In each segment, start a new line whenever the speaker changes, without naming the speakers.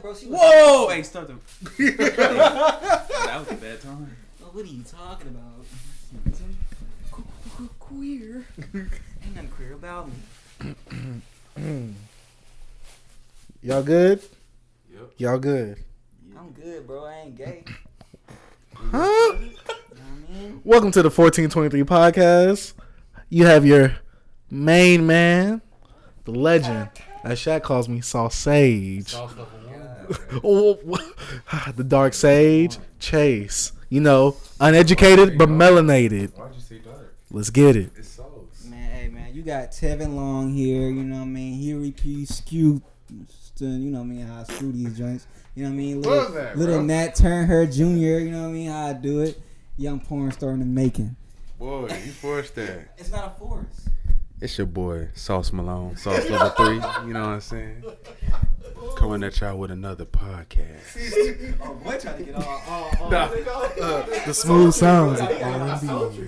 bro. She was
Whoa! Hey, stop the. that was a bad time.
Well, what are you talking about? Queer. Ain't nothing queer about me.
Y'all good?
Yep.
Y'all good?
I'm good, bro. I ain't gay.
Huh?
What I mean?
Welcome to the 1423 podcast. You have your main man, the legend, as Shaq calls me, Sausage. Oh, the Dark Sage, Chase. You know, uneducated but melanated.
Why'd you say dark?
Let's get it.
It's sauce.
Man, hey, man, you got Tevin Long here. You know what I mean? Huey P. Skew. You know what I mean? How I screw these joints. You know what I mean? Little,
that,
little? Nat Turner Jr. You know what I mean? How I do it. Young porn star in the making.
Boy, you forced that.
It's not a force.
It's your boy, Sauce Malone, Sauce Level 3. You know what I'm saying? Coming at y'all with another podcast.
Oh, boy, trying to get all, all, all.
Nah.
Uh, the smooth sounds of R&B.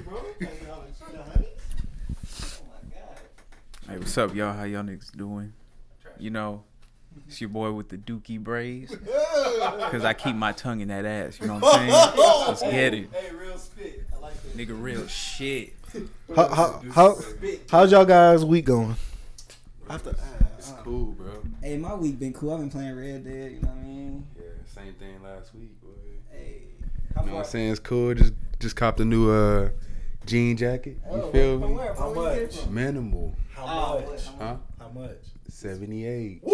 Hey, what's up, y'all? How y'all niggas doing? You know, it's your boy with the dookie braids. Cause I keep my tongue in that ass. You know what I'm saying? Let's get it,
Hey, real spit. I like that.
nigga. Real shit.
How, how, how, how's y'all guys' week going?
It's cool, bro.
Hey, my week been cool. I've been playing Red Dead. You know what I mean?
Yeah, same thing last week, boy.
Hey.
You know what I'm saying? It's cool. Just just copped a new uh jean jacket. You feel
From
me?
where? From where you get it from?
Minimal.
How
Oh, what?
Huh?
How much?
78.
That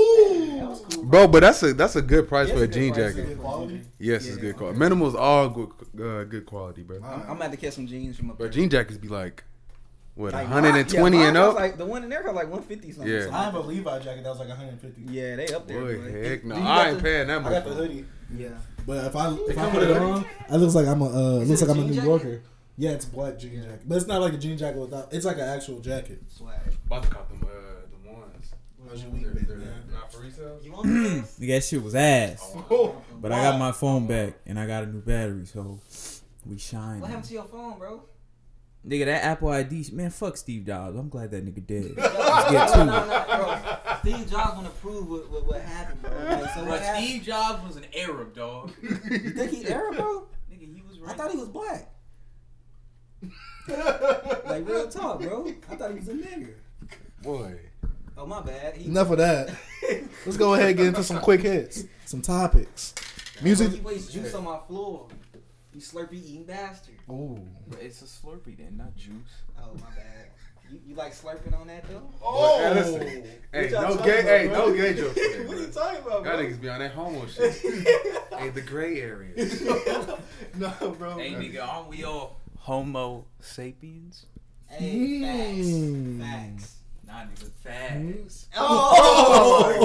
was cool.
Bro, but that's a that's a good price for a
That's a good
jean
price,
jacket.
yeah.
quality?
Yes, it's
Yeah.
good quality. Minimal's all good uh, good quality, bro.
I'm, I'm about to catch some jeans from up
But jean jackets be like what
Like,
120
yeah,
and up.
Like the one in there was like 150 something.
Yeah.
so-
I have a Levi jacket that was like 150.
yeah, they up there.
Boy,
boy.
heck no,
Do
I ain't
the-
paying that much.
I got the hoodie,
Yeah.
but if I if I put it on, it looks like I'm a uh, looks like
a
I'm a New
jacket?
Yorker. Yeah, it's a black jean jacket, but it's not like a jean jacket without. It's like an actual jacket.
Swag.
About to cop them uh the ones.
How's your
They're-
week been,
they're? Not for resale.
You want this?
Nigga, that shit was ass.
Oh,
But I got my phone back and I got a new battery, so we shine.
What happened to your phone, bro?
Nigga, that Apple ID, man, fuck Steve Jobs. I'm glad that nigga dead.
Let's
get to it.
bro. Steve Jobs want to prove what, what, what happened, bro. Like, so what happened?
Steve Jobs was an Arab dog.
You think he Arab, bro?
Nigga, he was
I thought he was black. like real talk, bro. I thought he was a nigga.
Boy,
Oh my bad. He,
Enough of that. Let's go ahead and get into some quick hits, some topics. Music.
He wastes juice on my floor. You slurpy eating bastard.
Ooh.
But it's a Slurpee then, not juice.
Oh my bad. You, you like slurping on that though?
Oh, hey, listen. hey,
y'all
no
talking
gay,
about,
hey,
bro?
no gay jokes. today,
what are you
bro.
talking about,
Y'all
bro?
niggas be on that homo shit. hey, the gray area.
no, bro.
Hey, nigga, aren't we all Homo sapiens?
Hey, facts.
Mm.
Facts.
Nah, nigga, facts.
Oh,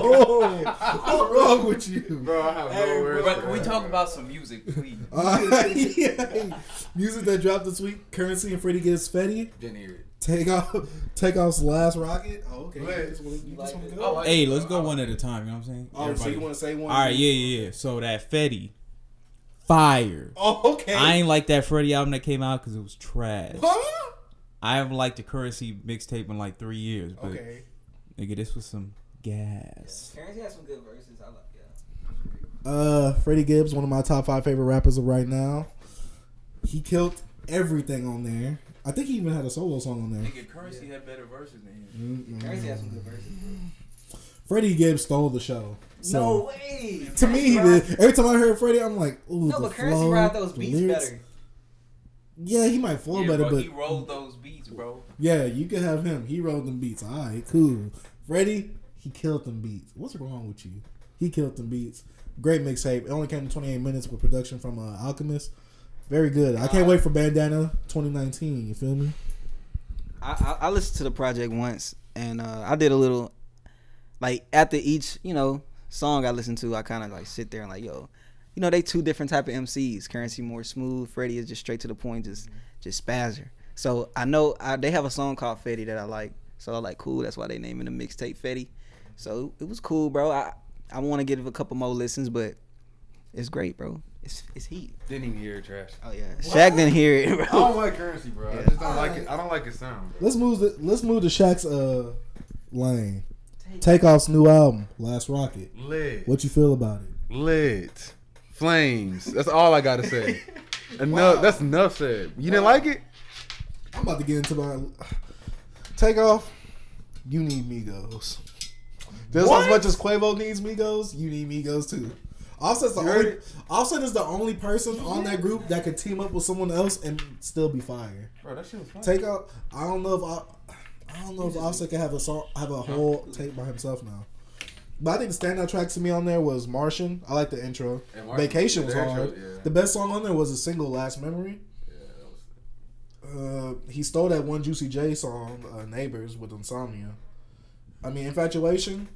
what's wrong with you?
Bro, I have
Hey,
no words.
But can we talk about some music, please?
Uh, yeah. Music that dropped this week. Currency and Freddie Gibbs Fetti.
Didn't hear it.
Takeoff. Take off's last rocket. Oh, okay. You just you
like
go?
Like
Hey,
it,
let's go one at a time, you know what I'm saying?
Oh, so
Everybody.
you want to say one?
All right, yeah, yeah, yeah. So that Fetti, fire.
Oh, okay.
I ain't like that Freddie album that came out because it was trash.
Huh?
I haven't liked the Currency mixtape in like three years, but
Okay.
nigga, this was some gas.
Currency has some good verses. I like yeah.
Uh, Freddie Gibbs, one of my top five favorite rappers of right now. He killed everything on there. I think he even had a solo song on there.
Nigga, Currency had better verses than him.
Currency has some good verses.
Freddie Gibbs stole the show. So,
no way.
To me, he
Currency
did. Every time I heard Freddie, I'm like, ooh,
No,
the
but Currency
flow,
ride those beats
lyrics.
better.
Yeah, he might flow
yeah,
better,
bro,
but
he rolled those beats, bro.
yeah, you could have him. He wrote them beats. All right, cool. Freddie, he killed them beats. What's wrong with you? He killed them beats. Great mixtape. It only came to 28 minutes with production from uh, Alchemist. Very good. I can't wait for Bandana 2019. You feel me?
I, I I listened to the project once, and uh, I did a little, like after each you know song I listened to, I kind of like sit there and like, yo, you know, they two different type of MCs. Currency more smooth. Freddie is just straight to the point, just just spazzer. So I know I, they have a song called Fetti that I like. So I like cool. That's why they naming the mixtape Fetti. So it was cool, bro. I I want to give it a couple more listens, but it's great, bro. It's it's heat.
Didn't even hear it, trash.
Oh yeah, Shaq didn't hear it,
I don't like currency, bro. I just don't like it. I don't like his sound, bro.
Let's move. The, let's move to Shaq's uh lane. Takeoff's new album, Last Rocket.
Lit.
What you feel about it?
lit, flames. That's all I gotta say. Enough. That's enough said. You didn't like it?
I'm about to get into my takeoff. You need Migos. Just
What?
as much as Quavo needs Migos, you need Migos too. Offset's the only Offset is the only person on that group that could team up with someone else and still be fire.
Bro, that shit was fun.
Take out. I don't know if I, I don't know if Offset can have a song, have a whole tape by himself now. But I think the standout track to me on there was Martian. I like the intro.
Martian-
Vacation was
the intro,
hard.
yeah.
The best song on there was a single, Last Memory. Uh, he stole that one Juicy J song, uh, Neighbors, with Insomnia. I mean, Infatuation,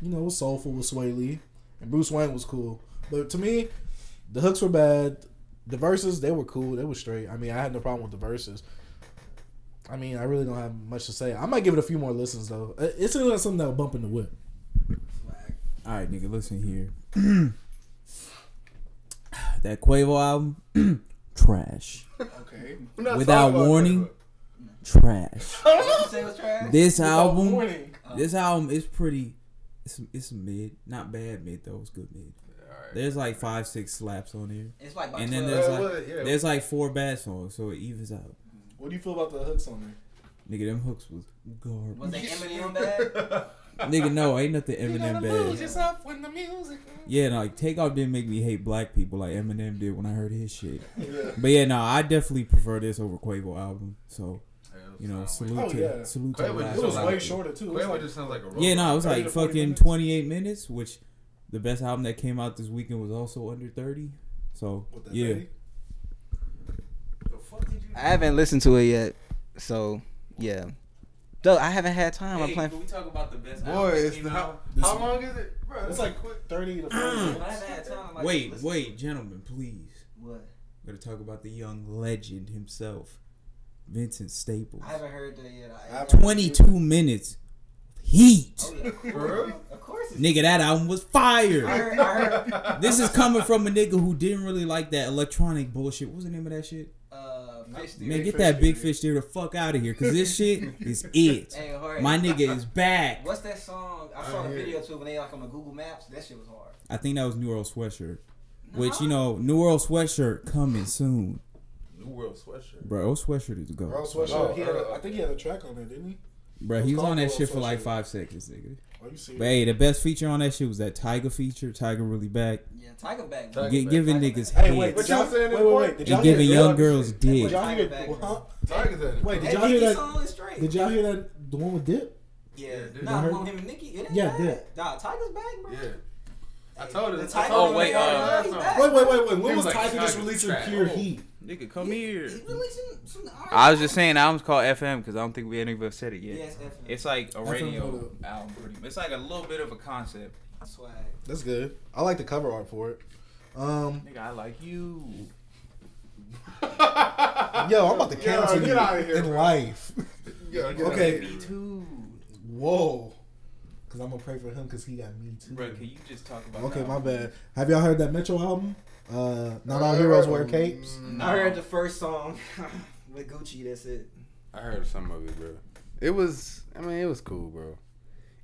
you know, was soulful with Swae Lee. And Bruce Wayne was cool. But to me, the hooks were bad. The verses, they were cool. They were straight. I mean, I had no problem with the verses. I mean, I really don't have much to say. I might give it a few more listens, though. It's It like something that will bump in the whip.
All right, nigga, listen here. that Quavo album, trash.
Okay.
Without warning, trash.
What you say was trash?
This album, this album is pretty. It's it's mid, not bad mid though. It's good mid. There's like five, six slaps on here,
It's like by
and then
12.
there's
Uh,
like
what? Yeah.
there's like four bad songs, so it evens out.
What do you feel about the hooks on there?
Nigga, them hooks was garbage.
was
garbage.
they Eminem bad?
Nigga, no, ain't nothing Eminem bad.
yourself when the music.
Yeah, no, like Takeoff didn't make me hate black people like Eminem did when I heard his shit. But yeah, no, I definitely prefer this over Quavo album. So you know, salute
Oh,
to
yeah.
salute to
Quavo
the
It was way
album.
shorter too.
Quavo
like-
just sounds like a
Yeah, no, it was like fucking 28 minutes, which the best album that came out this weekend was also under 30. So,
that
yeah.
30?
I haven't listened to it yet, so yeah. Though I haven't had time. I'm playing.
we talk about the best
Boy, it's the, how, how long is it? Bro,
It's like quick, thirty to forty. Mm.
I
minutes.
haven't had time. Like,
Wait,
listen-
wait, gentlemen, please.
What?
we Gotta talk about the young legend himself, Vincent Staples.
I haven't heard that yet. I,
I haven't-
22 minutes. Heat.
Oh, yeah.
For real?
Of course. It's,
Nigga, that album was
I
fire.
heard. I heard.
This is coming from a nigga who didn't really like that electronic bullshit. What was the name of that shit?
Uh, fish
Man, get
Fish
that big fish there the fuck out of here, cause this shit is it.
Hey, hard.
My nigga is back.
What's that song? I saw
I
the
hear
video too when they like on the Google Maps. That shit was hard.
I think that was New World Sweatshirt. Which you know, New World Sweatshirt coming soon,
New World Sweatshirt.
bro. Old sweatshirt is go,
Earl Sweatshirt.
Oh,
he had a,
Earl.
I think he had a track on there, didn't he?
bro. He was
called
on that shit for like five seconds, nigga.
Are you serious?
But hey, the best feature on that shit was that Tyga feature. Tyga really back,
Yeah, Tyga back.
Tyga
Gi-
back,
giving
Tyga
niggas
back.
Hey, wait,
hits
did y'all,
What y'all saying
wait,
in
wait, wait, did
and
y'all
giving young
Yeah,
girls
did
dick.
y'all hear,
Tyga
that-
back,
huh?
Tigers at it.
Wait, did y'all hear that?
song.
Did y'all hear that? The one with Dip?
Yeah,
dude.
nah,
Heard-
on him and Nicki. It ain't
Yeah,
bad.
Dip.
Nah, Tyga's back, bro.
Yeah. I told her. I
Tyga
told
Oh, wait, uh,
last
he's
time.
back.
Wait, wait, wait, wait. When
He
was
was like,
Tyga just releasing pure
Oh.
heat?
Nigga, come here.
He's releasing some.
I was just saying the album's called FM because I don't think we any of us said it yet.
Yes, FM.
It's like a radio
hold
album, pretty. It's like a little bit of a concept.
Swag.
That's good. I like the cover art for it. Um,
Nigga, I like you.
yo, I'm about to
Get
cancel
out-
you
get outta here,
in
bro.
life.
Yeah, get
Okay.
out.
Me too.
Whoa. Cause I'm gonna pray for him because he got me too.
Bro, can you just talk about
Okay,
the
my
album?
bad. Have y'all heard that Metro album? Uh, Not all heroes wear capes.
Mm,
I heard the first song with Gucci. That's it.
I heard some of it, bro. It was. I mean, it was cool, bro.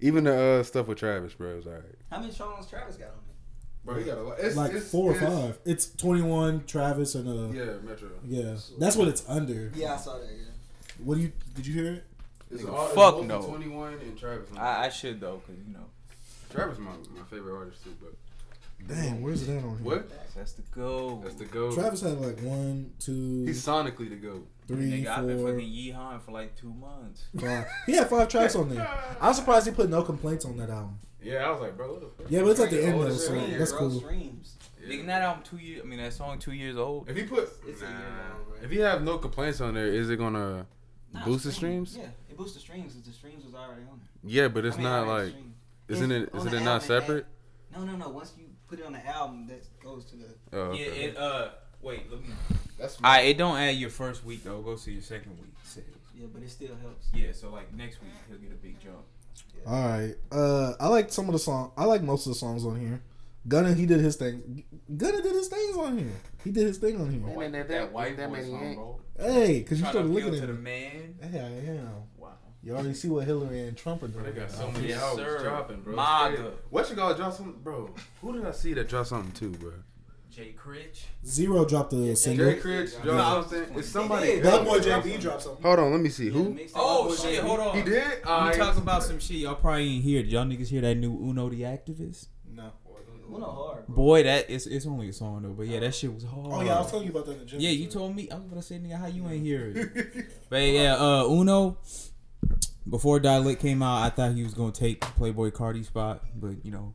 Even the uh, stuff with Travis, bro, was alright.
How many songs Travis got on it?
Bro, he got a lot. It's,
like
it's,
four or
it's-
five. It's 21, Travis, and uh, yeah. Metro.
Yeah, Metro.
That's what it's under.
Yeah, I saw that. Yeah.
What do you? Did you hear it?
It's
Nigga,
all,
fuck no.
21 and Travis.
I, I should though, cause you know
Travis my my favorite artist too, but
Dang, where's that on here?
what?
that's the go.
That's the go.
Travis had like one, two,
He's sonically the go.
three,
Nigga, I've been fucking yeehawing for like two months.
five. He had five tracks on there. I'm surprised he put no complaints on that album.
Yeah, I was like, bro, what the fuck?
Yeah, but it's at the end though,
that's
so
right.
that's
bro,
cool.
Streams.
Yeah.
Nigga, that album two years. I mean, that song two years old.
If he put,
It's a
nah,
year long, bro.
if he have no complaints on there, is it gonna
Nah,
boost the streams?
Yeah, it boosts the streams because the streams was already on it.
Yeah, but it's
I mean,
not like, isn't
It's
it?
on
Isn't it not
album,
separate?
No, no, no. Once you put it on the album, that goes to the.
Oh,
Yeah, it. Uh, wait, let me.
That's
I. It don't add your first week though. It goes to your second week sales.
Yeah, but it still helps.
Yeah, so like next week he'll get a big jump.
All right. Uh, I like some of the song. I like most of the songs on here. Gunna, he did his thing. Gunna did his things on here. He did his thing on here.
White,
that-
that white
that
boy
many
song,
ain't-
bro.
Hey, cause you started
appeal
looking
to
at
the
me.
man.
Hey, I am.
Wow.
You already see what Hillary and Trump are doing.
They got so many
Yes,
albums
sir.
dropping, bro.
MAGA.
What you gonna drop something, bro? Who did I see that dropped something too, bro?
Jay Critch.
Zero dropped a single.
Jay Critch dropped something. It's somebody.
Bad
else.
Boy
JB dropped something.
Hold on, let me see. Who?
Oh shit! Hold on.
He did.
We
I
talk about some shit y'all probably ain't hear. Did y'all niggas hear that new Uno the Activist?
No.
Uno hard. Bro.
Boy, that it's it's only a song though, but yeah, that shit was hard.
Oh yeah, I was telling you about that in the gym.
Yeah, you told me. I was gonna say, nigga, how you ain't hear it? but yeah, uh, Uno. Before Die Lit came out, I thought he was gonna take Playboi Carti's spot, but you know,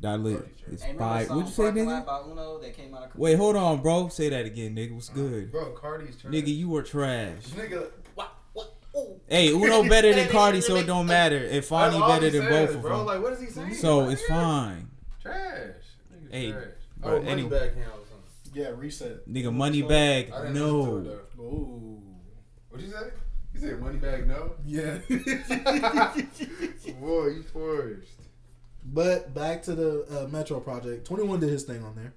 Die Lit is
Hey, remember
fire. What'd you say,
Parking Lot
nigga?
by Uno that came out of
Wait, hold on, bro. Say that again, nigga. What's good,
Bro, Carti's trash.
nigga? You were trash.
Nigga, what? What? Ooh.
Hey, Uno better than Carti, so it don't matter. And
that's
Fonny better than
says,
both of
bro.
them.
Like, what is he saying?
So it's fine.
Trash. Nigga,
Hey,
trash.
but
Oh,
any-
money back came or something.
Yeah, reset.
Nigga, Moneybagg,
I didn't listen to
no.
it.
Ooh.
What'd you say? You said Moneybagg no?
Yeah.
Boy, you forced.
but back to the uh, Metro project. Twenty One did his thing on there.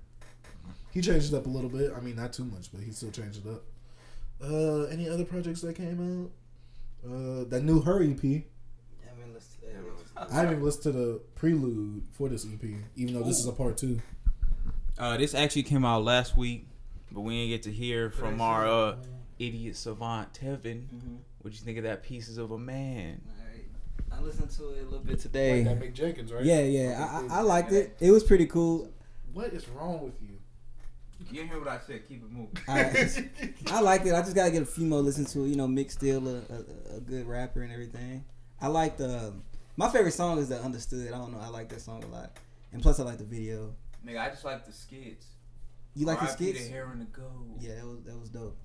He changed it up a little bit. I mean, not too much, but he still changed it up. Uh, any other projects that came out? Uh, that new H.E.R. EP.
I haven't listened to that.
I haven't even listened to the prelude for this EP, even though this is a part two.
Uh, this actually came out last week, but we didn't get to hear from our uh, idiot savant Tevin.
Mhm.
What you think of that Pieces of a Man?
Alright. I listened to it a little bit today.
Like that Mick Jenkins, right?
Yeah, yeah, I, I, I liked it. It was pretty cool.
What is wrong with you?
You didn't hear what I said. Keep it moving.
I, I liked it. I just gotta get a few more listen to it. You know, Mick still a, a, a good rapper and everything. I like the uh, my favorite song is the Understood. I don't know. I like that song a lot, and plus I like the video.
Nigga, I just like the skits.
You like the skits?
The hair and the gold.
Yeah, that was that was dope.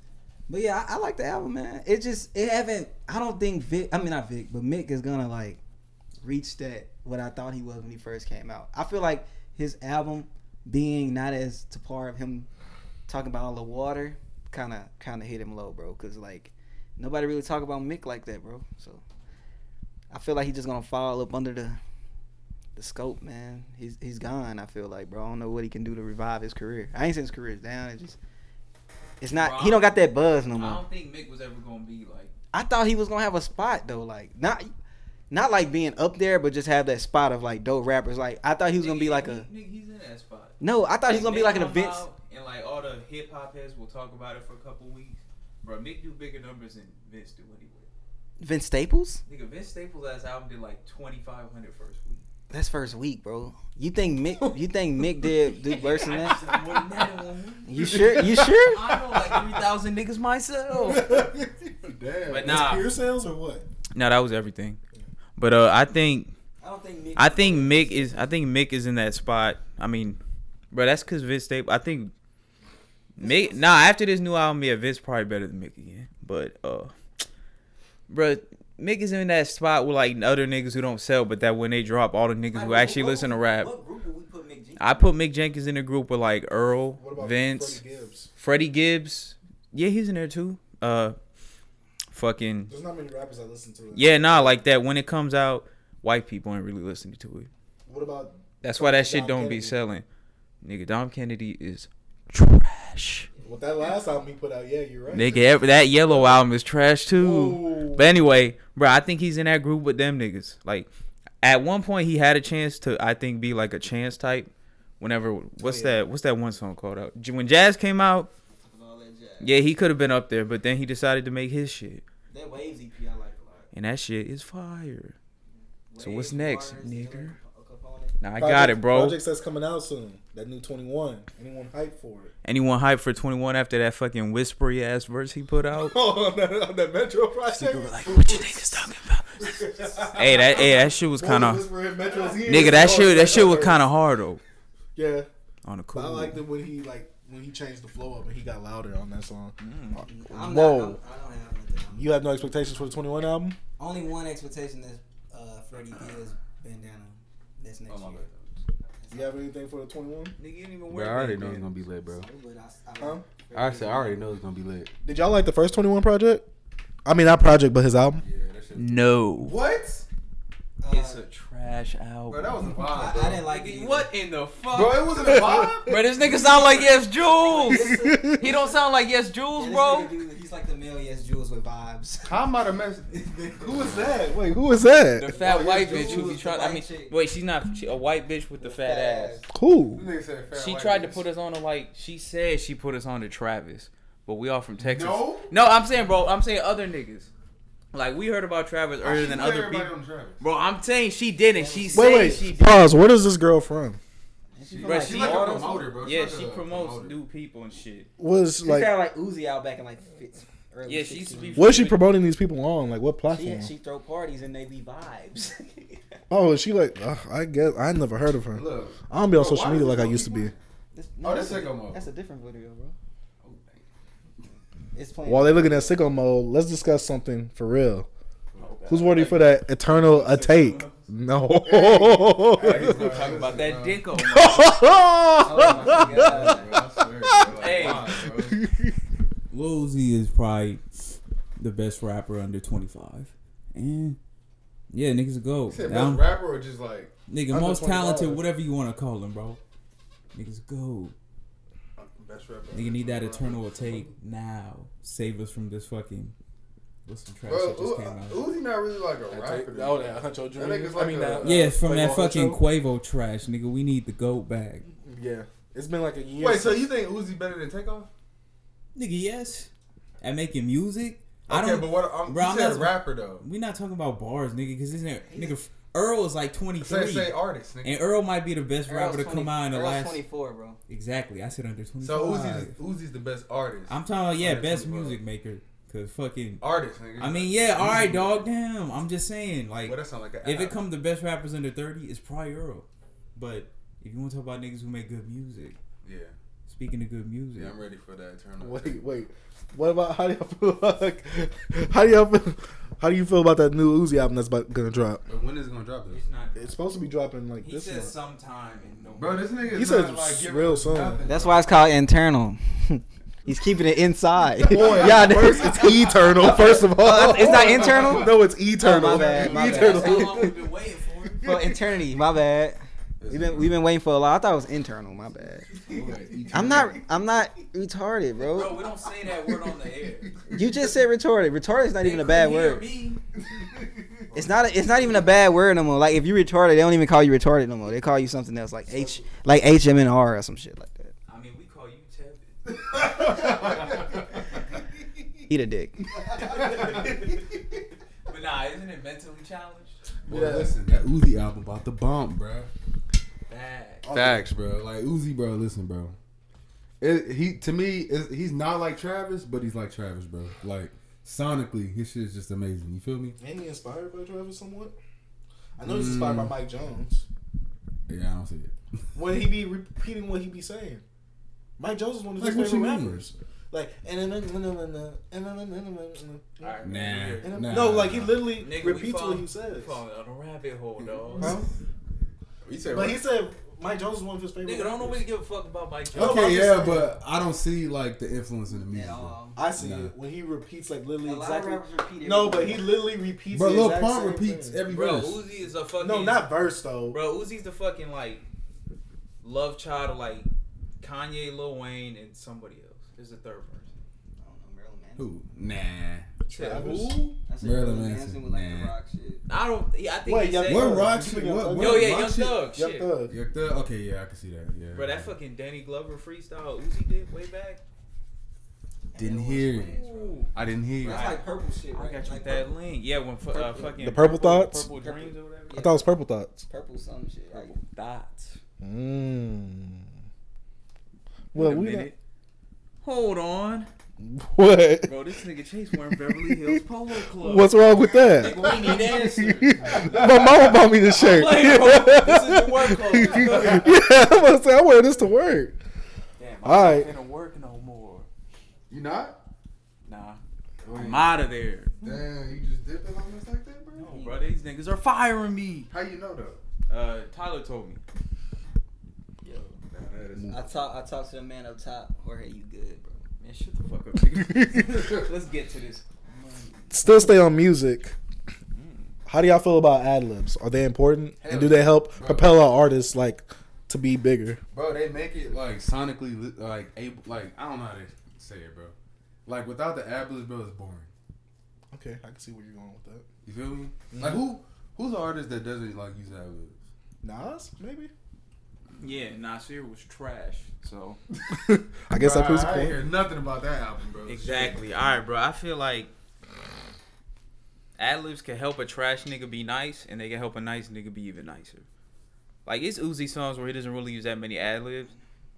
But yeah, I, I like the album, man. It just it haven't. I don't think Vic. I mean not Vic, but Mick is gonna like reach that what I thought he was when he first came out. I feel like his album being not as to par of him talking about all the water kind of kind of hit him low, bro. Cause like nobody really talk about Mick like that, bro. So I feel like he's just gonna fall up under the the scope, man. He's he's gone. I feel like, bro. I don't know what he can do to revive his career. I ain't saying his career is down. It's just it's not.
Bro,
he don't got that buzz no more.
I don't think Mick was ever gonna be like.
I thought he was gonna have a spot though, like not not like being up there, but just have that spot of like dope rappers. Like I thought he was gonna be like a
Nigga, he's in that spot.
no. I thought he was gonna be like an event.
And like all the hip hop heads will talk about it for a couple weeks. Bro, Mick do bigger numbers than Vince do anyway.
Vince Staples.
Nigga, Vince Staples' last album did like 2,500 first week.
That's first week, bro. You think Mick? You think Mick did do worse than that?
just more than that in one week.
You sure? You sure?
I know like 3,000 niggas myself.
Damn.
But nah,
Pure sales or what?
No, that was everything. But uh, I think
I don't think Mick.
I think Mick is I think Mick is in that spot. I mean, bro, that's because Vince Staples. I think Mick. Nah, after this new album, yeah, Vince probably better than Mick again. But uh, bro, Mick is in that spot with like other niggas who don't sell, but that when they drop, all the niggas who actually listen to rap.
What group would we put
I put Mick Jenkins in the group with like Earl, Vince,
Freddie Gibbs?
Freddie Gibbs. Yeah, he's in there too. Uh, fucking
There's not many rappers I listen to.
yeah, nah, like that. When it comes out, white people ain't really listening to it.
What about
That's why that shit
Dom
don't be
Kennedy?
selling. Nigga, Dom Kennedy is trash.
With that last album he put out? Yeah, you're right.
Nigga, every, that yellow album is trash too.
Whoa.
But anyway, bro, I think he's in that group with them niggas. Like, at one point he had a chance to, I think, be like a chance type. Whenever, oh, what's
yeah.
that? What's that one song called uh, out? When Jazz came out,
jazz.
yeah, he could have been up there, but then he decided to make his shit,
That Waves EP I like a lot.
and that shit is fire. So what's next, nigga?
Taylor Capone.
Now I got it, bro.
Projects that's coming out soon. That new 21. Anyone hype for it?
Anyone hype for 21 after that fucking whispery ass verse he put out?
Oh, on that, on that Metro project.
People were like, "What you niggas talking about?" hey, that hey, that shit was kind of nigga. That shit that shit was kind of hard though.
Yeah,
On the
but I
cool.
liked it when he like when he changed the flow up and he got louder on that song.
I'm not,
Whoa.
I'm, I don't have.
You have no expectations for the 21 album?
Only one expectation is uh, Freddie is bandana. That's next
Oh, my
year.
Bad.
You have anything for the 21?
Nigga, you didn't even
Bro, I already know it's gonna be lit, bro.
So, but I, I,
Huh?
I said I already know it's gonna be lit.
Did y'all like the first 21 project? I mean, not project, but his album.
Yeah, that shit.
No,
What?
It's a trash album.
Bro, that was a vibe. Bro.
I didn't like it. Either.
what in the fuck?
Bro, it wasn't a vibe.
Bro, this nigga sound like Yes Julz. he don't sound like Yes Julz,
Yeah,
bro.
dude, he's like the male Yes Julz with vibes. vibes.
How am I the mess?
Who is that? Wait, who is that?
The fat
Oh,
white
yeah,
bitch who be trying. I mean,
chick.
wait, she's not she, a white bitch with the fat ass.
Who?
She tried to put us on to like. She said she put us on to Travis, but we all from Texas.
No?
no, I'm saying, bro. I'm saying other niggas. Like we heard about Travis earlier than other people. Bro, I'm saying she didn't. She said
Wait, wait.
she did.
Pause. Where is this girl from?
She
Bro,
like
she
She's like a promoter, bro. She's
Yeah,
like
she
a
promotes
promoter.
new people and shit.
Was
She
like,
sounded like Uzi out back in like fifth, early
Yeah, she used to be.
what is she promoting these people on? Like, what
She,
platform?
she throw parties and they be vibes.
Oh, is she like? Uh, I guess I never heard of her.
Look.
I don't be on
Bro,
social media like I used to be.
This-
Oh, that's
that's, a, that's a different video, bro. It's playing.
While they looking at sicko mode, let's discuss something for real. Who's worthy for that Eternal Atake? No.
Talking about that dicko.
oh my god.
Hey.
Lil Uzi is probably the best rapper under 25. And yeah, niggas go.
Said best rapper or just like
Nigga, most talented, whatever you want to call him, bro. Niggas go.
Best rapper?
Nigga need that Eternal Atake now. Save us from this fucking. What's some trash
Bro,
that just
U-
came out?
Uzi not really like a rapper.
Oh, that Huncho
That nigga's like a-
Yeah, from that fucking
Huncho?
Quavo trash, nigga. We need the goat back.
Yeah, it's been like a year.
Wait, so you think Uzi better than Takeoff?
Nigga, yes. At making music, I
Okay,
don't.
but what? I'm,
Bro,
you
I'm
said
not-
rapper though.
we not talking about bars, nigga, because isn't nigga Earl is like 23.
Say say artist. Nigga.
and Earl might be the best
Earl's
rapper to
20
come out in the
Earl's
last.
24, bro.
Exactly, I said under twenty five.
So Uzi's Uzi's the best artist.
I'm talking about yeah,
Under
best music maker, cause fucking.
artist, nigga.
I mean, yeah, all right, dog. Damn, I'm just saying, like,
Well, that sound like an
if it
app.
comes to best rappers under thirty, it's probably Earl. But if you want to talk about niggas who make good music,
Yeah,
speaking of good music,
yeah, I'm ready for that eternal.
Wait, wait. What about how do y'all feel like? How do y'all feel? How do you feel about that new Uzi album that's about gonna drop?
But when is it gonna drop though?
It's not.
It's supposed to be dropping like
He
this
said
month.
sometime in November.
Bro, this nigga.
He
is
said
like,
real
us
soon.
nothing,
That's
bro.
why it's called internal. He's keeping it inside.
Boy,
Y'all
first it's eternal. First of uh, all,
it's not internal?
No, it's eternal.
Oh, my bad, my bad.
That's how
eternal.
long we've been waiting for it.
for eternity. My bad. We've been we've been waiting for a lot. I thought it was internal. My bad. I'm not I'm not retarded,
Bro,
bro.
we don't say that word on the air.
You just said retarded. Retarded is not even a bad word.
me.
It's not. A, it's not even a bad word no more. Like if you retarded, they don't even call you retarded no more. They call you something else, like H, like H M N R or some shit like that.
I mean, we call you tepid.
Eat a dick.
But nah, isn't it mentally challenged?
Boy, listen, that Uzi album about the bomb, bro.
Bad.
Facts, bro. Like Uzi, bro. Listen, bro. It, he to me, is he's not like Travis, but he's like Travis, bro. Like sonically, his shit is just amazing. You feel me?
Ain't he inspired by Travis somewhat? I know he's mm. inspired by Mike Jones.
Yeah, I don't see it.
When he be repeating what he be saying. Mike Jones is one of his
Like, what you
favorite
mean?
rappers. Like and then
Alright,
Nah,
and
nah.
no, like he literally
Nigga, we
repeats
fall-
what he says.
We falling on a rabbit hole, dog.
Bro.
You said
But he said Mike Jones is one of his favorite.
Nigga, don't
rappers.
nobody give a fuck about Mike Jones.
Okay,
just
yeah,
saying.
but I don't see like the influence in the music. bro.
um,
I see
Nah.
it when he repeats like literally
A lot of
exactly.
rappers repeat
No, but he literally repeats.
Bro,
the
Lil
exact
Pump
same
repeats
thing.
every
Bro,
verse.
Uzi is a fucking.
No, not verse though.
Bro, Uzi's the fucking like love child of like Kanye, Lil Wayne, and somebody else. There's a third person.
I don't know, Marilyn Manson.
Who? Nah.
Said
Travis?
who?
I said
Marilyn
Marilyn
Manson,
Manson with like
nah.
the rock shit.
I don't. Yeah, I think
Wait,
he
Young
said.
What
Thug.
rock
You
shit? What, what
Yo, yeah, Young? Thug.
Young Thug.
Young Thug? Okay, yeah, I can see that. Yeah.
Bro, that fucking Danny Glover freestyle Uzi did way back.
Didn't
And it was
hear.
Wayne's.
I didn't hear.
That's like purple shit,
I
right?
got you
like
that
purple,
link. Yeah, when fu- uh, fucking
The Purple Thoughts?
Purple Dreams or whatever.
I thought it was Purple Thoughts.
purple some shit. Like,
Purple Dots.
Mm.
Wait
Well, we
minute. Hold on,
not, what?
bro. This nigga Chase wearing Beverly Hills Polo Club.
What's wrong with that?
Nigga, we need answers.
My mama bought me this shirt.
Like, bro, this is the work clothes.
yeah, I'm gonna say I wear this to work.
Damn, I'm
All right.
not finna work no more.
You not?
Nah, I'm out of there.
Damn, you just dipping on us like that, bro?
No, bro, these niggas are firing me.
How you know though?
Uh, Tyler told me. Yo,
Nah, that is-
I talk, I talk to the man up top. Jorge, you good, bro?
Shut the fuck up. Let's get to this.
Still stay on music. How do y'all feel about ad libs? Are they important?
Hell
and do they help
Bro.
propel our artists like to be bigger?
Bro, they make it like sonically like able like I don't know how to say it, bro. Like without the ad libs, bro, it's boring.
Okay, I can see where you're going with that.
You feel me?
Mm-hmm.
Like who who's the artist that doesn't like use ad libs?
Nas, maybe.
Yeah, Nasir was trash. So
I guess that
Bruh,
proves the
I ain't
point.
hear nothing about that album, bro.
exactly. All right, bro. I feel like adlibs can help a trash nigga be nice, and they can help a nice nigga be even nicer. Like it's Uzi songs where he doesn't really use that many adlibs,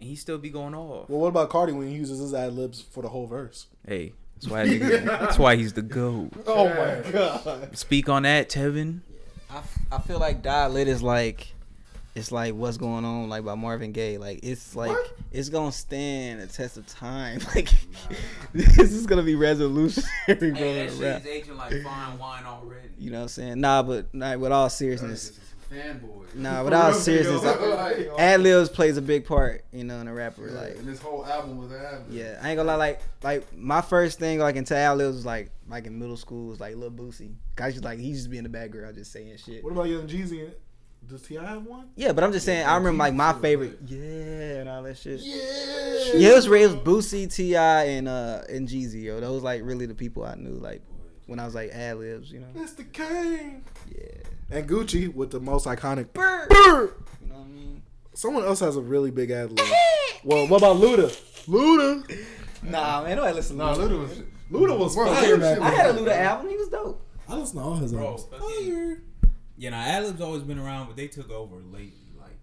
and he still be going off.
Well, what about Carti when he uses his adlibs for the whole verse?
Hey, that's why nigga, that's why he's the goat.
Oh my god.
Speak on that, Tevin.
I, f- I feel like Die Lit is like it's like what's going on like by Marvin Gaye. Like it's like
What?
it's gonna stand a test of time. Like this is gonna be revolutionary, bro. in rap.
aging like fine wine already.
You know what I'm saying? Nah, but nah, with all seriousness,
fanboy.
nah, with all seriousness,
Like,
ad libs plays a big part, you know, in a rapper.
yeah,
Like
and this whole album was ad.
Yeah, I ain't gonna lie. Like, like my first thing like into ad libs was like, like in middle school was like Lil Boosie. Guys just like he just being the bad girl, just saying shit.
What about Young Jeezy? Does T.I. have one?
Yeah, but I'm just saying. I remember like my favorite.
lit.
Yeah, and all that shit.
Yeah.
Yeah, it was, it was Boosie, T.I., and uh and Jeezy. Yo, those like really the people I knew like when I was like ad libs. You know.
It's the king.
Yeah.
And Gucci with the most iconic.
Brr.
Brr.
You know what I mean?
Someone else has a really big ad lib. well, what about Luda? Luda.
Nah, man, nobody listen.
Nah,
to
Luda
Luda.
was.
Luda was
Bro,
fire
Luda
I had a Luda album. He was dope.
I listen to all his
Bro,
albums.
fucking-
Fire.
Yeah, now ad libs always been around, but they took over lately. Like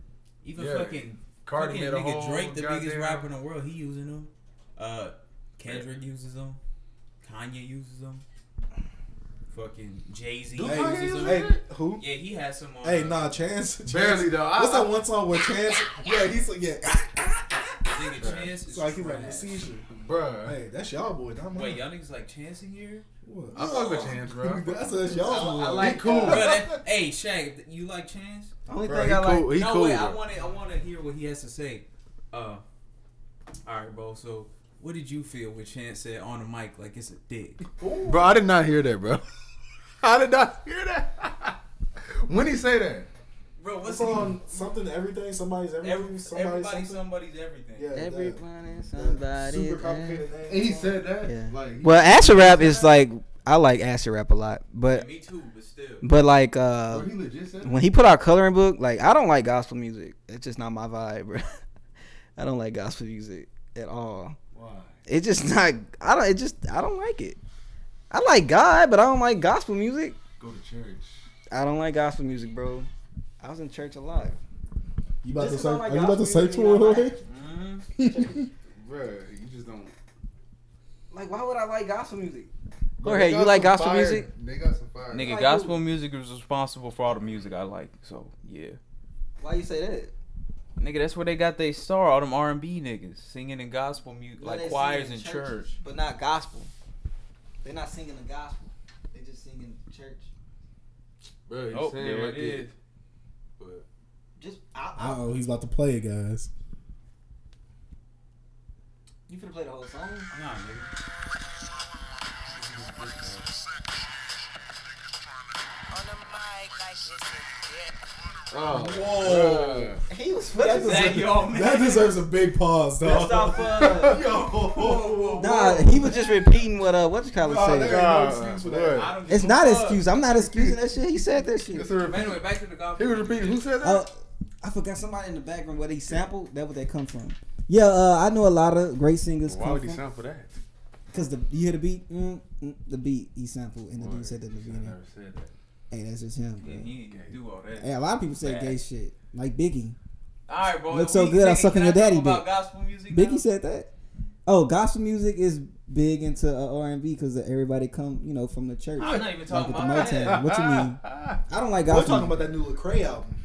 even
Yeah.
fucking
Cardi
fucking nigga Drake, the biggest
goddamn-
rapper in the world, he using them. Uh, Kendrick uses them. Kanye uses them. Fucking Jay Z
Do
uses them.
Hey, who?
Yeah, he has some. On,
Hey,
uh,
nah, Chance. Chance.
Barely though. I,
What's that one song where Chance? Yeah, he's like, yeah.
Nigga, Chance is
It's like he's like the
trash.
seizure.
Bruh.
Hey, that's y'all boy, not mine.
Wait, y'all niggas like Chance in here?
What?
I fuck with Chance, bro.
That's that's y'all boy.
I like
He cool.
Bro, that, hey, Shaq, you like Chance?
Only
Bro,
thing
he
I like.
cool. He
no,
cool.
wait, I
bro.
want to. I want to hear what he has to say. Uh, all right, bro. So, what did you feel when Chance said on the mic like it's a dick?
Bro, I did not hear that, bro. I did not hear that. when he say that?
Bro, what's
It's on something, everything, somebody's everything,
Every,
somebody's
everybody,
something.
somebody's everything.
Yeah, that-
Everybody,
that
somebody.
Super complicated name.
And he said that.
Yeah.
Like,
Well, acid rap is like I like acid rap a lot, but
me too, but still.
but like uh
Bro, he legit said
when he put out coloring book, like I don't like gospel music. It's just not my vibe, bro. I don't like gospel music at all.
Why?
It's just not. I don't. It just I don't like it. I like God, but I don't like gospel music.
Go to church.
I don't like gospel music, bro. I was in church a lot.
You about to say?
like
Are you about to say to
you know,
her?
like-
Mhm.
Bruh, you just don't.
Like, why would I like gospel music?
Bro,
Jorge, you like gospel
fire-
music?
They got some fire.
Nigga,
Like
gospel
who?
music is responsible for all the music I like. So yeah,
Why you say that?
nigga, that's where they got they star. All them R and B niggas singing in gospel music,
Well,
like choirs
in
in
churches,
church.
but not gospel. They're not singing the gospel. They just singing church.
Bro, you
Oh,
saying
there
like
it is.
But
Just I, I,
Uh oh, he's about to play it, guys.
you finna play the whole song?
Nah, nigga.
On the mic like this is it.
oh,
Whoa.
He was
That
fucking.
Zach, yo, man.
That deserves a big pause,
First
dog.
off, uh,
Yo,
nah, he was just repeating what uh, what you call it
Nah,
said.
there no excuse for that.
I don't give
It's not an excuse. I'm not excusing that shit. He said that shit.
It's a
But
repeat.
anyway, back to the gospel.
He was repeating. Who said that?
Uh, I forgot somebody in the background where he sampled. That where they come from. Yeah, uh, I know a lot of great singers
Why
come
would he
from.
sound for that?
Cause the you hear the beat, mm, mm, the beat he sampled, and the dude said that in the
I
beginning.
never said that.
Hey, that's just him.
Yeah, he ain't gonna do all that.
Hey, a lot of people say
Bad.
gay shit, like Biggie.
All right, bro.
Look
if
so good, I'm
nigga,
sucking your daddy
About
dick.
gospel music. now?
Biggie said that. Oh, gospel music is big into uh, R and B because everybody come, you know, from the church.
I'm not even talking
like
about
the Motown.
that.
What you mean? I don't like gospel.
We're talking about that new Lecrae album.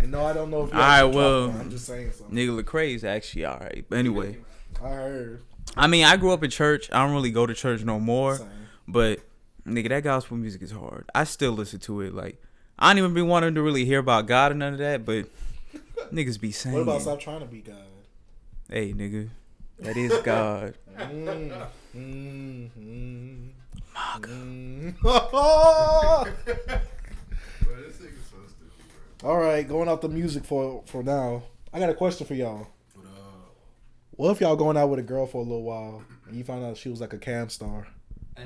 And no, I don't know if you
All right, well,
talking about it. I'm just saying something.
Nigga Lecrae is actually all right. But anyway,
I heard.
I mean, I grew up in church. I don't really go to church no more.
Same.
But nigga, that gospel music is hard. I still listen to it. Like I don't even be wanting to really hear about God or none of that. But niggas be saying,
What about stop trying to be God?
"Hey, nigga, that is God."
Mm, mm, mm, mm. All right, going out the music for for now. I got a question for y'all. What if y'all going out with a girl for a little while and you find out she was like a cam star?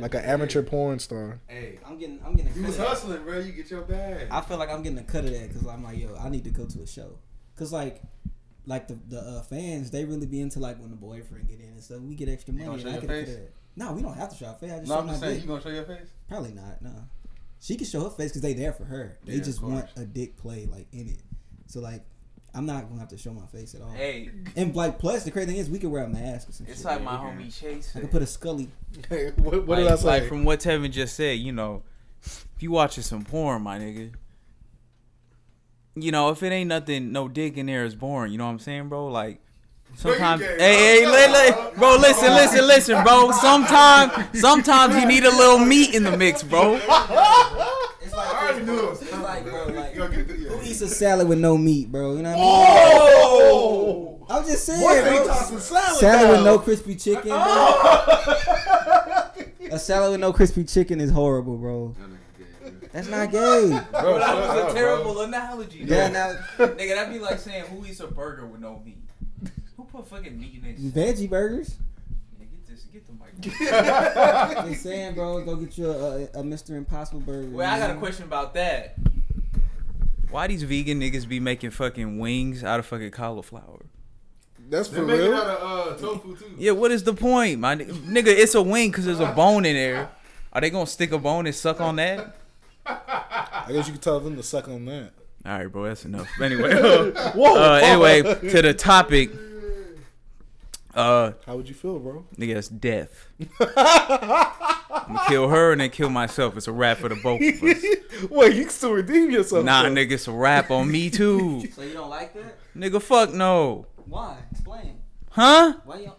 Like an amateur porn star.
Hey,
I'm getting, I'm getting. a
you was
of that.
hustling, bro. You get your bag.
I feel like I'm getting a cut of that because I'm like, yo, I need to go to a show. Cause like, like the the uh, fans, they really be into like when the boyfriend get in and stuff. We get extra money.
gonna
and
show
I
your
get a cut
face?
of that. No, we don't have to show our face. I just
no,
show
I'm
my
just saying,
dick.
you gonna show your face?
Probably not. No, she can show her face because they there for her. They
Yeah,
just want a dick play like in it. So like, I'm not gonna have to show my face at all.
Hey,
And like, plus the crazy thing is, we can wear a mask or some
it's
shit.
like my homie Chase.
I
said.
could put a Scully.
Hey, what, what
like,
did I say?
Like from what Tevin just said, you know, if you watching some porn, my nigga, you know, if it ain't nothing, no dick in there is boring. You know what I'm saying, bro? Like. Sometimes,
gay,
hey, hey,
bro.
li- li- bro, listen, listen, listen, bro. Sometimes, sometimes you need a little meat in the mix, bro.
It's like,
I already knew it was
it's like, bro, like,
You gonna get it?
who eats a salad with no meat, bro? You know what I mean?
oh,
I'm just saying,
what they
bro.
tossing salad?
Salad with no crispy chicken, bro. a salad with no crispy chicken is horrible, bro. That's not gay.
Bro,
that was
up,
a
bro.
terrible analogy.
Yeah, now
Nigga, that'd be like saying who eats a burger with no meat. Who put fucking meat in this?
veggie burgers.
Yeah, get this, get the mic.
They saying, bro, go get you a, a, a Mr. Impossible burger.
Well, I got a question about that. Why these vegan niggas be making fucking wings out of fucking cauliflower?
That's for real.
out of uh, tofu too.
Yeah, what is the point, my ni- nigga? It's a wing because there's a bone in there. Are they gonna stick a bone and suck on that?
I guess you could tell them to suck on that.
All right, bro, that's enough. Anyway, uh,
Whoa.
anyway, to the topic. Uh,
How would you feel, bro?
nigga, it's death. I'm gonna kill her and then kill myself. It's a wrap for the both of us.
Wait, you can still redeem yourself.
Nah,
though.
nigga, it's a wrap on me too.
So you don't like that?
Nigga, fuck no.
Why? Explain.
Huh?
Why you?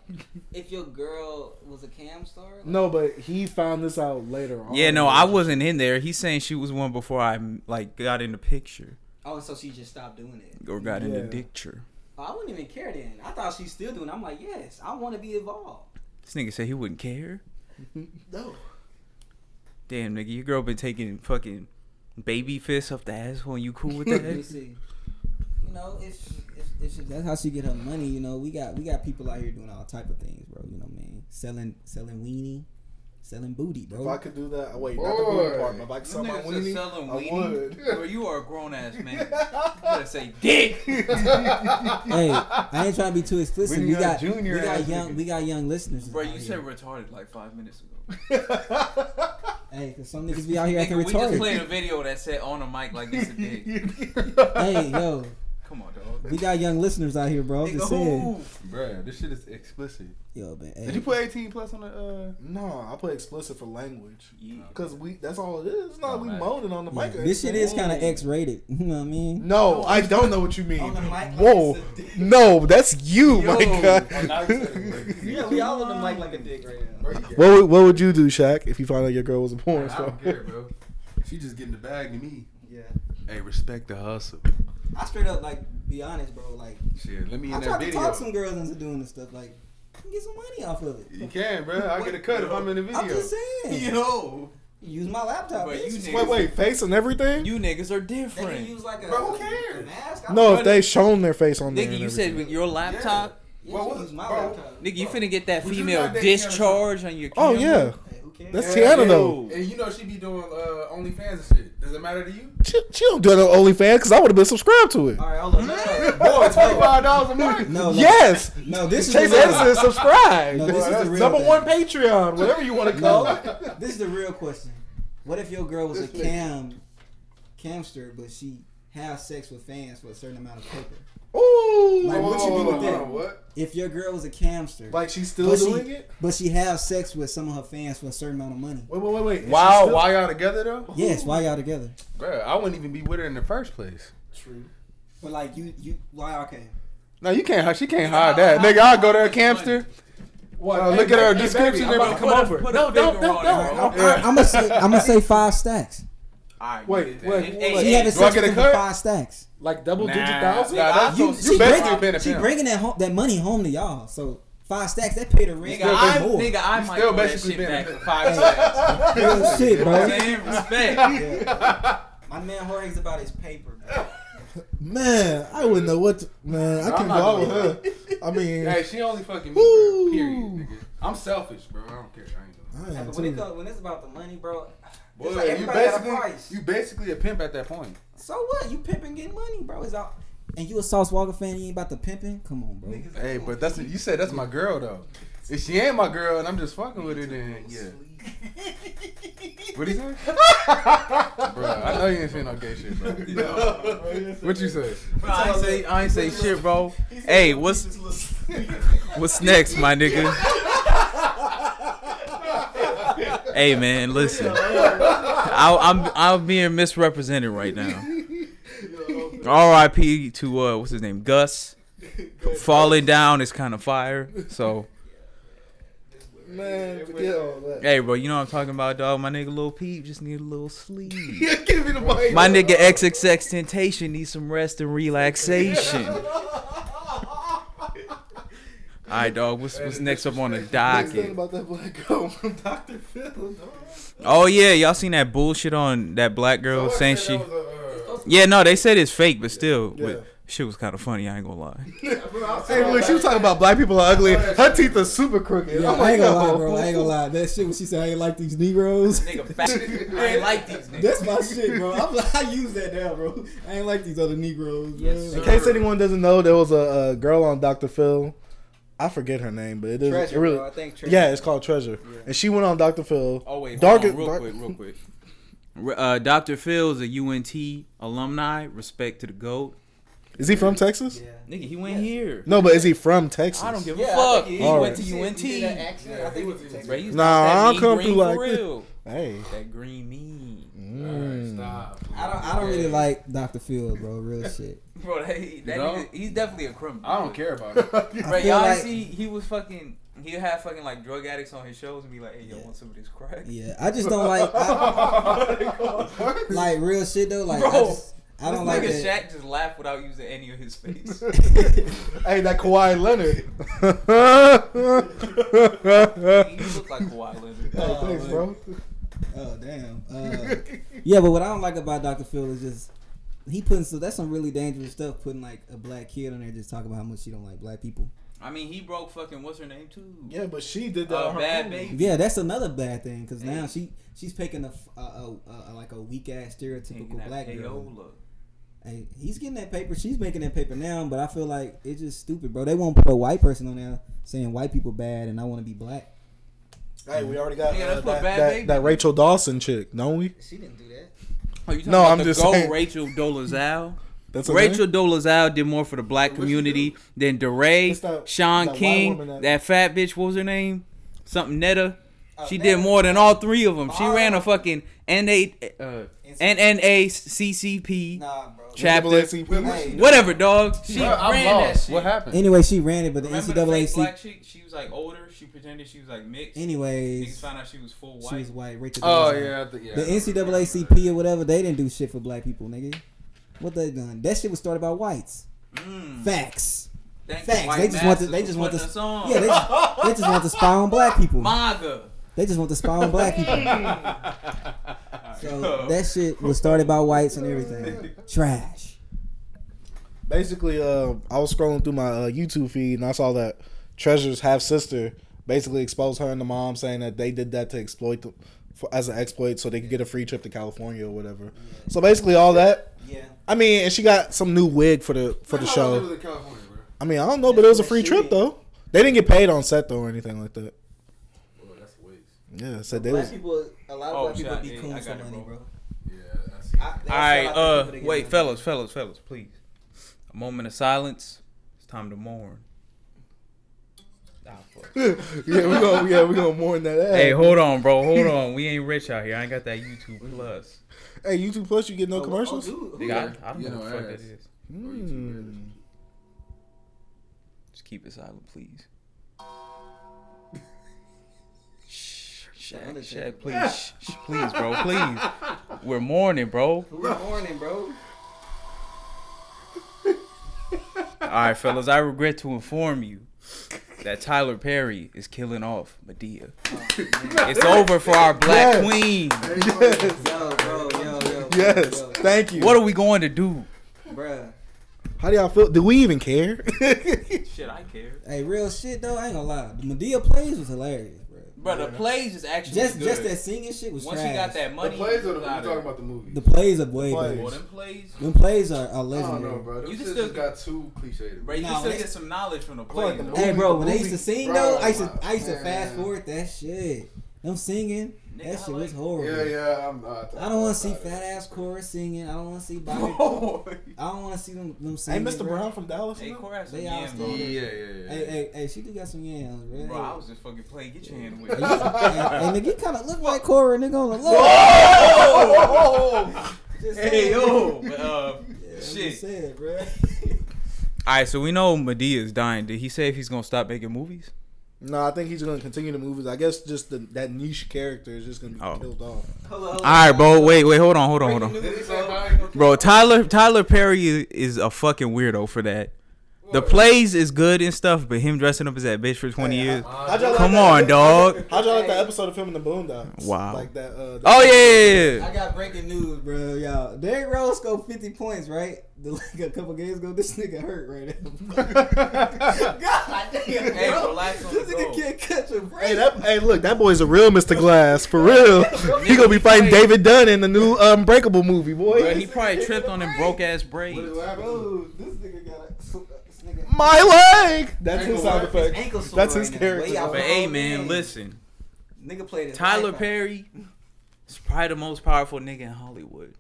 If your girl was a cam star, like,
No, but he found this out later on.
Yeah, no, I wasn't in there. He's saying she was one before I like got in the picture
oh, so she just stopped doing it.
or got in the picture.
Oh, I wouldn't even care then. I thought she's still doing. it. I'm like, yes, I want to be involved.
This nigga said he wouldn't care.
No.
Damn, nigga, your girl been taking fucking baby fists up the asshole and you cool with
Let me
that?
see. You know, if, if, if she, that's how she get her money, you know, we got we got people out here doing all type of things, bro. You know what I mean? Selling selling weenie, selling booty, bro.
If I could do that, wait, not the booty
Boy.
part, but if I could sell my weenie, I would.
Bro, you are a grown ass man. You better say dick.
hey, I ain't trying to be too explicit.
We
We
got
got
junior
we got young
niggas.
we got young listeners.
Bro,
out
you
here.
said retarded like five minutes ago.
hey, cause some niggas be out here acting
Nigga, we just played a video that said on the mic like this a dick.
hey, yo,
Come on, dog.
we got young listeners out here, bro. I'm just saying.
Bruh, this shit is explicit.
Yo, man. Hey.
Did you put 18 plus on the? uh
No, I play explicit for language.
Yeah.
Cause we, that's all it is. It's not
Oh,
we
man.
moaning on the
Yeah,
mic. or
this shit is kind of X-rated. You know what I mean?
No, I don't know what you mean.
On the mic like
Whoa,
it's a dick.
no, that's you, my
Yo.
God.
Oh, now you said it.
Yeah, we all on the mic like a dick right now.
Bro, you gay.
What would, what would you do, Shaq, if you found out your girl was a porn
I
star?
don't care, bro. She just getting the bag to me.
Yeah.
Hey, respect the hustle.
I straight up like be honest, bro. Like
Shit, let me in
I
that
tried to talk some girls into doing this stuff. Like get some money off of it.
You can, bro. I get a cut if I'm in the video.
I'm just saying.
Yo.
Use my laptop.
Bro, you niggas-
Wait, wait, face and everything?
You niggas are
They can
different.
use like a,
Bro, who cares?
a mask.
No, if they shown their face on there.
Nigga,
and
you said with your laptop.
Yeah,
Bro,
you
what-
use my
bro.
laptop.
Nigga, you finna get that
Would
female
not date Tiana
discharge on your
Oh yeah,
Hey, who cares?
that's
Yeah,
Tiana
yeah.
though.
And you know she be doing uh, OnlyFans and shit. Does it matter to you?
She, she don't do it on OnlyFans because I would have been subscribed to it.
All right, hold on. No,
Boy, twenty five dollars a month.
no, no.
Yes,
No, this is
Chase
the
Edison is subscribed.
No, this is the
That's
real
number
thing.
one Patreon, whatever you want to call
No,
it.
this is the real question. What if your girl was a
This nigga.
cam, camster, but she has sex with fans for a certain amount of paper?
Ooh,
Like, what you do with that?
What?
If your girl was a camster,
like she's still
but
doing
she,
it.
but she has sex with some of her fans for a certain amount of money.
Wait, wait, wait, wait. Is
Wow,
still-
why y'all together though?
Yes, why y'all together?
Bro, I wouldn't even be with her in the first place.
True.
But like you, you, why okay?
No, you can't. She can't hide that, nigga. I'll go there, camster.
What?
Uh, look at her description.
I'm about to come over.
Put
No, don't, don't, don't.
it, bro.
I'm, I'm gonna say, I'm gonna say five stacks.
Alright,
Wait,
you did that.
wait,
Hey,
wait.
hey,
She
hey,
having sex with
a
him
cut?
for five stacks.
Like double digit thousand?
nah, that's-
You,
you
she
basically
bring-
been a
she bringing that home, that money home to y'all. So five stacks, that pay the rent.
Nigga, I,
more.
nigga, I might
still
throw that
basically
shit back
bitch.
for five cents.
Real shit, bro.
Man, respect.
My man Jorge's about his paper, bro.
Man, I wouldn't know what. To, man, I can go
not
out with her. I mean,
Hey, she only fucking me, Period, nigga. I'm selfish, bro. I don't care. I ain't
I am
when, it when it's about the money, bro.
Boy,
like
you
everybody got a
basically you basically a pimp at that point.
So what? You pimping, getting money, bro. It's all. And you a Sauce Walka fan? You ain't about the pimping? Come on, bro.
Hey, but that's you said that's my girl though. If she ain't my girl and I'm just fucking with her, then yeah. What he say? bro, I know you ain't saying no gay shit, bro. What you say?
Bro, I ain't say I ain't say shit, bro. Hey, what's what's next, my nigga? hey man, listen. I, I'm I'm being misrepresented right now. R.I.P. to uh, what's his name, Gus. Falling down is kind of fire. So,
Man, forget all that.
hey, bro, you know what I'm talking about, dog. My nigga, Lil Peep just need a little sleep.
Give me the mic.
My nigga XXXTentacion needs some rest and relaxation. All right, dog. What's what's next up on the
Next thing
docket?
about that black girl from Dr. Phil. dog.
Oh yeah, y'all seen that bullshit on that black girl saying she?
Was a, uh,
Yeah, no, they said it's fake, but still,
Yeah.
but shit was kind of funny. I ain't gonna lie.
Hey, look, she was talking about black people are ugly. Her teeth are super crooked.
Yeah,
I'm
I
like,
ain't gonna lie, bro. I ain't gonna lie. That shit when she said I ain't like these Negroes.
Nigga, fat. I ain't like these niggas.
That's my shit, bro. I'm like, I use that now, bro. I ain't like these other Negroes, bro.
Yes,
In case anyone doesn't know, there was a, a girl on Dr. Phil. I forget her name, but it is
Treasure,
it really.
bro. I think Treasure.
Yeah, it's called Treasure, and she went on Dr. Phil.
Oh wait,
Dark-
on, real
dark-
quick, real quick. Re- Uh, Dr. Phil's a UNT alumni. Respect to the goat.
Is he from Texas?
Yeah.
Nigga, he went here.
No, but is he from Texas?
I don't give a
Yeah, I
fuck.
think
He,
All
went
right.
to UNT.
He did that accent. I think he was Texas.
Nah, I don't come through like this.
real.
Hey.
That green mean.
Mm.
Stop.
I don't. I don't really like Dr. Phil, bro. Real shit.
Bro, that, that
You know?
nigga, he's definitely a criminal.
I don't care about it.
Bro, y'all
like-
see, he was fucking. He'd have fucking like drug addicts on his shows and be like, "Hey, yo, want some of this crack?"
Yeah, I just don't like. I, like real shit though. Like I, just, I don't like
nigga
that.
Shaq just laughed without using any of his face.
Hey, that Kawhi Leonard.
he looked like Kawhi Leonard.
Hey, thanks, bro.
Oh damn. Uh, yeah, but what I don't like about Dr. Phil is just he putting so that's some really dangerous stuff. Putting like a black kid on there just talking about how much she don't like black people.
I mean, he broke fucking what's her name too?
Yeah, but she did that.
Uh,
her
bad baby.
Yeah, that's another bad thing because now she she's picking a like a weak ass stereotypical black girl.
payola.
Hey, he's getting that paper. She's making that paper now, but I feel like it's just stupid, bro. They won't put a white person on there saying white people bad and I want to be black.
Hey, we already got
Yeah,
uh,
that's what
that,
Bad
that,
Baby
that. Rachel Dawson chick, don't we?
She didn't do that.
Oh, you talking
No,
about
I'm
the
just
GOAT
saying.
Rachel Dolezal?
That's her
Rachel
name?
Dolezal did more for the black community than DeRay,
that-
Sean
that white
King,
woman
that,
that-
fat bitch. What was her name? Something Netta. She
Netta.
did more than all three of them. She
Oh.
ran a fucking NA, uh, NNACCP
Nah, bro.
Chapter.
Hey,
Whatever, dog. She
Bro, I'm
ran that
lost.
shit.
What happened?
Anyway, she ran it, but the
Remember the fake
NCAA.
black chick? She was like older. She pretended she was like mixed. Niggas
Anyways,
found out she was full white.
she was white. Rachel.
Oh
Dolezal.
yeah, I think- yeah.
The NCAACP or whatever, they didn't do shit for black people, nigga. What they done? That shit was started by whites.
Mm.
Facts.
Thank
Facts. They just want to. They just want
putting
to.
us on.
Yeah, they they just want to spy on black people.
MAGA.
They just want to spy on black people. So that shit was started by whites and everything. Trash.
Basically, uh, I was scrolling through my uh, YouTube feed and I saw that Treasure's half sister basically exposed her and the mom, saying that they did that to exploit the, for, as an exploit, so they could get a free trip to California or whatever. So basically, all that.
Yeah.
I mean, and she got some new wig for the for the
How
show.
was in California, bro?
I mean, I don't know, but it was a free trip though. They didn't get paid on set though or anything like that.
Boy, that's a waste.
Yeah, so they
black
was.
people, a lot of
Oh,
black people
shot,
be
yeah,
coons for money,
bro.
bro.
Yeah, I see.
I, they
All right, uh,
people to get
wait,
money.
fellas, fellas, fellas, please. A moment of silence. It's time to mourn. Ah, fuck.
yeah, we gonna yeah we gonna mourn that ass.
Hey, hold on, bro. Hold on. We ain't rich out here. I ain't got that YouTube Plus.
Hey, YouTube Plus, you get no
Oh,
commercials.
oh, dude, who-
Nigga, I, I don't
You
know
know
what the fuck
ass.
that is.
Hmm.
Just keep it silent, please. Shaq, Shaq, please, shh, shh, please, bro, please. We're mourning, bro.
Who morning, bro?
All right, fellas, I regret to inform you that Tyler Perry is killing off Madea. Oh, it's over for our black
Yes.
queen.
Yo, bro, yo, yo.
Yes,
yo,
thank you.
What are we going to do?
bruh.
How do y'all feel? Do we even care?
Shit, I care.
Hey, real shit though. I ain't gonna lie. The Madea plays was hilarious, bro.
Bro, the plays is actually
Just
good.
just that singing shit was
Once
trash.
he got that
The
money,
plays
he
or the,
was
you talking
of
about the movie?
The plays are way
plays.
better.
Well, them plays,
Them plays are, are
I don't
legendary.
know, bro. Them
You can
shit
still
just got too cliche.
bro, you
Nah,
can still
they-
get some knowledge from the
feel like
plays.
the
though.
Hey,
movie-
bro,
the
when they used to sing
Bro,
though, I used to I used to
man.
fast forward that shit. Them singing,
Nigga,
that
I
shit was horrible.
Yeah, yeah. I'm, uh,
I don't want to see fat ass chorus singing. I don't want to see Bobby. I don't want to see them them
Hey,
singing.
Mr.
bro.
Brown from Dallas.
Hey,
you know?
Cora has some yams, bro.
Yeah, yeah, yeah.
Hey, hey, hey, she do got some yams, bro.
Bro,
Hey,
I was just fucking playing. Get your hand away.
hey, you- hey, hey, nigga, you kind of look like Cora, nigga on the low. Just
hey
saying.
yo, but, uh,
Yeah, I'm
shit.
just saying, bro.
All right, so we know Madea's dying. Did he say if he's gonna stop making movies?
No, I think he's gonna continue the movies. I guess just the, that niche character is just gonna be
Oh.
killed off.
All right, bro. Wait, wait, hold on, hold on, hold on.
Did he say how he gonna
Bro, Tyler Tyler Perry is, is a fucking weirdo for that. The plays is good and stuff, but him dressing up as that bitch for twenty
Hey,
years.
How'd y'all like
Come
that-
on, dog.
How'd y'all like that episode of film in the Boondocks?
Wow.
Like that. Uh, the-
Oh yeah, yeah, yeah.
I got breaking news, bro. Y'all, Derrick Rose scored 50 points, right? The, like a couple games ago, this nigga hurt right now. God damn,
Hey,
bro.
relax on
This nigga can't catch a break.
Hey, that, hey, look, that boy's a real Mr. Glass for real. he gonna be fighting David Dunn in the new Unbreakable movie, boy.
Bro, he probably tripped on them broke ass braids.
Bro, this nigga got a. This nigga.
My leg. That's his sound
work.
effect.
ankle
That's
right
his
now.
character.
Way out
But hey, man,
games.
listen.
Nigga played his
Tyler
life.
Perry is probably the most powerful nigga in Hollywood.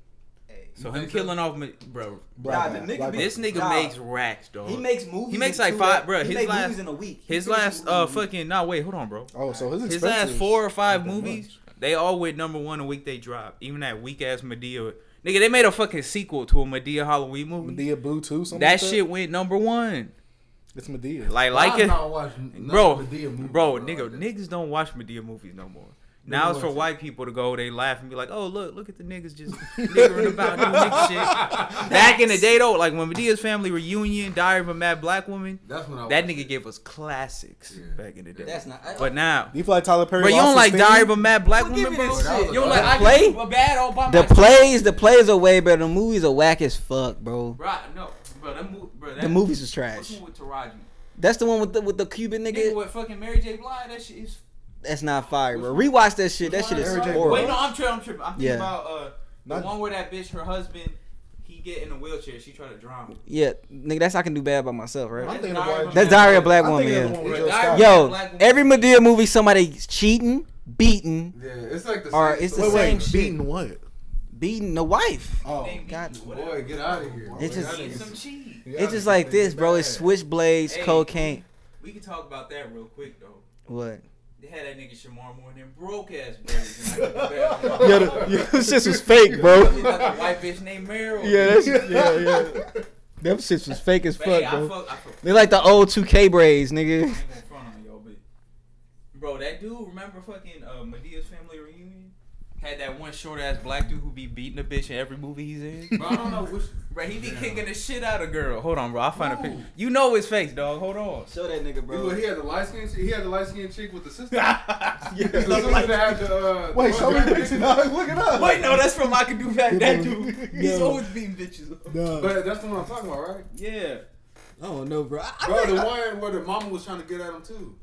So
You
him killing off, me- bro.
Nah, the nigga be-
This nigga
Nah.
makes racks, dog.
He makes movies.
He makes
in
like
two-
five- bruh,
He
his
make
last-
movies in a week. He
His last uh
in a week.
fucking nah wait hold on bro.
Oh, so his
His last four or five movies,
much.
they all went number one a week they dropped. Even that weak ass Madea. Nigga, they made a fucking sequel to a Madea Halloween movie.
Madea Boo too. Something
that
like
shit went number one.
It's Madea.
Like like
I'm
it,
not watching
bro,
of movies,
bro,
bro.
nigga,
Like,
niggas don't watch Madea movies no more. Now it's for white people to go. They laugh and be like, "Oh, look, look at the niggas just niggering about doing nigga shit." Back in the day, though, like when Madea's family reunion, Diary of a Mad Black Woman,
That's when I
that nigga
it.
gave us classics
Yeah.
back in the day.
That's not.
But now,
you feel like Tyler Perry?
bro, you don't like
steam?
Diary of a Mad Black
Don't
Woman, bro?
shit.
You don't like
The
I
play?
can bad all by
The
myself.
plays, the plays are way better. The movies are whack as fuck, bro.
Bro, no, bro, that movie, bro, that
The movies is
What's
trash.
with Taraji?
That's the one with the with the Cuban
Nigga,
nigga.
with fucking Mary J. Blige, that shit is.
That's not fire, bro. Rewatch that shit. That shit is
Mary
horrible.
Wait, no, I'm tripping. I'm tripping. I'm thinking
Yeah.
about uh the
Not-
one where that bitch, her husband, he get in a wheelchair. She try to drown him.
Yeah, nigga, that's I can do bad by myself,
I'm
right?
thinking
Diary
of
of a
That's
Mad
Diary of Black Woman.
thinking of the
Yeah.
one with
Bro,
Joe
Diary
Scott.
of
Yo,
Black Woman.
every Madea movie, somebody's cheating, beating,
Yeah, it's like the
Or
same
it's the
Wait,
same
wait,
shit.
beating what?
Beating the wife.
Oh,
God.
Boy, get out of here.
It's just-
some cheese.
It's just like this, bro. It's switchblades,
Hey.
cocaine.
We can talk about that real quick though.
What?
They had that nigga Shemar Moore and them broke ass brothers. and I can do bad.
Yeah, the, yeah, this shit was fake, bro.
He the white bitch named Meryl.
Yeah, that's yeah, yeah. Them shits was fake as
But hey,
fuck,
I
bro.
fuck, I fuck.
They like the old 2K braids, nigga.
I ain't gonna front on y'all, but bro, that dude, remember fucking uh, Madea's family reunion? Had that one short ass black dude who be beating a bitch in every movie he's in.
Bro, I don't know which.
Bro, he be kicking the shit out of girl. Hold on, bro. I'll find a picture. You know his face, dog. Hold on.
Show that nigga,
Bro, he had the light skin. He had the light skin chick with the sister.
Yeah.
The sister that had the. Uh,
wait,
the
show me
one
the
that-
picture, dog. Look it up.
Wait, no, that's from I Can Do That. That dude. He's
No.
always beating bitches.
No,
But that's the one I'm talking about, right?
Yeah.
I don't know, bro. I, I
Bro,
think-
the one where the mama was trying to get at him too.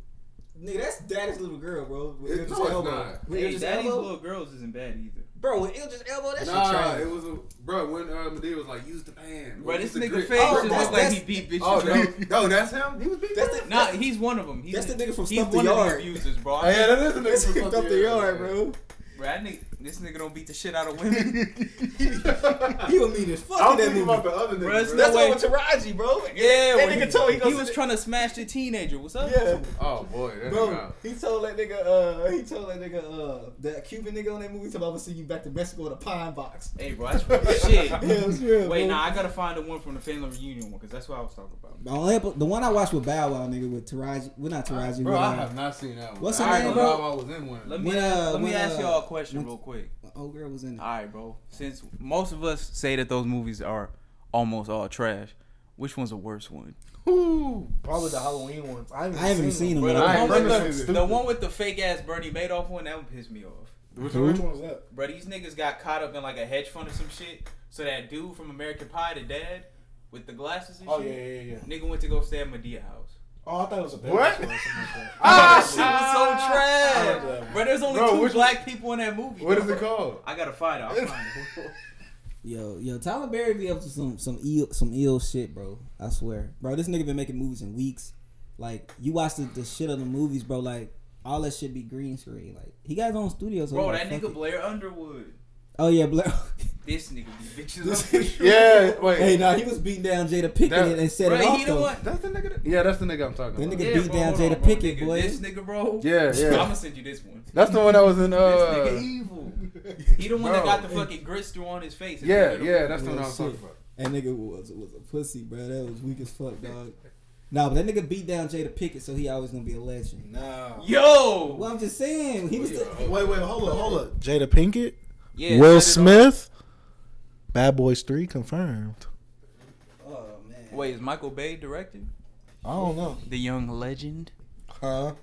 Nigga, that's daddy's little girl, bro. With
It-
Idris
no, it's
Elba.
not.
With
Hey, Daddy's
Elba?
Little Girls isn't bad either.
Bro, with Idris Elba, that shit
Nah,
trash.
it was a bro when uh, Madea was like, use the pan.
Bro,
Use
this
the
nigga
grit.
face
Oh,
just look like he beat bitches.
Oh
bro.
no, no, that's him. He was beating.
That's the,
Nah, he's one of them. He's
That's the nigga from
he's
Stump the
one of the abusers, bro.
Oh, yeah, that is the nigga
That's
from
picked up the yard, bro.
Bro, that nigga, this nigga don't beat the shit out of women.
He was mean as fuck
I'm
in that
thinking
movie.
about the other nigga.
Bro, it's
bro.
no
That's
way.
the one with Taraji, bro.
yeah,
that
when
nigga told he
he was trying to smash the teenager. What's up?
Yeah.
Oh boy, that
Bro,
nigga.
he told that nigga, uh, he told that nigga, uh, that Cuban nigga on that movie, told I'm gonna see you back to Mexico with a pine box.
Hey, bro, that's real shit.
Yeah, it's real,
Wait,
bro.
nah, I gotta find the one from the family reunion one because that's what I was talking about.
The only the one I watched with Bow Wow, nigga, with Taraji. We're not Taraji,
Bro, I
uh,
have not seen that one.
What's
I
her
already
name,
know
bro?
I was in one.
Let me
When, uh,
let me
when,
ask
uh,
y'all a question real quick.
Old girl was in it.
All right, bro. Since most of us say that those movies are almost all trash, which one's the worst one?
Ooh, probably the Halloween ones. I haven't,
I haven't seen them.
Bro,
but
the, one with the, the one with the fake ass Bernie Madoff one that one pissed me off.
Which
Which
one?
one was that?
Bro, these niggas got caught up in like a hedge fund or some shit. So that dude from American Pie, the dad with the glasses and
Oh
shit,
yeah, yeah, yeah.
nigga went to go stay at Madea house.
Oh, I thought it was a
What?
that ah, ah, shit was so trash. Bro, there's only
Bro,
two
which-
black people in that movie.
What is
bro.
it called?
I gotta find it. I'll find it.
Yo, yo, Tyler Perry be up to some some ill some ill shit, bro. I swear, bro. This nigga been making movies in weeks. Like you watch the, the shit of the movies, bro. Like all that shit be green screen. Like he got his own studio. So
Bro,
he
that nigga
it.
Blair Underwood.
Oh yeah, Blair.
This nigga be bitches up.
Yeah, wait.
hey, nah, he was beating down Jada Pickett
That-
and, and set
Bro,
it off
he the
though.
one.
That's the nigga. That, yeah, that's the nigga I'm talking
That
about.
nigga
Yeah,
beat
bro,
down
hold
Jada
on, bro,
Pickett,
nigga,
boy.
This nigga, bro.
Yeah, yeah.
I'm gonna send you this one.
That's the one that was in.
This
Uh,
nigga evil. He the one that got the fucking grit through on his face.
yeah, yeah, that's the one I
Real
was talking about.
That nigga was was a pussy, bro. That was weak as fuck, dog. Nah, but that nigga beat down Jada Pickett, so he always gonna be a legend.
No.
Yo.
Well, I'm just saying, he was. The,
Wait, wait, hold on, hold on. Jada Pinkett,
Yeah,
Will Smith, Bad Boys Three confirmed.
oh man.
Wait, is Michael Bay directing?
I don't know.
The young legend.
Huh?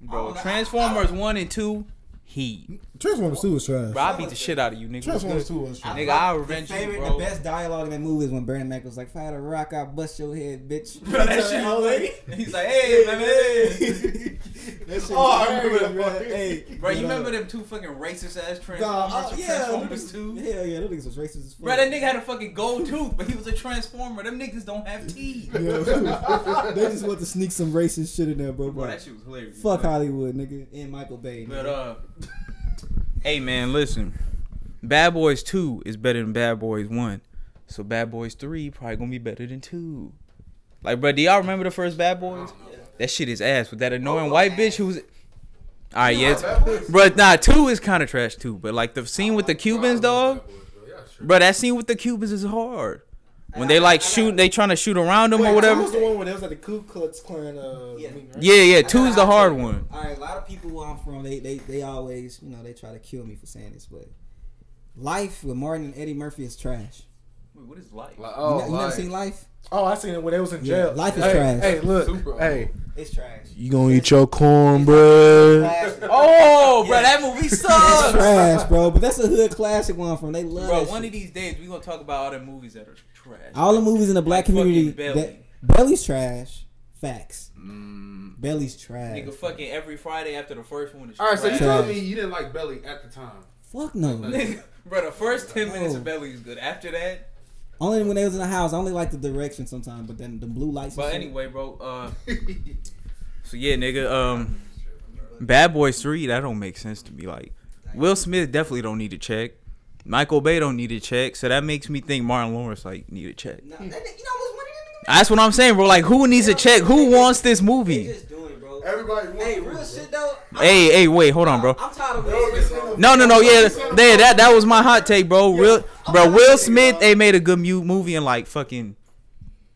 Bro, Transformers one and two. He.
Transformers Two was trash.
Bro, I beat the shit out of you, nigga.
Transformers Two was trash.
Nigga, I'll
The
revenge you,
favorite,
bro.
the best dialogue in that movie is when Bernie Mac was like, "If I had a rock, I'll bust your head, bitch."
Bro, that shit
old lady.
He's like, hey, man, hey.
That shit
Oh, I remember that
bro. Hey,
Bro, you
but, uh,
remember them two fucking racist ass Transformers
God, oh, yeah,
Transformers 2?
niggas- Hell yeah, them niggas was racist as fuck.
Bro, that nigga had a fucking gold tooth, but he was a Transformer. Them niggas don't have teeth.
Yo, they just want to sneak some racist shit in there, bro.
Bro,
bro.
that shit was hilarious.
Fuck Hollywood, nigga, and Michael Bay.
But
nigga.
uh, hey man, listen, Bad Boys Two is better than Bad Boys One, so Bad Boys Three probably gonna be better than two. Like, bro, do y'all remember the first Bad Boys? That shit is ass with that annoying white bitch who's. All right, yeah, it's- bro. Nah, two is kind of trash too, but like the scene with the Cubans, dog. Bro, that scene with the Cubans is hard. When they like shoot, they trying to shoot around them or whatever.
was the one where they was at the Ku Klux Klan. Uh,
Yeah.
meeting, right?
Yeah, yeah,
I
two's
a
the
hot
hard
take.
one.
All right, a lot of people where I'm from, they they they always, you know, they try to kill me for saying this, but Life with Martin and Eddie Murphy is trash.
Wait, what is life?
Like,
you,
oh,
ne- you never seen Life?
Oh, I seen it when they was in
Yeah,
jail.
Life is
hey,
trash.
Hey, look.
Super
hey,
It's trash.
you gonna eat your corn,
Classic.
Oh, bro, that movie
It's
sucks.
trash, bro. But that's a hood classic one from. They love
Bro, one
shit.
of these days we gonna talk about all the movies that are trash.
All the movies in the black
Like
community.
Belly.
That, Belly's trash. Facts.
Mm.
Belly's trash.
Nigga, fucking every Friday after the first one is
All right, so you
trash.
telling me you didn't like Belly at the time?
Fuck no.
Nigga, bro, the first ten minutes
No.
of Belly is good. After that,
Only when they was in the house. I only like the direction sometimes, but then the blue lights.
but anyway, bro. Uh, so yeah, nigga. Um, Bad Boys Three. That don't make sense to me. Like, Will Smith definitely don't need to check. Michael Bay don't need a check. So that makes me think Martin Lawrence like need a check.
Nah, that, you know what's one of
That's what I'm saying, bro. Like, who needs a check? Who wants this
them? They
movie?
just doing, it, bro.
Everybody wants
Hey, real shit though.
Hey, hey, wait, hold on, bro.
I'm tired of Will Smith.
No, no, no. Yeah, there. That that was my hot take, bro. Real, oh, bro. Will Smith. They made a good movie in like fucking.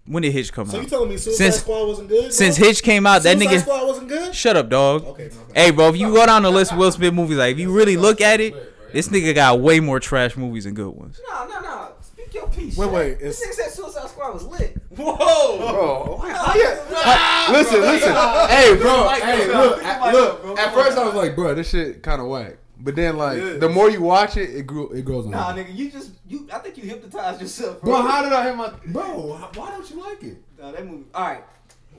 When did Hitch come
So you
out?
telling me Suicide
Since-
Squad wasn't good?
Since? Hitch came out, that
Suicide
nigga.
Squad wasn't good.
Shut up, dog.
Okay, my bad.
Hey, bro. If you go down the list of Will Smith movies, like if you really look at it, this nigga got way more trash movies than good ones.
No, no, no. Speak your piece.
Wait, wait,
This
it's-
nigga said Suicide Squad was lit.
Whoa.
Bro, how you- how- listen, listen. Hey, bro. Hey, look, at, look. At first, I was like, bro, this shit kind of whack. But then, like, the more you watch it, it grew, it grows on.
Nah,
you.
nigga, you just you. I think you hypnotized yourself,
Bro,
bro.
how did I hit my? Bro, why don't you like it?
Nah, that movie. All right.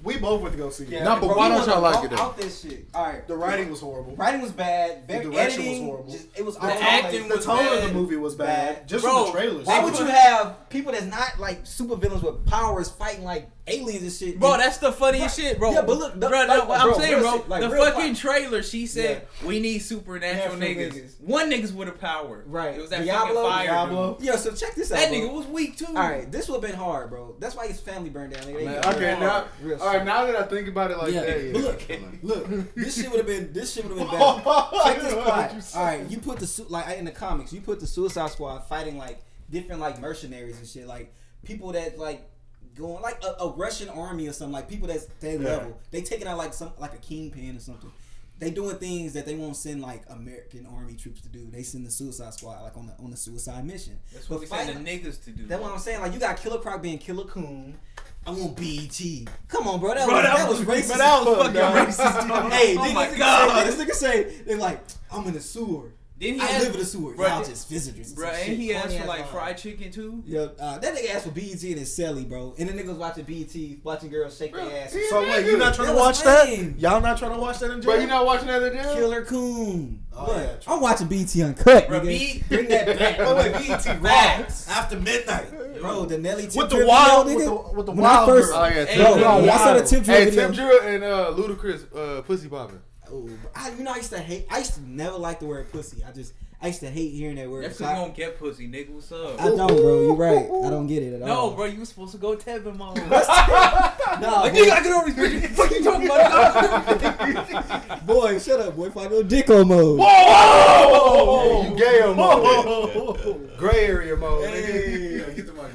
We both went to go see it.
Yeah,
Nah, but
bro,
why
we
don't y'all like it,
walk? Out this shit. All right.
The writing was horrible.
Writing was bad. Very
direction was horrible.
Just, it was
The
all
tone,
acting
the
was
tone of the movie was bad.
Bad.
Just
Bro,
from the trailers.
Why would you have people that's not like super villains with powers fighting like aliens and shit?
Bro,
And-
that's the funniest
Right.
shit, bro.
Yeah, but look, the-
bro,
like-
no, what
bro,
I'm saying, bro,
shit, like
the fucking
fight.
trailer, she said we need supernatural
Natural
niggas.
niggas.
One niggas with a power.
right.
It was that
Diablo,
fucking fire.
Diablo.
dude.
Yo, so check this out.
That
bro.
nigga was weak too.
All right, this would have been hard, bro. That's why his family burned down. Nigga. They
Man,
got
okay, now,
Real
all right, now that I think about it like
Yeah,
that, yeah.
but look, look, this shit would have been this shit would have been better. Check this plot. All right, you put the su- like in the comics, you put the Suicide Squad fighting like different like mercenaries and shit, like people that like going like a, a Russian army or something, like people that's their level. They taking out like some like a kingpin or something. They doing things that they won't send like American army troops to do. They send the Suicide Squad like on the on the suicide mission.
That's what we
But
send the
fighting-
niggas to do.
that's what I'm saying. Like you got Killer Croc being Killer Coon. I want BET. Come on, bro. That
Bro,
was
that
that was
was-
racist.
but that was
fuck,
fucking
dog.
racist, dog.
Hey,
Oh
niggas,
my
niggas
God.
Say, this nigga say they're like, I'm in the sewer.
Then he
I
asked,
live in the sewer.
Bruh,
Y'all just visitors.
bro,
Some
and he asked
corny
for like
line.
fried chicken too.
Yeah, uh, that nigga asked for BET and his celly, bro. And the nigga was watching BET, watching girls shake their ass.
So wait, you not trying
That
to
was
watch that?
lame.
Y'all not trying to watch that in jail?
Bro, you not watching that in jail?
Killer Coon.
Oh,
What?
yeah.
I'm watching BET Uncut,
Bro,
nigga.
B-
Bring that back. Oh wait, BET
Facts.
Raw after midnight, bro. The Nelly Tip
With the wild-
video,
with
nigga.
the- with the
When I
wild
first-
girl.
Oh yeah,
Hey,
Tim
Bro,
Drill.
when I saw the Tip Drill
Hey,
video.
Tip Drill and uh, Ludacris, uh, pussy popping.
Oh, I, you know, I used to hate. I used to never like the word pussy. I just, I used to hate hearing that word.
That's
So
you
I,
don't get pussy, nigga. What's up?
I don't, bro. You're right. I don't get it at
no,
all.
bro, you was supposed to go Tevin mode.
Nah,
like,
boy,
nigga, I get over these bitches. Fuck you talking about?
boy, shut up, boy. If I go dicko mode.
Oh, you gay mode. Gray area mode. nigga. Get the mic.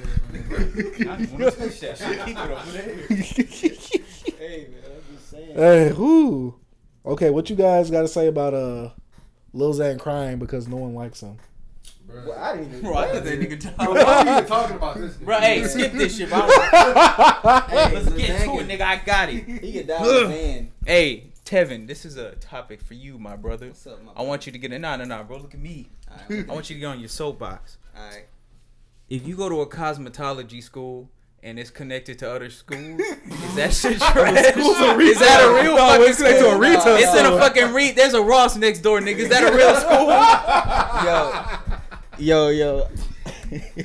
I just want to touch that shit. Keep it over there.
Hey, man, I'm just saying.
Hey, who? Okay, what you guys got to say about uh Lil Xan crying because no one likes him?
Bro, I didn't even.
Bro, I thought that nigga
Bro,
talk.
why are you even talking about this?
Bro, hey, skip this shit, bro.
Hey,
Let's get to it, nigga. I got it.
He get down with man.
Hey, Tevin, this is a topic for you, my brother.
What's up, my brother?
I want you to get in. Nah, nah, nah, bro. Look at me.
Alright,
I want you to get on your soapbox.
alright.
If you go to a cosmetology school and it's connected to other schools, is that shit trash? is that a real
No,
fucking
it's connected to a
school?
retail
It's in a fucking re. There's a Ross next door, nigga. Is that a real school?
Yo, yo. Yo.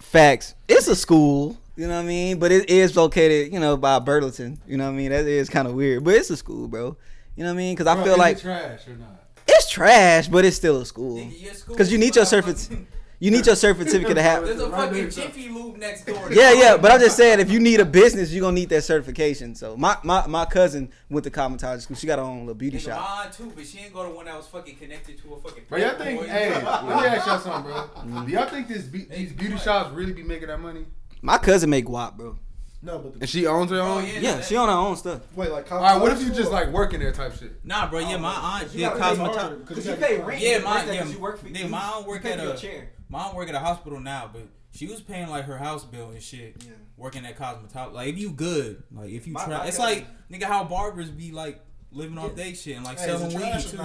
Facts. It's a school. You know what I mean? But it is located, you know, by Burleson. You know what I mean? That is kind of weird. But it's a school, bro. You know what I mean? Because I
Bro,
feel
is it
like
trash or not.
it's trash, but it's still a school.
Nigga, your school
Because you need your
not
certificate.
fucking-
You need your certificate to have.
There's a fucking. Jiffy Lube next door.
Yeah, yeah, but I'm just saying, if you need a business, you're gonna need that certification. So my my, my cousin went to cosmetology school. She got her own little beauty
Nigga,
shop.
mine too, but she ain't go to one that was fucking connected to a fucking.
Bro, y'all think?
Playboy.
Hey, let me ask y'all something, bro. Mm. Do y'all think this be- these beauty shops really be making that money?
My cousin make guap, bro.
No, but
And she owns her
Oh,
own.
yeah,
Yeah, she on her own stuff.
wait, like
All right, what if you just like working there type shit?
Nah, bro. Yeah, my aunt did
gotta pay
cosmetology.
Because you pay rent.
Yeah, my
work there
yeah,
'cause you work for
nigga,
you-
my aunt work at a
chair.
My aunt work at a hospital now, but she was paying like her house bill and shit.
Yeah.
Working at cosmetology, like if you good, like if you
My-
try,
my
it's
cousin-
like nigga how barbers be like living off they shit and like selling weed too.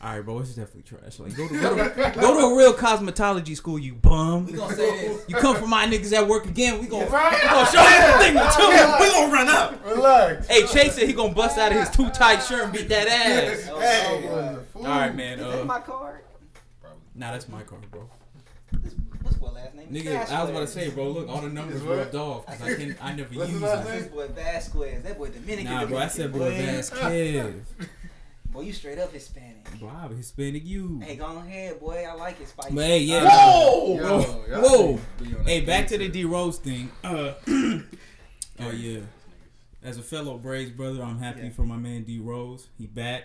All right, bro, it's definitely trash. Like go to go to, go to a real cosmetology school, you bum.
We gonna say this.
You come from my niggas at work again. We gonna, we gonna show you the thing too. We gonna run up.
Relax.
Hey, Chase said he gonna bust out of his too tight shirt and beat that ass.
Hey,
All right, man.
is that
Uh,
my card?
Nah, that's my car, bro.
This- What's my last name?
Nigga, I was about to say, bro. Look, all the numbers rubbed off because I can I never
What's
use
his last
them.
name?
This boy Vasquez. That boy Dominican.
Nah, bro. I said, boy,
Dominican,
Vasquez.
Boy, you straight up Hispanic.
Bro, I'm Hispanic you.
Hey, go ahead, boy. I like it spicy.
But hey, yeah.
Whoa!
Whoa!
Yo, y'all
Whoa!
be
Hey, back to the D Rose thing. Uh, oh yeah. As a fellow Braves brother, I'm happy
Yeah.
for my man D Rose. He back.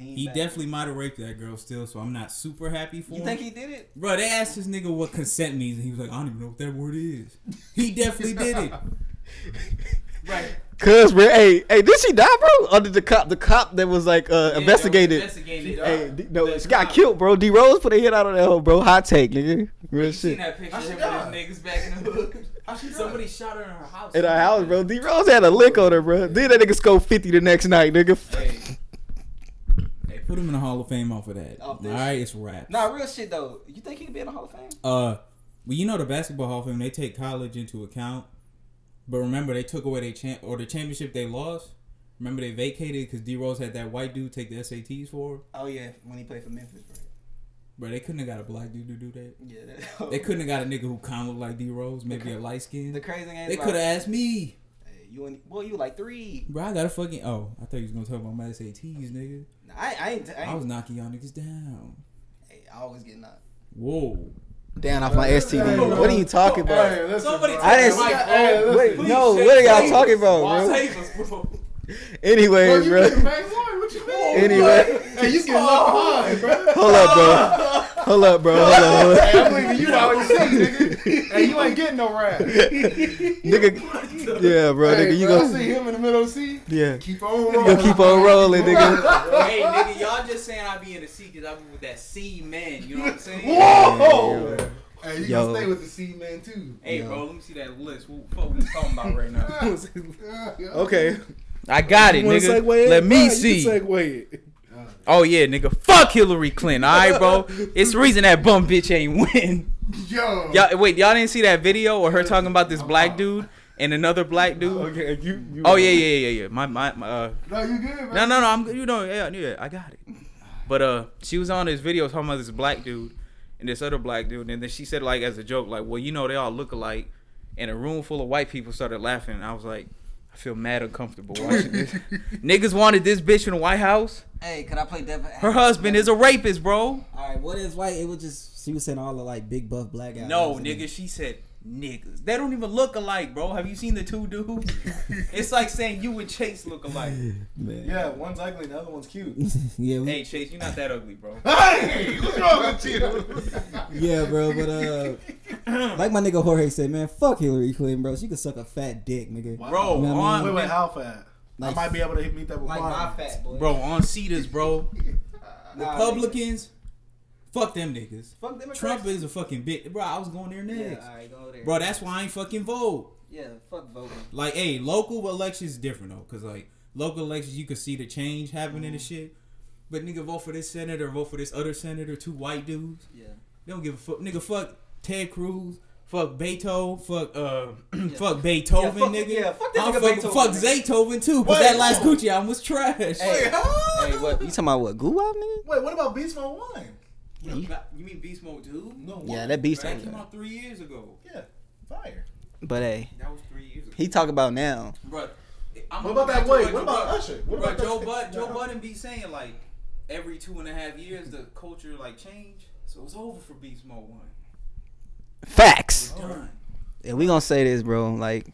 Ain't
He
back.
definitely might have raped that girl still, so I'm not super happy for
You
him.
think he did it?
Bro, they asked this nigga what consent means, and he was like, I don't even know what that word is. He definitely did it. right.
Cause, bro, hey, hey, did she die, bro? Or did the cop, the cop that was like uh, investigated?
Investigated.
Hey, D- no,
The
she got
cop.
killed, bro. D Rose put a hit out on that hoe, bro. Hot take, nigga. Real
You seen that picture of
How she
him
died?
with his niggas back in the hood? Somebody shot her in her house.
In her house, bro. D Rose had a lick on her, bro. Then that nigga scored 50 the next night, nigga.
Hey. Put him in the Hall of Fame off of that.
Off
All right, it's rap.
Nah, real shit though. You think he could be in the Hall of Fame?
Uh, well, you know the basketball Hall of Fame, they take college into account. But remember, they took away their champ or the championship they lost. Remember, they vacated because D Rose had that white dude take the SATs for.
Oh yeah, when he played for Memphis, bro.
Bro, they couldn't have got a black dude to do that.
Yeah. That,
They couldn't have got a nigga who kind of looked like D Rose, maybe a light skin.
The crazy thing
They could have asked me.
Hey, you and boy, you like three.
Bro, I got a fucking. Oh, I thought you was gonna talk about my SATs, nigga.
Nah, I, I ain't. I, ain't
I was knocking y'all niggas down.
hey, I always get knocked.
Whoa.
Down off my STD. What are you talking about?
Hey, listen,
Somebody
bro.
I didn't
take
Hey,
bro.
listen.
Wait, no, what are y'all talking about, bro?
Save us, bro.
Anyways,
you
bro.
back? What you mean?
Anyway,
Hey, you getting left behind, bro.
hold up, bro. Hold up, bro. Hold up, hold up.
Hey, I'm leaving you out with the nigga. Hey, you ain't getting no ride.
nigga. Yeah, bro.
Hey,
Nigga, you
bro, I
go.
see him in the middle of the seat.
Yeah.
Keep on
You
rolling.
gonna keep on rolling, nigga.
hey, nigga, y'all just saying I be in the seat because I be with that C man. You know what I'm saying?
Whoa! Hey, you
Yo.
gonna stay with the seat man too.
Hey,
Yo.
bro, let me see that list. What the fuck we talking about right now?
Okay.
I got it,
You wanna
nigga.
segue in?
Let me
Fine, you
see.
Can segue it.
Oh yeah, nigga. Fuck Hillary Clinton. All right, bro. It's the reason that bum bitch ain't win.
Yo.
Y'all wait, y'all didn't see that video or her talking about this black dude and another black dude?
Okay, you. you
Oh yeah, yeah, yeah, yeah. My my, my uh,
No, you good, man.
no, no, no. I'm you know yeah, yeah. I got it. But uh, she was on this video talking about this black dude and this other black dude, and then she said like as a joke, like, well, you know, they all look alike, and a room full of white people started laughing. And I was like, I feel mad uncomfortable watching this. Niggas wanted this bitch in the White House.
Hey, can I play Devin?
Her husband is a rapist, bro.
All right, what is white? It was just she was saying all the like big buff black guys.
No, nigga, she said niggas. They don't even look alike, bro. Have you seen the two dudes? it's like saying you and Chase look alike.
Man.
Yeah, one's ugly, the other one's cute.
yeah, we,
Hey, Chase, you're not that ugly, bro.
hey, what's wrong with you?
yeah, bro. But uh, like my nigga Jorge said, man, fuck Hillary Clinton, bro. She could suck a fat dick, nigga.
Bro,
You know what I
on
Wait, wait, how fat? I might be able to meet that
Like my fat boy.
bro, on Cedars, bro.
Republicans, fuck them niggas.
Fuck Democrats.
Trump is a fucking bitch. bro. I was going there
Yeah,
next,
all right, go there.
bro. That's why I ain't fucking vote.
yeah, fuck voting.
Like, hey, local elections is different though, cause like local elections you can see the change happening and shit. But nigga, vote for this senator, vote for this other senator, two white dudes.
Yeah.
They don't give a fuck. Nigga, fuck Ted Cruz. Fuck Beethoven. Fuck uh, fuck Beethoven,
Yeah, fuck-
nigga.
yeah, fuck that
I'll
nigga
fuck,
Beethoven,
fuck. Zaytoven too, cause
Wait,
that last. Gucci album was trash.
Hey, hey, what you talking about? What goo out, nigga?
Wait, what about Beast Mode 1?
You mean Beast Mode 2?
No,
Yeah, that beast.
That came out three years ago.
Yeah, fire.
But hey,
That was three years ago.
he talk about now.
Bro, I'm
What about that?
to
what about Usher? What
Bro,
about
Joe Bud, Joe Budden be saying like every two and a half years the culture like change, so it's over for Beast Mode One.
Facts.
Done.
And we gonna say this, bro. Like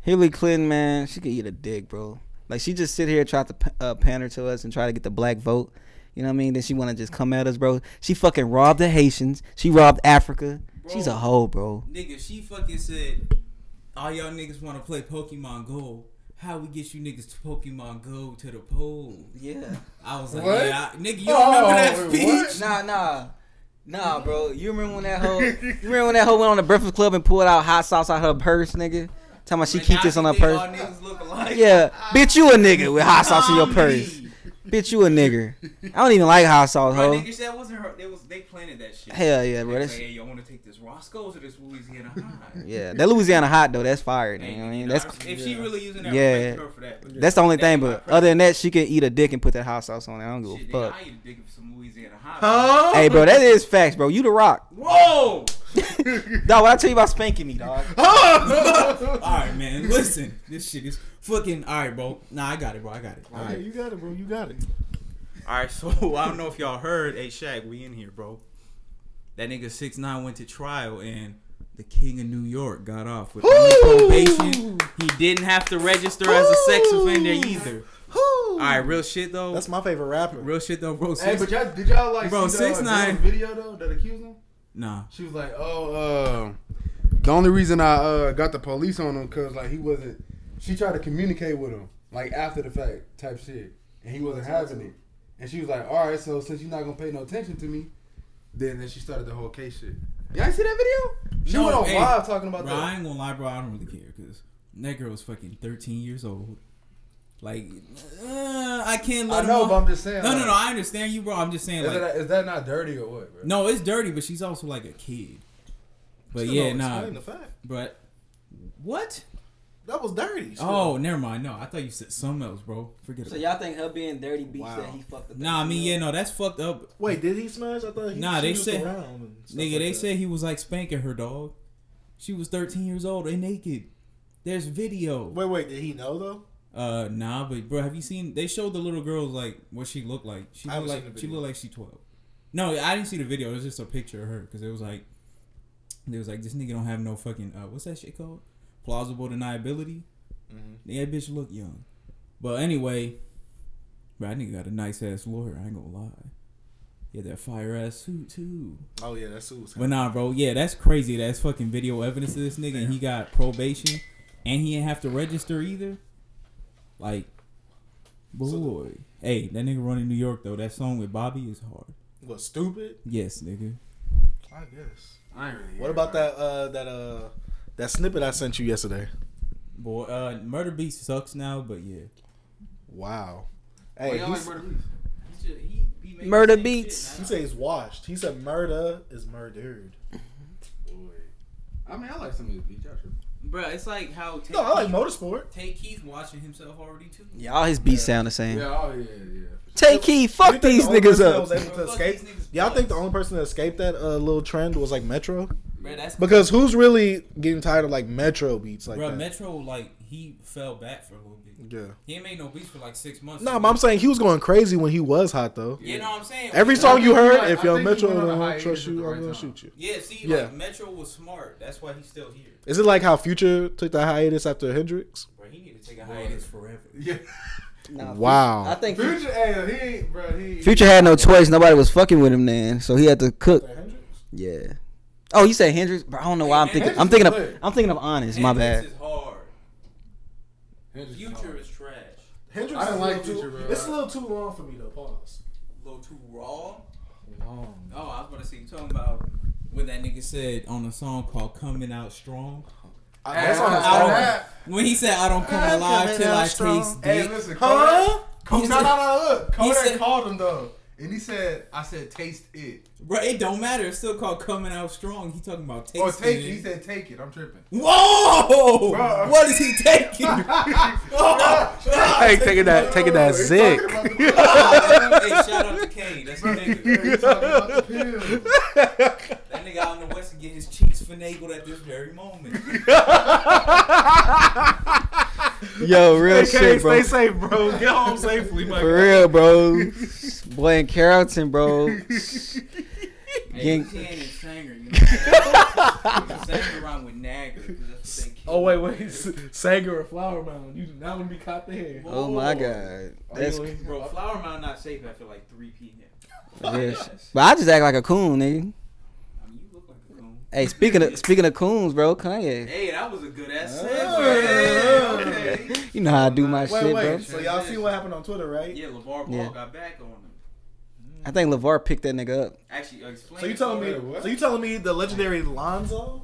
Hillary Clinton, man, she could eat a dick, bro. Like she just sit here try to uh, pander to us and try to get the black vote. You know what I mean? Then she wanna just come at us, bro. She fucking robbed the Haitians. She robbed Africa. She's a hoe, bro.
Nigga, she fucking said, all y'all niggas want to play Pokemon Go. How we get you niggas to Pokemon Go to the polls?
Yeah.
I was like,
What?
yeah, I, nigga, you
Oh,
don't remember that
wait,
speech?
Nah, nah. Nah, bro. You remember when that hoe? You remember when that hoe went on the Breakfast Club and pulled out hot sauce out her purse, nigga? Talking about she
Like,
keep this on her
think
purse.
All niggas look alike.
Yeah, bitch, you a nigga with hot sauce in your purse.
Zombie.
Bitch, you a nigger. I don't even like hot sauce,
Bro,
hoe.
nigga, that wasn't her. They was they planted that shit.
Hell yeah, bro.
They
That's,
say, hey, y'all want to take this Roscoe's or this Louisiana High?
yeah, that Louisiana hot though. That's fire.
Hey,
You know what I mean? That's
if she really using that,
Yeah.
her for that. But
that's the only
that
thing. But other than that, she can eat a dick and put that hot sauce on it. I don't give
Shit,
a
nigga,
fuck.
I eat a dick of some Louisiana hot.
Huh?
Hey, bro, that is facts, bro. You the rock.
Whoa!
dog, what I tell you about spanking me, dog?
all right, man. Listen, this shit is fucking. All right, bro. Nah, I got it, bro. I got it. All
Okay,
right.
you got it, bro. You got it.
All right, so I don't know if y'all heard. Hey, Shaq, we in here, bro. That nigga six nine went to trial and the king of New York got off with probation. He didn't have to register as a sex offender either. All right, real shit though.
That's my favorite rapper.
real shit though, bro.
Hey,
Six,
but y'all, did y'all like
Bro,
see the,
6ix9ine.
uh, video though that accused him?
Nah.
She was like, "Oh, uh, the only reason I uh, got the police on him because like he wasn't." She tried to communicate with him like after the fact type shit, and he wasn't having it. And she was like, "All right, so since you're not gonna pay no attention to me, then then she started the whole case shit." Y'all see that video? She
No,
went on
hey,
live talking about
Bro, I ain't gonna lie, bro. I don't really care because that girl was fucking 13 years old. Like, uh, I can't let
I
let
know,
her.
but I'm just saying.
no, no,
like,
no. I understand you, bro. I'm just saying,
Is,
like,
that, is that not dirty or what, bro?
no, it's dirty, but she's also like a kid. But yeah,
don't
nah.
explain the fact.
But what?
That was dirty. still.
Oh, never mind. No, I thought you said something else, bro. Forget it.
So y'all think her being dirty beats
Wow.
that he fucked the
Nah, I mean, yeah, no, that's fucked up.
Wait, did he smash? I thought he.
Nah, they
was
said-
around
Nigga,
like
they
that.
said he was like spanking her dog. She was 13 years old and naked. There's video.
Wait, wait. Did he know though?
Uh, nah, but bro, have you seen? They showed the little girls like what she looked like. She looked like she looked like she twelve. No, I didn't see the video. It was just a picture of her because it was like, it was like this nigga don't have no fucking uh, what's that shit called? Plausible deniability.
Mhm.
Yeah, that bitch look young. But anyway, bro, that nigga got a nice ass lawyer. I ain't gonna lie. Yeah, that fire ass suit too.
Oh yeah, that's who was.
But nah, bro, yeah, that's crazy. That's fucking video evidence of this nigga, and he got probation, and he didn't have to register either. Like, boy, hey, that nigga running New York though. That song with Bobby is hard.
What stupid?
Yes, nigga.
I guess.
I ain't really
What about that? Uh, that uh, that snippet I sent you yesterday.
Boy, uh, Murda Beat sucks now, but yeah.
Wow.
Hey,
Hey,
y'all like Murda Beatz?
He's just, he, beat
Murder beats.
He says he's washed. He said murder is murdered. Boy.
I mean, I like some of his beats. Y'all tripping.
Bro, it's like how Take
No, I like
Keith-
motorsport.
Tay Keith watching himself already too.
Yeah, all his beats sound the same.
Yeah, oh yeah, yeah.
Take key,
You
fuck
think the
these
only
niggas
person that
up.
was able to
Fuck
escape?
these niggas
Y'all think the only person that escaped that uh, little trend was like Metro?
Bro, that's
Because who's really getting tired of like Metro beats like
bro,
that?
Metro like he fell back for a little bit.
Yeah.
He ain't made no beats for like six months.
No, but I'm saying he was going crazy when he was hot though.
You know what I'm saying?
Every song you heard,
he-
if
I
your Metro
went on a
don't trust
at the
you, I'm gonna
time.
shoot you.
Yeah, see,
Yeah.
like Metro was smart. That's why he's still here.
Is it like how Future took that hiatus after Hendrix?
Bro, he need to take a hiatus forever.
Yeah.
Nah,
Wow.
I think
Future, hey, he ain't, bro. He
Future had no choice. Nobody was fucking with him then, so he had to cook. Yeah. Oh, you said Hendrix? Bro, I don't know why I'm thinking. I'm thinking of. I'm thinking of Honest. My bad.
Hendrix is
is
Future is trash.
Hendrix
I didn't like
little
Future,
too,
bro.
It's a little too long for me though. Pause.
A little too raw. Oh, I was about to say you talking about when that nigga said on a song called "Coming Out Strong."
That's on his
I don't-
album.
When he said, "I don't come
I'm
alive till I
strong.
taste
Hey,
dick."
listen,
Huh?
Kodak, Kodak,
He
no,
said-
no, no, look. Kodak
said-
called him though, and he said, "I said taste it."
Bro, it don't matter. It's still called "Coming Out Strong." He talking about oh, tasting
Or take
it.
it. He said, "Take it." I'm tripping.
Whoa!
Bro.
What is he taking?
Oh, hey, taking that, taking that
He's
zick.
talking
hey, shout out to Kane. That's the nigga.
He's talking about the pills.
That nigga out in the west can get his cheeks finagled at this very moment.
Yo, real
Hey,
shit, bro.
stay safe, bro. Get home safely, my
For real, bro. Boy in Carrollton, bro.
Hey,
Gang-
he ain't in Sanger, you know. Sanger around with Nagger. 'cause that's what they
Oh wait, wait, Sanger or Flower Mound? You do not want to be caught there.
Oh my god. That's
Bro, Flower Mound not safe after like 3 p.m.
real shit. But I just act like a coon, nigga.
I mean, you look like a coon.
Hey, speaking of speaking of coons, bro, Kanye.
Hey, that was a good ass
Oh.
segue. Okay.
You know how I do my
Wait,
shit,
wait.
bro.
So y'all see what happened on Twitter, right?
Yeah, LeVar Ball
Yeah.
got back on him.
I think LeVar picked that nigga up.
Actually, uh, explain.
So you telling me?
what?
So you telling me the legendary Lonzo's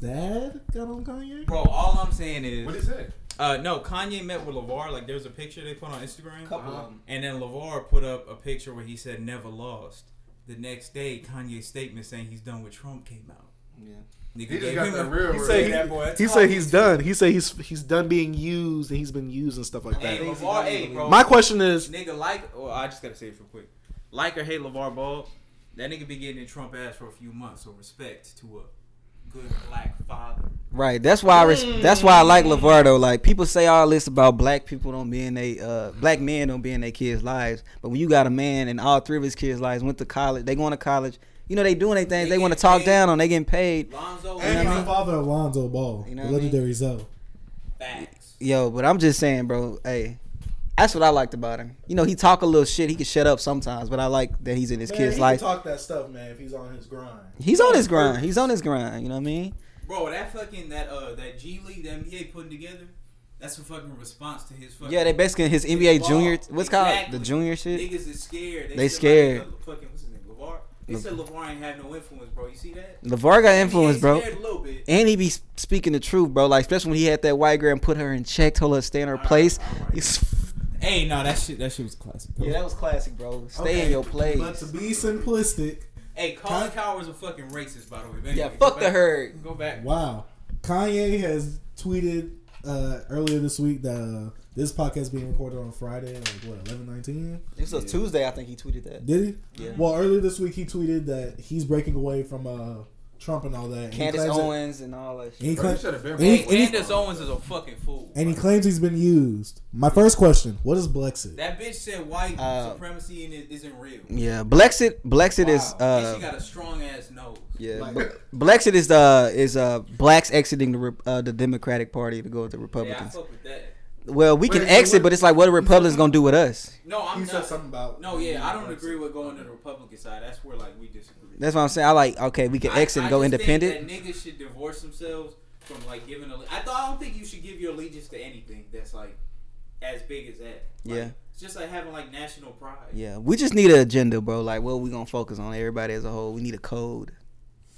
dad got on Kanye?
Bro, all I'm saying is,
What he say?
uh, no, Kanye met with LeVar. Like, there's a picture they put on Instagram.
Couple of them.
And then LeVar put up a picture where he said never lost. The next day, Kanye's statement saying he's done with Trump came out.
Yeah.
Nigga
He just got
him
that
a-
real
He said
that boy,
he, he said he's done. He said he's he's done being used and he's been used and stuff like
Hey,
that.
LeVar, hey, bro.
My question is,
nigga, like, well, I just gotta say it real quick. Like or hate LeVar Ball, that nigga be getting in Trump ass for a few months, so respect to a good black father.
Right. That's why I res- that's why I like LeVar though. Like people say all this about black people don't be in they uh black men don't be in their kids' lives. But when you got a man and all three of his kids' lives went to college, they going to college, you know they doing their things,
They
they, want to talk
paid.
down on, they getting paid.
Lonzo,
And
and
I
he's
mean-
father of Lonzo Ball,
You know
the
what I mean?
legendary Zoe.
facts.
Yo, but I'm just saying, bro, hey. That's what I liked about him. You know, he talk a little shit. He can shut up sometimes, but I like that he's in his kid's life.
talk that stuff, man, if he's on his grind.
He's on his grind. He's on his grind. You know what I mean?
Bro, that fucking that uh that G League the NBA putting together, that's a fucking response to his fucking.
Yeah, they basically his
his
NBA
ball.
junior. What's called the junior shit.
Niggas is scared.
They
said,
scared.
Like, fucking what's his name? They said Levar ain't have no influence, bro. You see that?
Levar got influence, bro.
A little bit.
And he be speaking the truth, bro. Like especially when he had that white girl and put her in check, told her to stay in her place. He's-
Hey, no, that shit that shit was classic.
yeah, that was classic, bro. Stay in your place.
But to be simplistic,
Hey, Colin Cowherd's a fucking racist, by the way. But
Yeah, fuck the herd.
Go back.
wow, Kanye has tweeted uh, earlier this week that uh, this podcast being recorded on Friday, like what eleven nineteen.
This was Tuesday, I think he tweeted that.
Did he?
Yeah.
Well, earlier this week he tweeted that he's breaking away from uh, Trump and all that. And he
Candace
claims that-
Owens and all that
and he,
Bro,
cla-
you should have been.
and he-
Hey,
and he-
Candace Owens is a fucking fool.
and he
bro.
claims he's been used. My first question: What is Blexit?
that bitch said white
Uh,
supremacy and it isn't real.
Yeah, Blexit. Blexit is
Wow. and
uh
she got a strong ass nose.
yeah.
Like-
Ble- Blexit is uh is uh blacks exiting the uh, the Democratic Party to go with the
Yeah, I
Republicans.
fuck with that.
Well, we can
Wait, so
exit,
what-
but it's like what the Republicans gonna do with us?
No, I'm
he
not.
said something about
No, yeah, I don't agree with going to the Republican side. That's where like we disagree.
That's what I'm saying. I like okay, we can
I-
exit and
I
go
just
independent.
Think that niggas should divorce themselves from like giving. A, I thought I don't think you should give your allegiance to anything that's like as big as that. Like,
Yeah.
it's just like having like national pride.
Yeah, we just need an agenda, bro. Like, what we gonna focus on? Everybody as a whole. We need a code.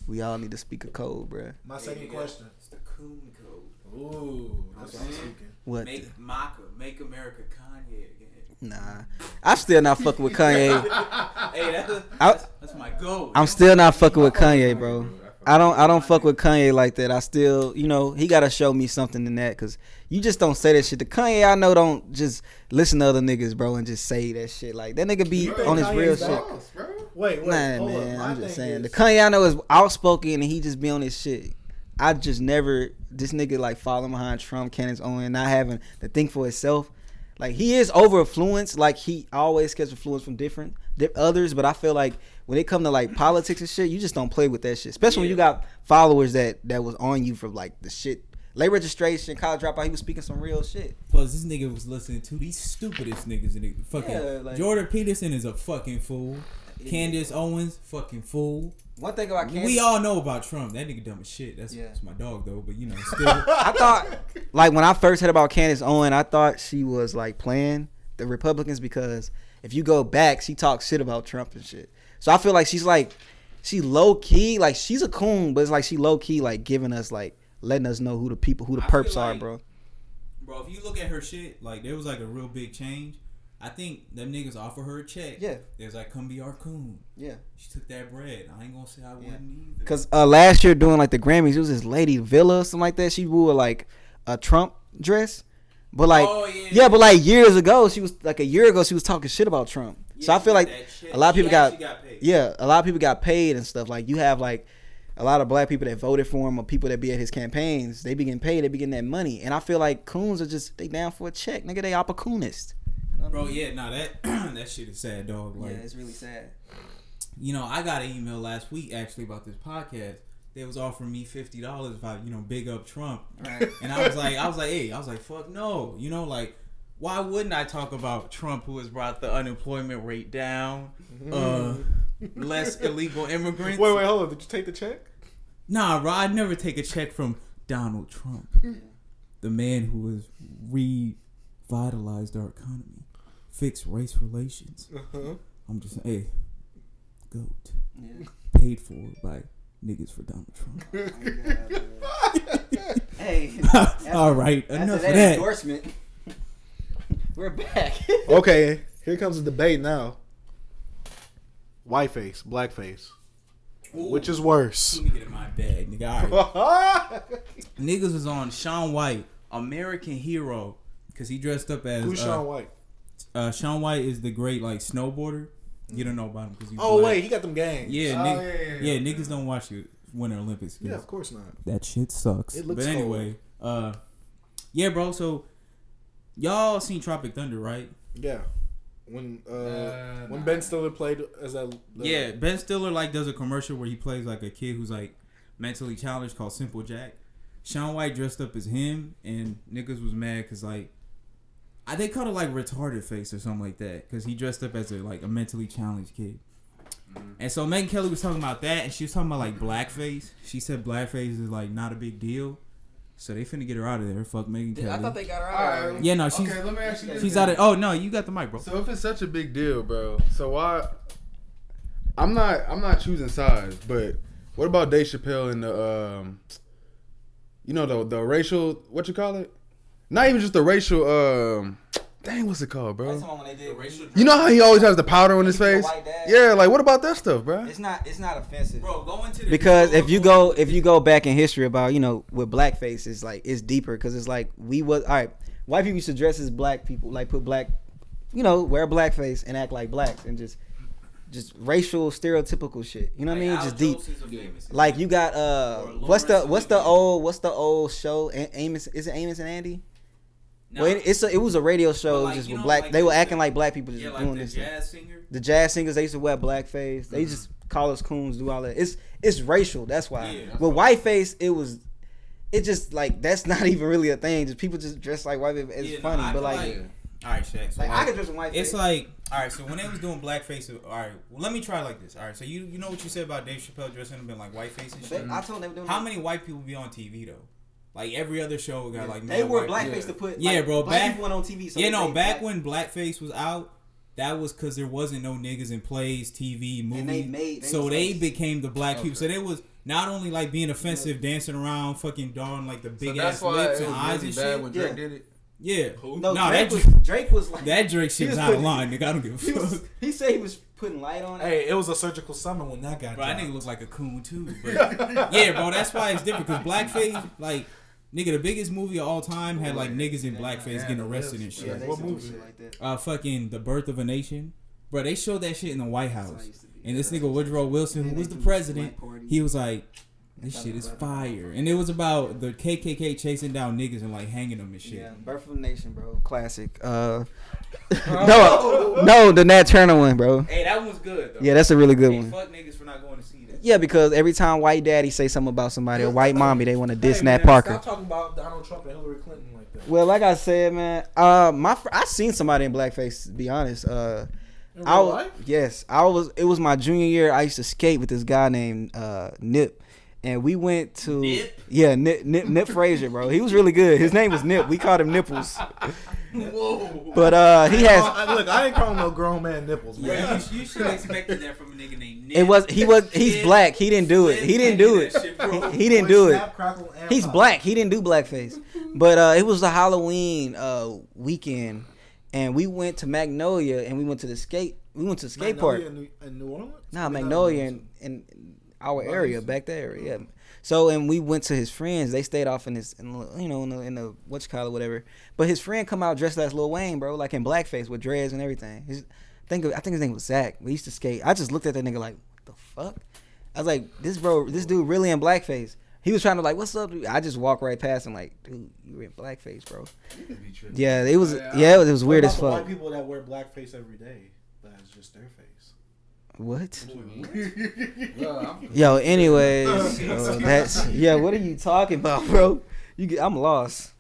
We all need to speak a code, bro.
My
Hey,
second
nigga,
question.
It's the coon code.
Ooh, that's what I'm speaking.
What?
Make Maka, make America Kanye again.
Nah, I'm still not fucking with Kanye.
Hey, that's, a,
I-
that's, that's my goal.
I'm still not fucking with Kanye, bro. I don't I don't fuck with Kanye like that. I still, you know, he gotta show me something in that because you just don't say that shit. The Kanye I know don't just listen to other niggas, bro, and just say that shit. Like that nigga be
You
on his real
Kanye's
shit.
boss, bro? Wait, wait,
Nah,
hold up.
man, I'm just saying.
is-
The Kanye I know is outspoken and he just be on his shit. I just never this nigga like following behind Trump, Candace Owen, not having to think for himself. Like he is over. Like he always gets influence from different di- others, but I feel like when it come to like politics and shit, you just don't play with that shit. Especially when you got followers that that was on you for like the shit, late registration, college dropout. He was speaking some real shit.
Plus, this nigga was listening to these stupidest niggas in the fucking.
Yeah, like-
Jordan Peterson is a fucking fool. Candace Owens, fucking fool.
One thing about Candace,
We all know about Trump. That nigga dumb as shit. That's,
Yeah.
that's my dog though. But you know, still.
I thought, like when I first heard about Candace Owen, I thought she was like playing the Republicans because if you go back, she talks shit about Trump and shit. So I feel like she's like, she low key, like she's a coon, but it's like she low key like giving us like letting us know who the people, who the
I feel
perps are, bro.
Bro, if you look at her shit, like there was like a real big change. I think them niggas offer her a check.
Yeah.
There's like, come be our coon.
Yeah.
She took that bread. I ain't gonna say I wouldn't either.
Cause uh, last year doing like the Grammys, it was this lady Villa, something like that. She wore like a Trump dress, but like
Oh, yeah.
yeah, but like years ago, she was like a year ago, she was talking shit about Trump. so I feel like a lot of people got,
got paid.
yeah, a lot of people got paid and stuff. Like you have like a lot of black people that voted for him or people that be at his campaigns. They be getting paid. They be getting that money, and I feel like coons are just they down for a check, nigga. They opportunist.
Bro, yeah, nah, that that shit is sad, dog. Like, yeah, it's
really sad.
you know, I got an email last week actually about this podcast. They was offering me fifty dollars if I, you know, big up Trump.
Right.
And I was like, I was like, hey, I was like, fuck no. You know, like, why wouldn't I talk about Trump who has brought the unemployment rate down? Uh less illegal immigrants.
Wait, wait, hold on. Did you take the check?
Nah, bro, I'd never take a check from Donald Trump. The man who has revitalized our economy, fixed race relations.
Uh-huh.
I'm just saying, hey, goat.
Yeah.
Paid for by niggas for Donald Trump.
hey,
All right,
after
enough
that
of that.
endorsement, we're back.
Okay, here comes the debate now. White face, black face. Which is worse?
Let me get in my bag, nigga. All right. Niggas was on Shaun White, American hero, because he dressed up as
Who's
uh,
Shaun White?
Uh, Shaun White is the great like snowboarder. You don't know about him because
Oh
black.
wait, he got them gangs.
yeah,
Oh,
nigg-
yeah, yeah,
yeah,
yeah.
niggas don't watch the Winter Olympics. 'cause
Yeah, of course not.
that shit sucks.
It looks
but anyway, uh, yeah, bro. So y'all seen Tropic Thunder, right?
Yeah. When uh,
Uh,
when
nah.
Ben Stiller played as a the-
yeah, Ben Stiller like does a commercial where he plays like a kid who's like mentally challenged called Simple Jack. Shaun White dressed up as him, and niggas was mad because like I they called it like retarded face or something like that because he dressed up as a like a mentally challenged kid. And so Megyn Kelly was talking about that, and she was talking about like blackface. She said blackface is like not a big deal, so they finna get her out of there. Fuck Megyn Kelly.
I thought they got her out.
right.
yeah, no, she's
okay, let me ask you
she's
then.
out of. Oh no, you got the mic, bro.
So if it's such a big deal, bro, so why? I'm not. I'm not choosing sides, but what about Dave Chappelle and the, um, you know the the racial what you call it? Not even just the racial. Um, dang, what's it called, bro?
when they did
You know how he always has the powder on his face? Yeah, like what about that stuff, bro?
It's not. It's not offensive.
Bro, go into the
because if you go if you go back in history about you know with blackface it's like it's deeper because it's like we was all right white people used to dress as black people like put black you know wear blackface and act like blacks and just just racial stereotypical shit you know what i mean just deep like you got uh what's the what's the old what's the old show A- Amos is it Amos and Andy well it, it's a, it was a radio show
like,
just with
know,
black
like
they were acting like black people just
yeah, like
doing
the
this
jazz singer.
the jazz singers they used to wear blackface. They mm-hmm. just call us coons, do all that. It's it's racial. That's why.
Yeah.
With whiteface, it was. It just like that's not even really a thing. Just people just dress like white people. It's
Yeah,
funny,
I
but like,
like- All right, Shaq. So
like, I could dress in whiteface.
It's like, all right. So when they was doing blackface, all right. Well, let me try like this. All right. So you you know what you said about Dave Chappelle dressing up in like whiteface and
They-
shit.
I told them they.
How many white people be on TV though? Like every other show got like
They
mad
wore blackface
yeah.
to put.
Yeah,
like,
bro,
Black
back-
people went on TV. So
yeah, no. Back
black-
when blackface was out, that was because there wasn't no niggas in plays, TV,
And they made- they
so
was
they became the black people. So they was not only like being offensive, dancing around, fucking drawing like the big ass lips and eyes and shit.
when
Yeah.
did it.
Yeah.
No,
Nah,
Drake,
that
was,
Drake-
Drake was like
That Drake
He
shit was
was
out of line, nigga. I don't give
he,
a
was,
fuck.
he said he was putting light on it.
Hey, it was a surgical summer when that got
Bro, that
dropped.
nigga look like a coon too. But yeah, bro, that's why it's different. Cause blackface, like, nigga, the biggest movie of all time had like niggas in blackface getting arrested and shit.
What
used to do
movie?
shit like that.
Uh, fucking The Birth of a Nation. Bro, they showed that shit in the White House.
it used to be.
And this nigga Woodrow Wilson, who was the president, he was like, "This shit is fire," and it was about the KKK chasing down niggas and like hanging them and shit.
Yeah,
Birth of a Nation, bro. Classic. Uh, no, no, the Nat Turner one, bro.
Hey, that one's good though.
Yeah, that's a really good
Hey,
one.
fuck niggas
Yeah, because every time white daddy say something about somebody or white mommy, they want to diss
Hey,
Nat
man,
Parker.
Stop talking about Donald Trump and Hillary Clinton like that.
Well, like I said, man, uh, my fr- I seen somebody in blackface. To be honest, uh, I
real
was
life?
yes, I was. It was my junior year. I used to skate with this guy named uh, Nip, and we went to
Nip?
yeah Nip Nip, Nip Frazier, bro. He was really good. His name was Nip. We called him Nipples.
Whoa.
But uh, he has.
I, look, I ain't calling no grown man nipples, man.
Yeah, you, you should have expected that from a nigga named Nick.
It was he was he's black. He didn't do it. He didn't do it.
That shit, bro.
He, he didn't do it.
Snap, crackle, and
He's black. He didn't do blackface. But uh, it was the Halloween uh, weekend, and we went to Magnolia, and we went to the skate. We went to the skate park.
In New, in New Orleans?
Nah, Magnolia
New
in, in our area, back there. Yeah. So and we went to his friends. They stayed off in this, in, you know, in the, in the what you call it, whatever. But his friend come out dressed as Lil Wayne, bro, like in blackface with dreads and everything. His, I think I think his name was Zach. We used to skate. I just looked at that nigga like, what the fuck? I was like, this bro, this dude really in blackface. He was trying to like, what's up? Dude? I just walked right past him like, dude, you in blackface, bro. Yeah, it was.
Yeah,
Yeah, it was, it was weird as fuck.
White people that wear blackface every day. That's just their face.
What? Yo, anyways, uh, that's yeah. What are you talking about, bro? You get, I'm lost.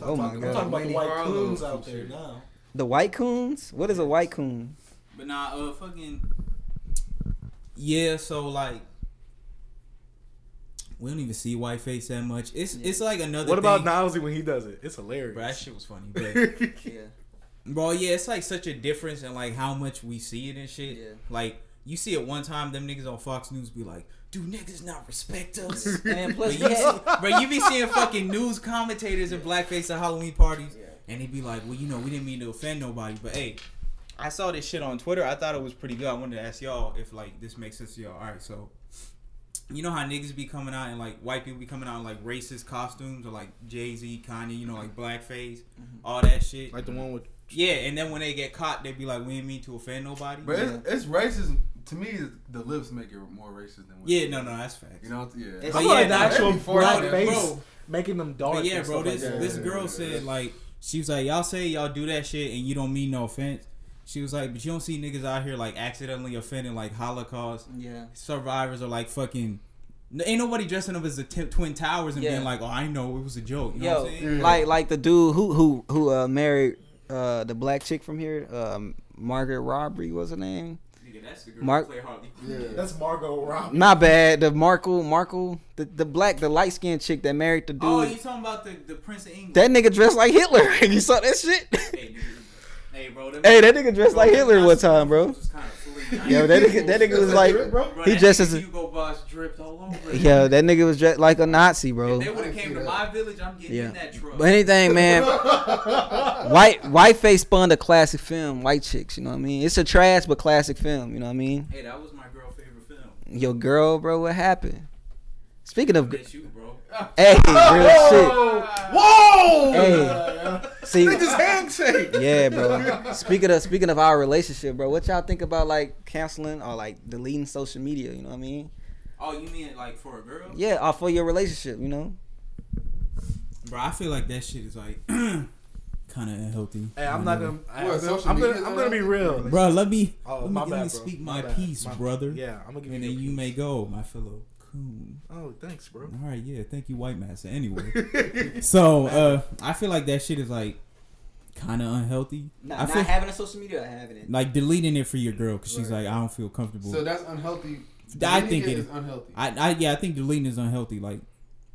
Oh my
I'm
god,
talking about the white coons out there now.
the white coons. What is a white coon?
But nah, uh, fucking. Yeah, so like. We don't even see white face that much. It's it's like another.
What about
thing.
Nowsy when he does it? It's hilarious.
Bro, that shit was funny. But
Yeah.
Bro, yeah, it's like such a difference in like how much we see it and shit.
Yeah.
Like you see it one time, them niggas on Fox News be like, "Do niggas not respect us?"
And
But you,
he
see, bro, you be seeing fucking news commentators in blackface at Halloween parties, and they be like, "Well, you know, we didn't mean to offend nobody, but hey." I saw this shit on Twitter. I thought it was pretty good. I wanted to ask y'all if like this makes sense to y'all. All right, so you know how niggas be coming out and like white people be coming out in like racist costumes or like Jay Z, Kanye, you know, like blackface, all that shit.
Like the one with
Yeah, and then when they get caught, they'd be like, "We didn't mean to offend nobody."
But it's, it's racist to me. The lips make it more racist than what
yeah, no, no, that's facts.
You know, yeah.
It's-
But
I feel like
yeah,
the
nah,
actual
that'd
black face
bro.
making them dark.
But yeah,
and
bro, this
like that.
this
Yeah,
girl
yeah,
said
yeah.
like she was like, y'all say y'all do that shit and you don't mean no offense. She was like, but you don't see niggas out here like accidentally offending like Holocaust
yeah.
survivors or like fucking. Ain't nobody dressing up as the t- twin towers and
Yeah.
being like, oh, I know it was a joke. You know
Yo,
what I'm saying?
like like the dude who who who uh, married uh, the black chick from here, um, Margaret Robbery was her name.
Nigga, that's the girl
Mark-
who play Harley.
Yeah.
That's Margot Robbie.
Not bad. The Markle Markle the the black the light skinned chick that married the dude.
Oh, you talking about the, the Prince of England?
that nigga dressed like Hitler. you saw that shit?
hey, nigga. hey, bro. them-
hey, that nigga dressed
bro,
like Hitler one time, bro.
was kinda flea.
Yo, that nigga that nigga was like
Bro,
he
that
dressed as a
Hugo Boss dripped all over.
Yo, that nigga was dressed like a Nazi, bro.
If they would have came to my village, I'm getting
Yeah.
in that truck.
But anything, man. White White Face spun a classic film, White Chicks. You know what I mean? It's a trash but classic film. You know what I mean?
hey, that was my girl favorite film.
Your girl, bro. What happened? Speaking of,
That's you, bro.
Hey, real shit.
Whoa!
Hey, see,
Niggas handshake.
yeah, bro. Speaking of speaking of our relationship, bro. What y'all think about like canceling or like deleting social media? You know what I mean?
Oh, you mean like for a girl?
Yeah, or for your relationship. You know?
Bro, I feel like that shit is like kind of unhealthy.
Hey, I'm not gonna. I,
What,
I'm, gonna. I'm gonna be real.
Bro, let me
Oh,
let me,
my
let
bad,
me
bro.
speak
My
my, piece,
My-
brother.
Yeah, I'm gonna give
And
you.
then you
piece.
may go, my fellow coon.
Oh, thanks, bro.
All right, yeah, thank you, White Master. Anyway, so uh, I feel like that shit is like kind of unhealthy.
Not,
I
not having a social media or having it.
like deleting it for your girl because she's like, I don't feel comfortable.
So that's unhealthy.
I think it
is
is.
unhealthy.
I, I yeah, I think deleting is unhealthy. Like,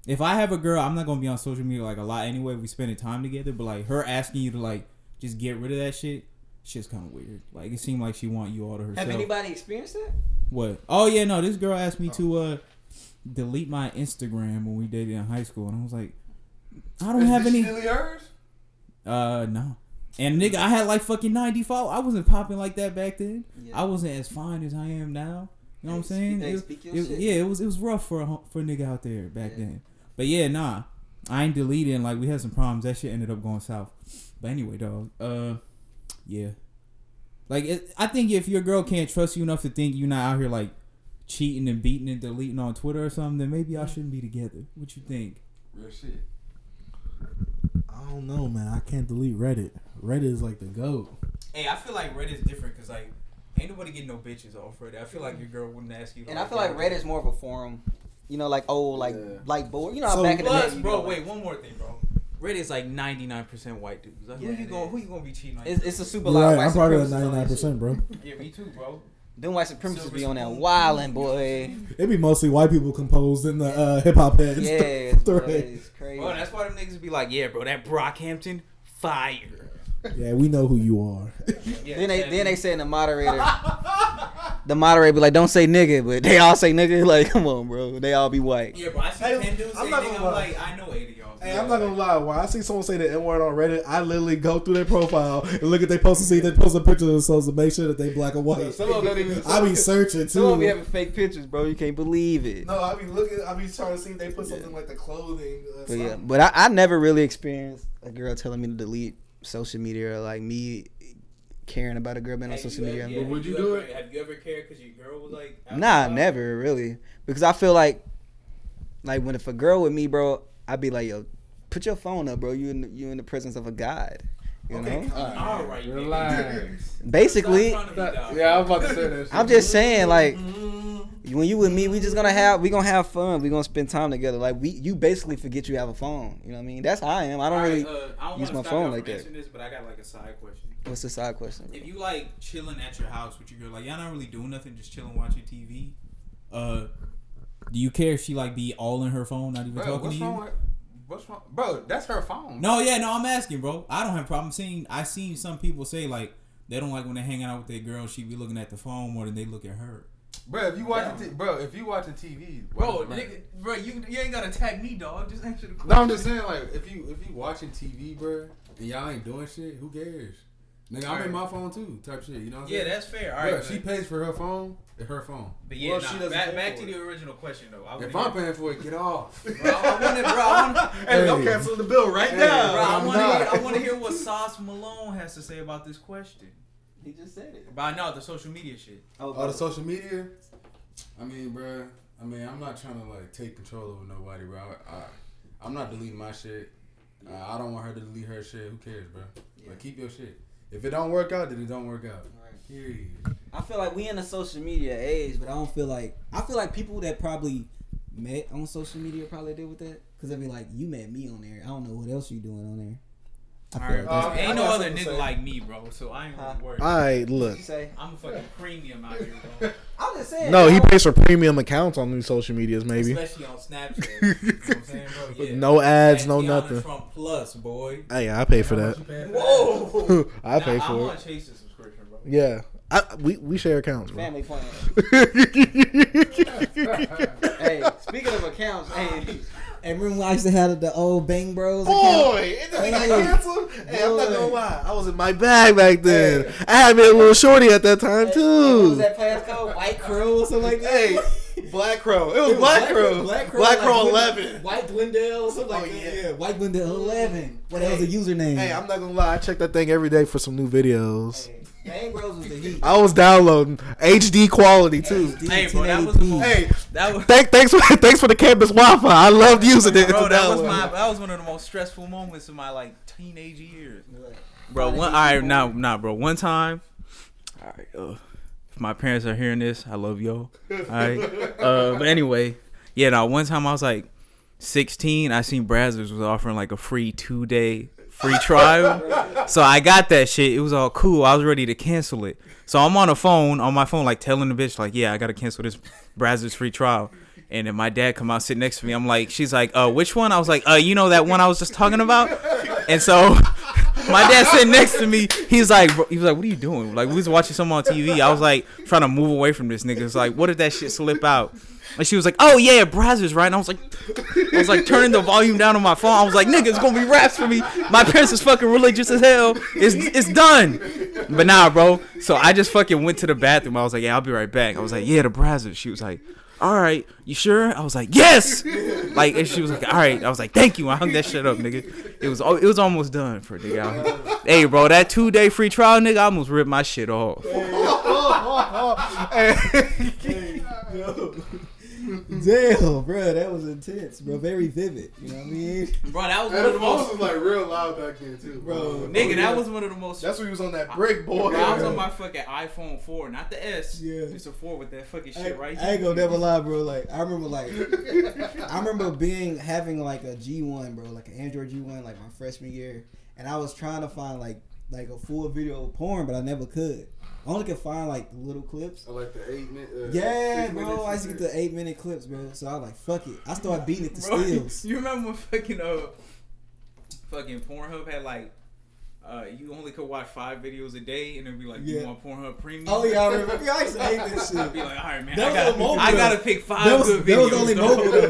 if I have a girl, I'm not gonna be on social media like a lot anyway. If we spending time together, but like her asking you to like just get rid of that shit, shit's kind of weird. Like it seemed like she want you all to herself.
Have anybody experienced that?
What? Oh yeah, no. This girl asked me to uh delete my Instagram when we dated in high school, and I was like, I don't
Is
have any.
Uh, no. And nigga, I had like fucking ninety follow. I wasn't popping like that back then.
Yeah.
I wasn't as fine as I am now. You know what I'm saying? It- it- yeah, it was it was rough for a for a nigga out there back
Yeah.
then. But yeah, nah, I ain't deleting. Like we had some problems. That shit ended up going south. But anyway, dog. Uh, yeah. Like it, I think if your girl can't trust you enough to think you're not out here like cheating and beating and deleting on Twitter or something, then maybe y'all shouldn't be together. What you think?
Real shit.
I don't know, man. I can't delete Reddit. Reddit is like the goat.
Hey, I feel like Reddit's different because like ain't nobody getting no bitches off Reddit. I feel like your girl wouldn't ask you. to,
And I feel like Reddit's more of a forum. You know, like old, like
Yeah.
like board. You know how
So-
back in the
Plus,
day,
bro,
know,
wait, one more thing, bro. Reddit's like ninety nine percent white dudes. Like,
Yeah,
who you going? Who you gonna be cheating on?
It's, it's a super
You're
lot.
right. I'm part of
supremacists
that
on that
99
shit.
percent, bro.
yeah, me too, bro.
Them white supremacists
Silver
be on that wildin', boy.
It be mostly white people composed in the uh, hip hop heads.
Yes, bro, it's crazy.
Bro, that's why them niggas be like, yeah, bro, that Brockhampton fire.
Yeah, we know who you are.
Yeah,
then they
exactly.
then they say in the moderator, the moderator be like, "Don't say nigga," but they all say nigga. Like, come on, bro. They all be white.
Yeah, bro, I see
Hey,
ten dudes
I'm
say
not
nigga, I'm like, I know eight of y'all.
Hey, I'm not gonna lie. When I see someone say the N word on Reddit, I literally go through their profile and look at their post and see if they post a picture of themselves to make sure that they black or white.
Some of them don't even.
I be searching too.
Some of them be having fake pictures, bro. You can't believe it.
No, I be looking. I be trying to see if they put something like the clothing. Uh,
But yeah, but I, I never really experienced a girl telling me to delete social media or like me caring about a girl being on social media.
But would you do it?
Have you ever cared because your girl was like?
Nah,
and
never really. Because I feel like, like when if a girl with me, bro, I'd be like, yo, put your phone up, bro. You in the, you in the presence of a god. You know.
All right, nigga.
Relax.
Basically,
Stop trying to be down.
yeah, I was about to say that. Shit.
I'm just saying, like, when you with me, we just gonna have, we gonna have fun. We gonna spend time together. Like we, you basically forget you have a phone. You know what I mean? That's how I am. I don't
All right,
really.
uh, I don't
use my phone like that.
This, but I got like a side question.
What's the side question?
If you like chilling at your house with your girl, like y'all not really doing nothing, just chilling watching TV.
Uh, do you care if she like be all in her phone, not even
Bro,
talking
what's
to you?
Wrong with? What's wrong, bro? That's her phone.
No, yeah, no, I'm asking, bro. I don't have a problem seeing. I seen some people say like they don't like when they hanging out with their girl. She be looking at the phone more than they look at her.
bro. If you watching, t- bro, if you watching TV,
Bro,
does it matter?
nigga, bro, you you ain't gotta tag me, dog. Just answer the question.
No, I'm just saying, like, if you if you watching TV, bro, and y'all ain't doing shit, who cares? Nigga, I'm in my phone too, type shit. You know what I'm
Yeah,
saying?
that's fair. All
Bro,
right,
she
but,
pays for her phone. It's her phone.
but yeah,
Well,
nah,
she doesn't
back,
pay
back to the original question though. I
If I'm paying for it, get off.
bro, I want to, bro, I want to.
Hey, I'm
canceling the bill right
Hey, now.
I
I'm
want to. Hear, I want to hear what Sauce Malone has to say about this question.
He just said it.
But I know the social media shit.
Oh, the social media. I mean, bro. I mean, I'm not trying to like take control over nobody, bro. I, I, I'm not deleting my shit. Uh, I don't want her to delete her shit. Who cares, bro? Like, keep your shit. If it don't work out, then it don't work out. Period.
I feel like we in the social media age, but I don't feel like I feel like people that probably met on social media probably deal with that because they be like, "You met me on there. I don't know what else you doing on there." I
All
feel like that's-
Uh,
ain't no other nigga
say.
like me, bro. So I ain't really worried.
All right, look.
You say?
I'm a fucking premium out here, bro.
I'm just saying.
No, he pays for premium accounts on these social medias, maybe.
Especially on Snapchat. you know what I'm saying, bro? Yeah.
No ads, no nothing.
Trump Plus, boy.
Hey, I pay for that.
Whoa.
I pay
nah, I'm
for
on
it.
Chase's subscription, bro.
Yeah, I, we we share accounts, bro.
Family plan. hey, speaking of accounts, hey,
Hey, remember when I used to have the old Bang Bros? account?
Boy, it doesn't
Hey,
get canceled. Hey, I'm not gonna lie. I was in my bag back then. I had me a little shorty at that time
Hey, What was
too.
that passcode? White Crow or something like that.
Hey, Black Crow. It was,
It was
Black Crow.
Black Crow,
Black Crow
Glend-
11.
White Glendale or something like
Oh,
that.
yeah.
Yeah, White Glendale 11. What the hell's
Hey,
the username?
Hey, I'm not gonna lie. I check that thing every day for some new videos.
Hey, Bang Bros was the heat.
I was downloading HD quality too.
HD,
Hey, bro, that was the
Hey,
That was.
thank, thanks for thanks for the campus Wi-Fi. I loved using it.
Bro,
to
that was my that was one of the most stressful moments of my like teenage years. Bro, one all right, nah, nah, bro. One time, all right, uh, if my parents are hearing this, I love y'all. All right, uh, but anyway, yeah, now one time I was like 16, I seen Brazzers was offering like a free two day free trial, so I got that shit. It was all cool. I was ready to cancel it. So I'm on the phone, on my phone, like telling the bitch, like, yeah, I gotta cancel this Brazzers free trial. And then my dad come out sit next to me. I'm like, she's like, uh, which one? I was like, uh, you know that one I was just talking about. And so my dad sitting next to me. He's like, he was like, "What are you doing?" Like we was watching something on TV. I was like trying to move away from this nigga. It's like, what did that shit slip out? And she was like, "Oh yeah, Brazzers, right?" And I was like, I was like turning the volume down on my phone. I was like, "Nigga, it's gonna be raps for me." My parents is fucking religious as hell. It's it's done. But nah, bro. So I just fucking went to the bathroom. I was like, "Yeah, I'll be right back." I was like, "Yeah, the Brazzers." She was like, "All right, you sure?" I was like, "Yes." Like, and she was like, "All right." I was like, "Thank you." I hung that shit up, nigga. It was it was almost done for nigga. Hey, bro, that two day free trial, nigga, I almost ripped my shit off.
Damn, bro, that was intense, bro. Very vivid. You know what I mean?
Bro, that was
And the most was like real loud back then too,
Bro, oh,
Nigga, that was one of the most.
That's when he was on that brick, boy.
Bro, I was on my fucking iPhone 4, not the S.
Yeah.
it's a 4 with that fucking
I,
shit right
I ain't gonna never lie, bro. Like I remember, like I remember being having like a G one, bro, like an Android G one, like my freshman year, and I was trying to find like like a full video of porn, but I never could. I only could find like the little clips.
I like the eight minute. Uh,
Yeah, bro.
minutes
I used to
and
get the eight minute clips, bro. So I was like, fuck it. I started beating it to
Bro,
steals.
you remember when fucking uh, fucking Pornhub had like, uh, you only could watch five videos a day, and it'd be like,
Yeah.
you want Pornhub Premium?
Oh yeah, I remember. Yeah, I used to hate that
I'd be like, all right, man,
That
I
was
gotta,
mobile,
I gotta pick five
That was,
good
that was only
dog.
mobile though.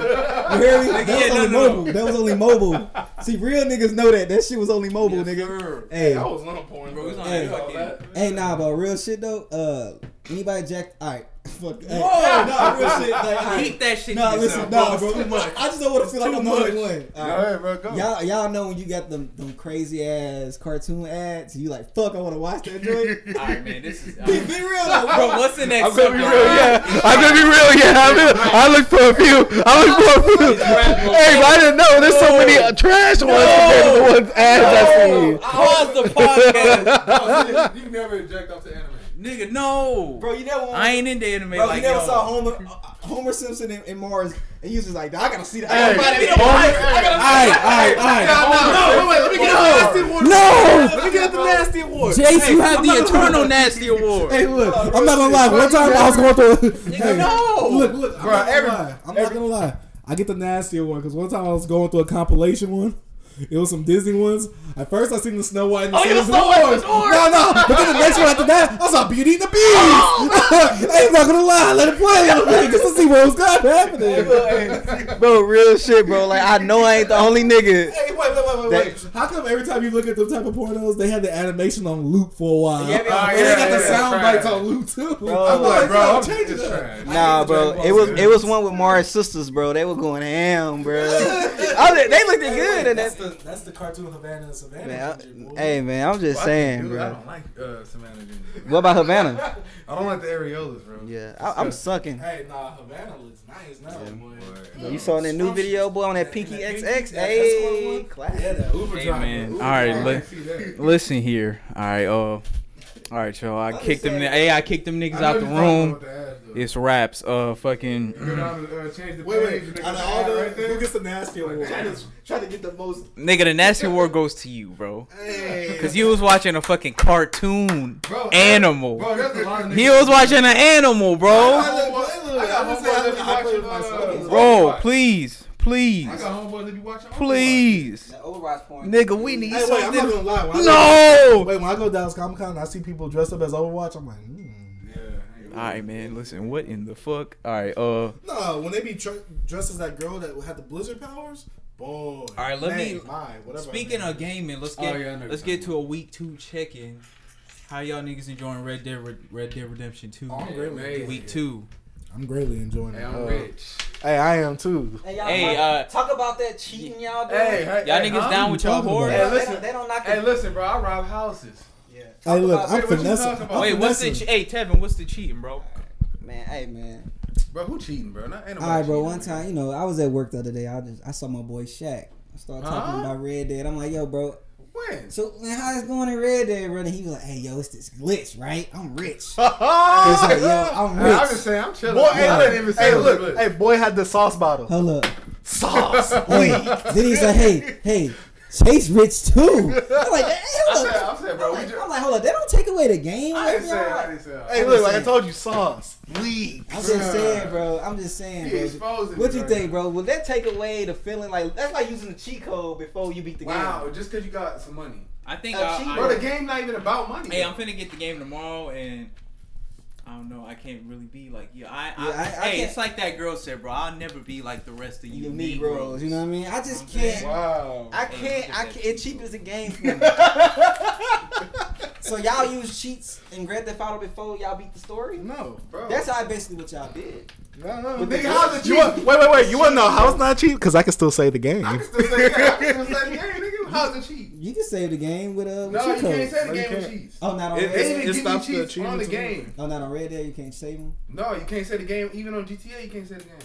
You hear me?
Nigga,
That was
yeah, no,
only
no, no.
mobile. That was only mobile. See, real niggas know that. That shit was only mobile,
Yes,
nigga.
sir.
Hey,
I was on porn,
Bro,
bro.
it's on
Hey.
fucking.
Hey, nah, but real shit though. Uh, anybody jacked? All right, fuck. Hey,
Whoa!
nah, real shit. Like, all right.
Keep that shit.
Nah, listen,
yourself,
nah, bro.
Too much.
I just don't want to feel like I'm the only one. All
Go
right.
ahead, bro. Go.
Y'all, y'all know when you got them, them crazy ass cartoon ads, you like, fuck, I want to watch that joint.
All right, man. This is.
be, be real though,
Bro, what's the next
I'm gonna be real, yeah. I'm gonna be real, yeah. I, mean, I looked for a few. I looked for a few. Hey, but I didn't know there's so many uh, trash ones compared to the ones ads I seen.
Pause the podcast.
you, you never eject off the anime.
Nigga, no.
Bro, you never.
I ain't into anime
Bro,
like
you never
y'all.
saw Homer, uh, Homer Simpson and, and Mars, and you was just like, I gotta see that.
Hey,
I gotta find that I gotta- Alright, alright, alright.
No, wait, wait, let me get the nasty award.
No!
Let me get the nasty award.
Jace, you have the eternal nasty award.
Hey, look, I'm not gonna lie. One time I was going through. Hey,
no.
Look, look, I'm
Bro,
not gonna lie. I'm not gonna lie. I get the nastier one because one time I was going through a compilation one. It was some Disney ones. At first, I seen the Snow White and the
Oh, yeah,
Seven Dwarfs.
and the Dwarfs.
No, no. But then the next one after that, I saw Beauty and the Beast. I ain't not gonna lie. Let it play a little bit just to see what was gonna happening.
bro, real shit, bro. Like I know I ain't the only nigga.
Hey, wait, wait, wait, wait, wait. How come every time you look at them type of pornos, they have the animation on loop for a while?
Yeah,
and
yeah,
they got the
yeah,
sound
trash.
bites on loop too.
Bro,
I'm like,
bro,
bro,
I'm
change it
just
up.
trash.
Nah, bro. It was it was one with Mars sisters, bro. They were going ham, bro. I they looked good in
That's
that.
the that's the cartoon Havana and Savannah.
Man, I- hey man, I'm just saying,
Dude, I
bro.
don't like uh, Savannah Junior.
What about Havana?
I don't like the areolas, bro.
Yeah, I, I'm sucking.
Hey, nah, Havana looks nice now, boy.
Boy.
You saw that new video, boy, on that Pinky
That
XX. Hey,
escort one?
classic.
Yeah, that Uber
Hey,
driver.
man.
Uber
All right,
driver.
look.
See that.
Listen here. All right, uh, all right, y'all. I
just
kicked them.
saying-
Hey, I kicked them niggas out the room.
ass.
It's raps. Uh, fucking.
Go uh, change the
Wait, wait. Out of all
the right
who gets the nasty award? Try to get the most.
Nigga, the nasty award goes to you, bro.
Hey.
Cause you was watching a fucking cartoon
Bro,
animal.
Bro, there's a lot of
He was watching an animal, bro.
I got homeboys that be watching,
Bro, please, please,
I got homeboys that be watching.
please,
Overwatch porn.
nigga, we need
Hey, wait, I'm not gonna lie. When I go-
No.
Wait, when I go Dallas Comic Con and I see people dressed up as Overwatch, I'm like, hmm.
Yeah.
All right, man. Listen, what in the fuck? All right, uh,
No, when they be tr- dressed as that girl that had the Blizzard powers, boy. All
right, let me-
My, whatever.
Speaking of gaming, let's
Oh,
get
yeah,
let's get to a week two check in. How y'all niggas enjoying Red Dead Red, Red Dead Redemption Two?
Oh,
great.
Week two.
I'm greatly enjoying
Hey,
it.
I'm
Uh,
rich.
Hey, I am too.
Hey, y'all,
Hey,
talk,
uh,
talk about that cheating y'all doing.
Hey, hey,
Y'all
hey,
niggas
huh?
down with y'all
talking
whore?
about?
Hey,
Hey,
listen,
listen.
they don't knock
Hey, listen, bro. I rob houses.
Yeah.
Hey, look,
about-
I'm
What you
finessing.
talking about?
I'm
Wait, what's the che- hey Tevin? What's the cheating, bro?
Man, hey man.
Bro, who cheating, bro? Not, ain't
All right, bro.
cheating,
One time, you know, I was at work the other day. I just I saw my boy Shaq. I started talking
Huh?
about Red Dead. I'm like, yo, bro.
When?
So man, how it's going in Red Dead, brother? He was like, hey, yo, it's this glitch, right? I'm rich. He's like, yo, I'm
Hey, I'm just saying, I'm chilling.
Boy,
I
hey,
didn't even say
hey, look, hey, boy had the sauce bottle.
Hold up.
Sauce.
Wait. then he's like, hey, hey, Chase rich too. I'm like, hey,
I
hold
said,
up.
I said, bro,
I'm
just.
like, I'm like, hold up. They don't take away the game.
I didn't say. I didn't say.
hey, look, like I told you, sauce. Leave.
I'm just saying, bro. I'm just saying, bro.
What
me
you
right
think, bro? Will that take away the feeling like that's like using the cheat code before you beat the
Wow,
game?
Wow, just because you got some money.
I think
Uh,
I,
cheat,
I,
Bro, the game not even about money.
Hey, I'm finna get the game tomorrow, and I don't know. I can't really be like you. I, I,
Yeah, I- I
hey,
can't-
it's like that girl said, bro. I'll never be like the rest of you,
You Negroes, you know what I mean? I just can't.
Wow.
I can't.
look
I can't.
that
It cheap as a game so y'all use cheats in Grand Theft Auto before y'all beat the story?
No,
Bro.
That's how basically what y'all did.
no, no.
But nigga, how's it
You
cheap?
want, wait, wait, wait. You want to know how it's not cheap? Because I can still say the game.
I can still say, yeah, I can still say the game, nigga. How's it cheat?
You can save the game with uh. With
No, you
cheat
can't
codes.
say the game with
can't.
Oh, not on
It-
Red
They
it's-
Dead.
didn't give
stops the
cheats on the game.
Oh, not on Red Dead. You can't save them.
No, you can't save the game. Even on GTA, you can't save the game.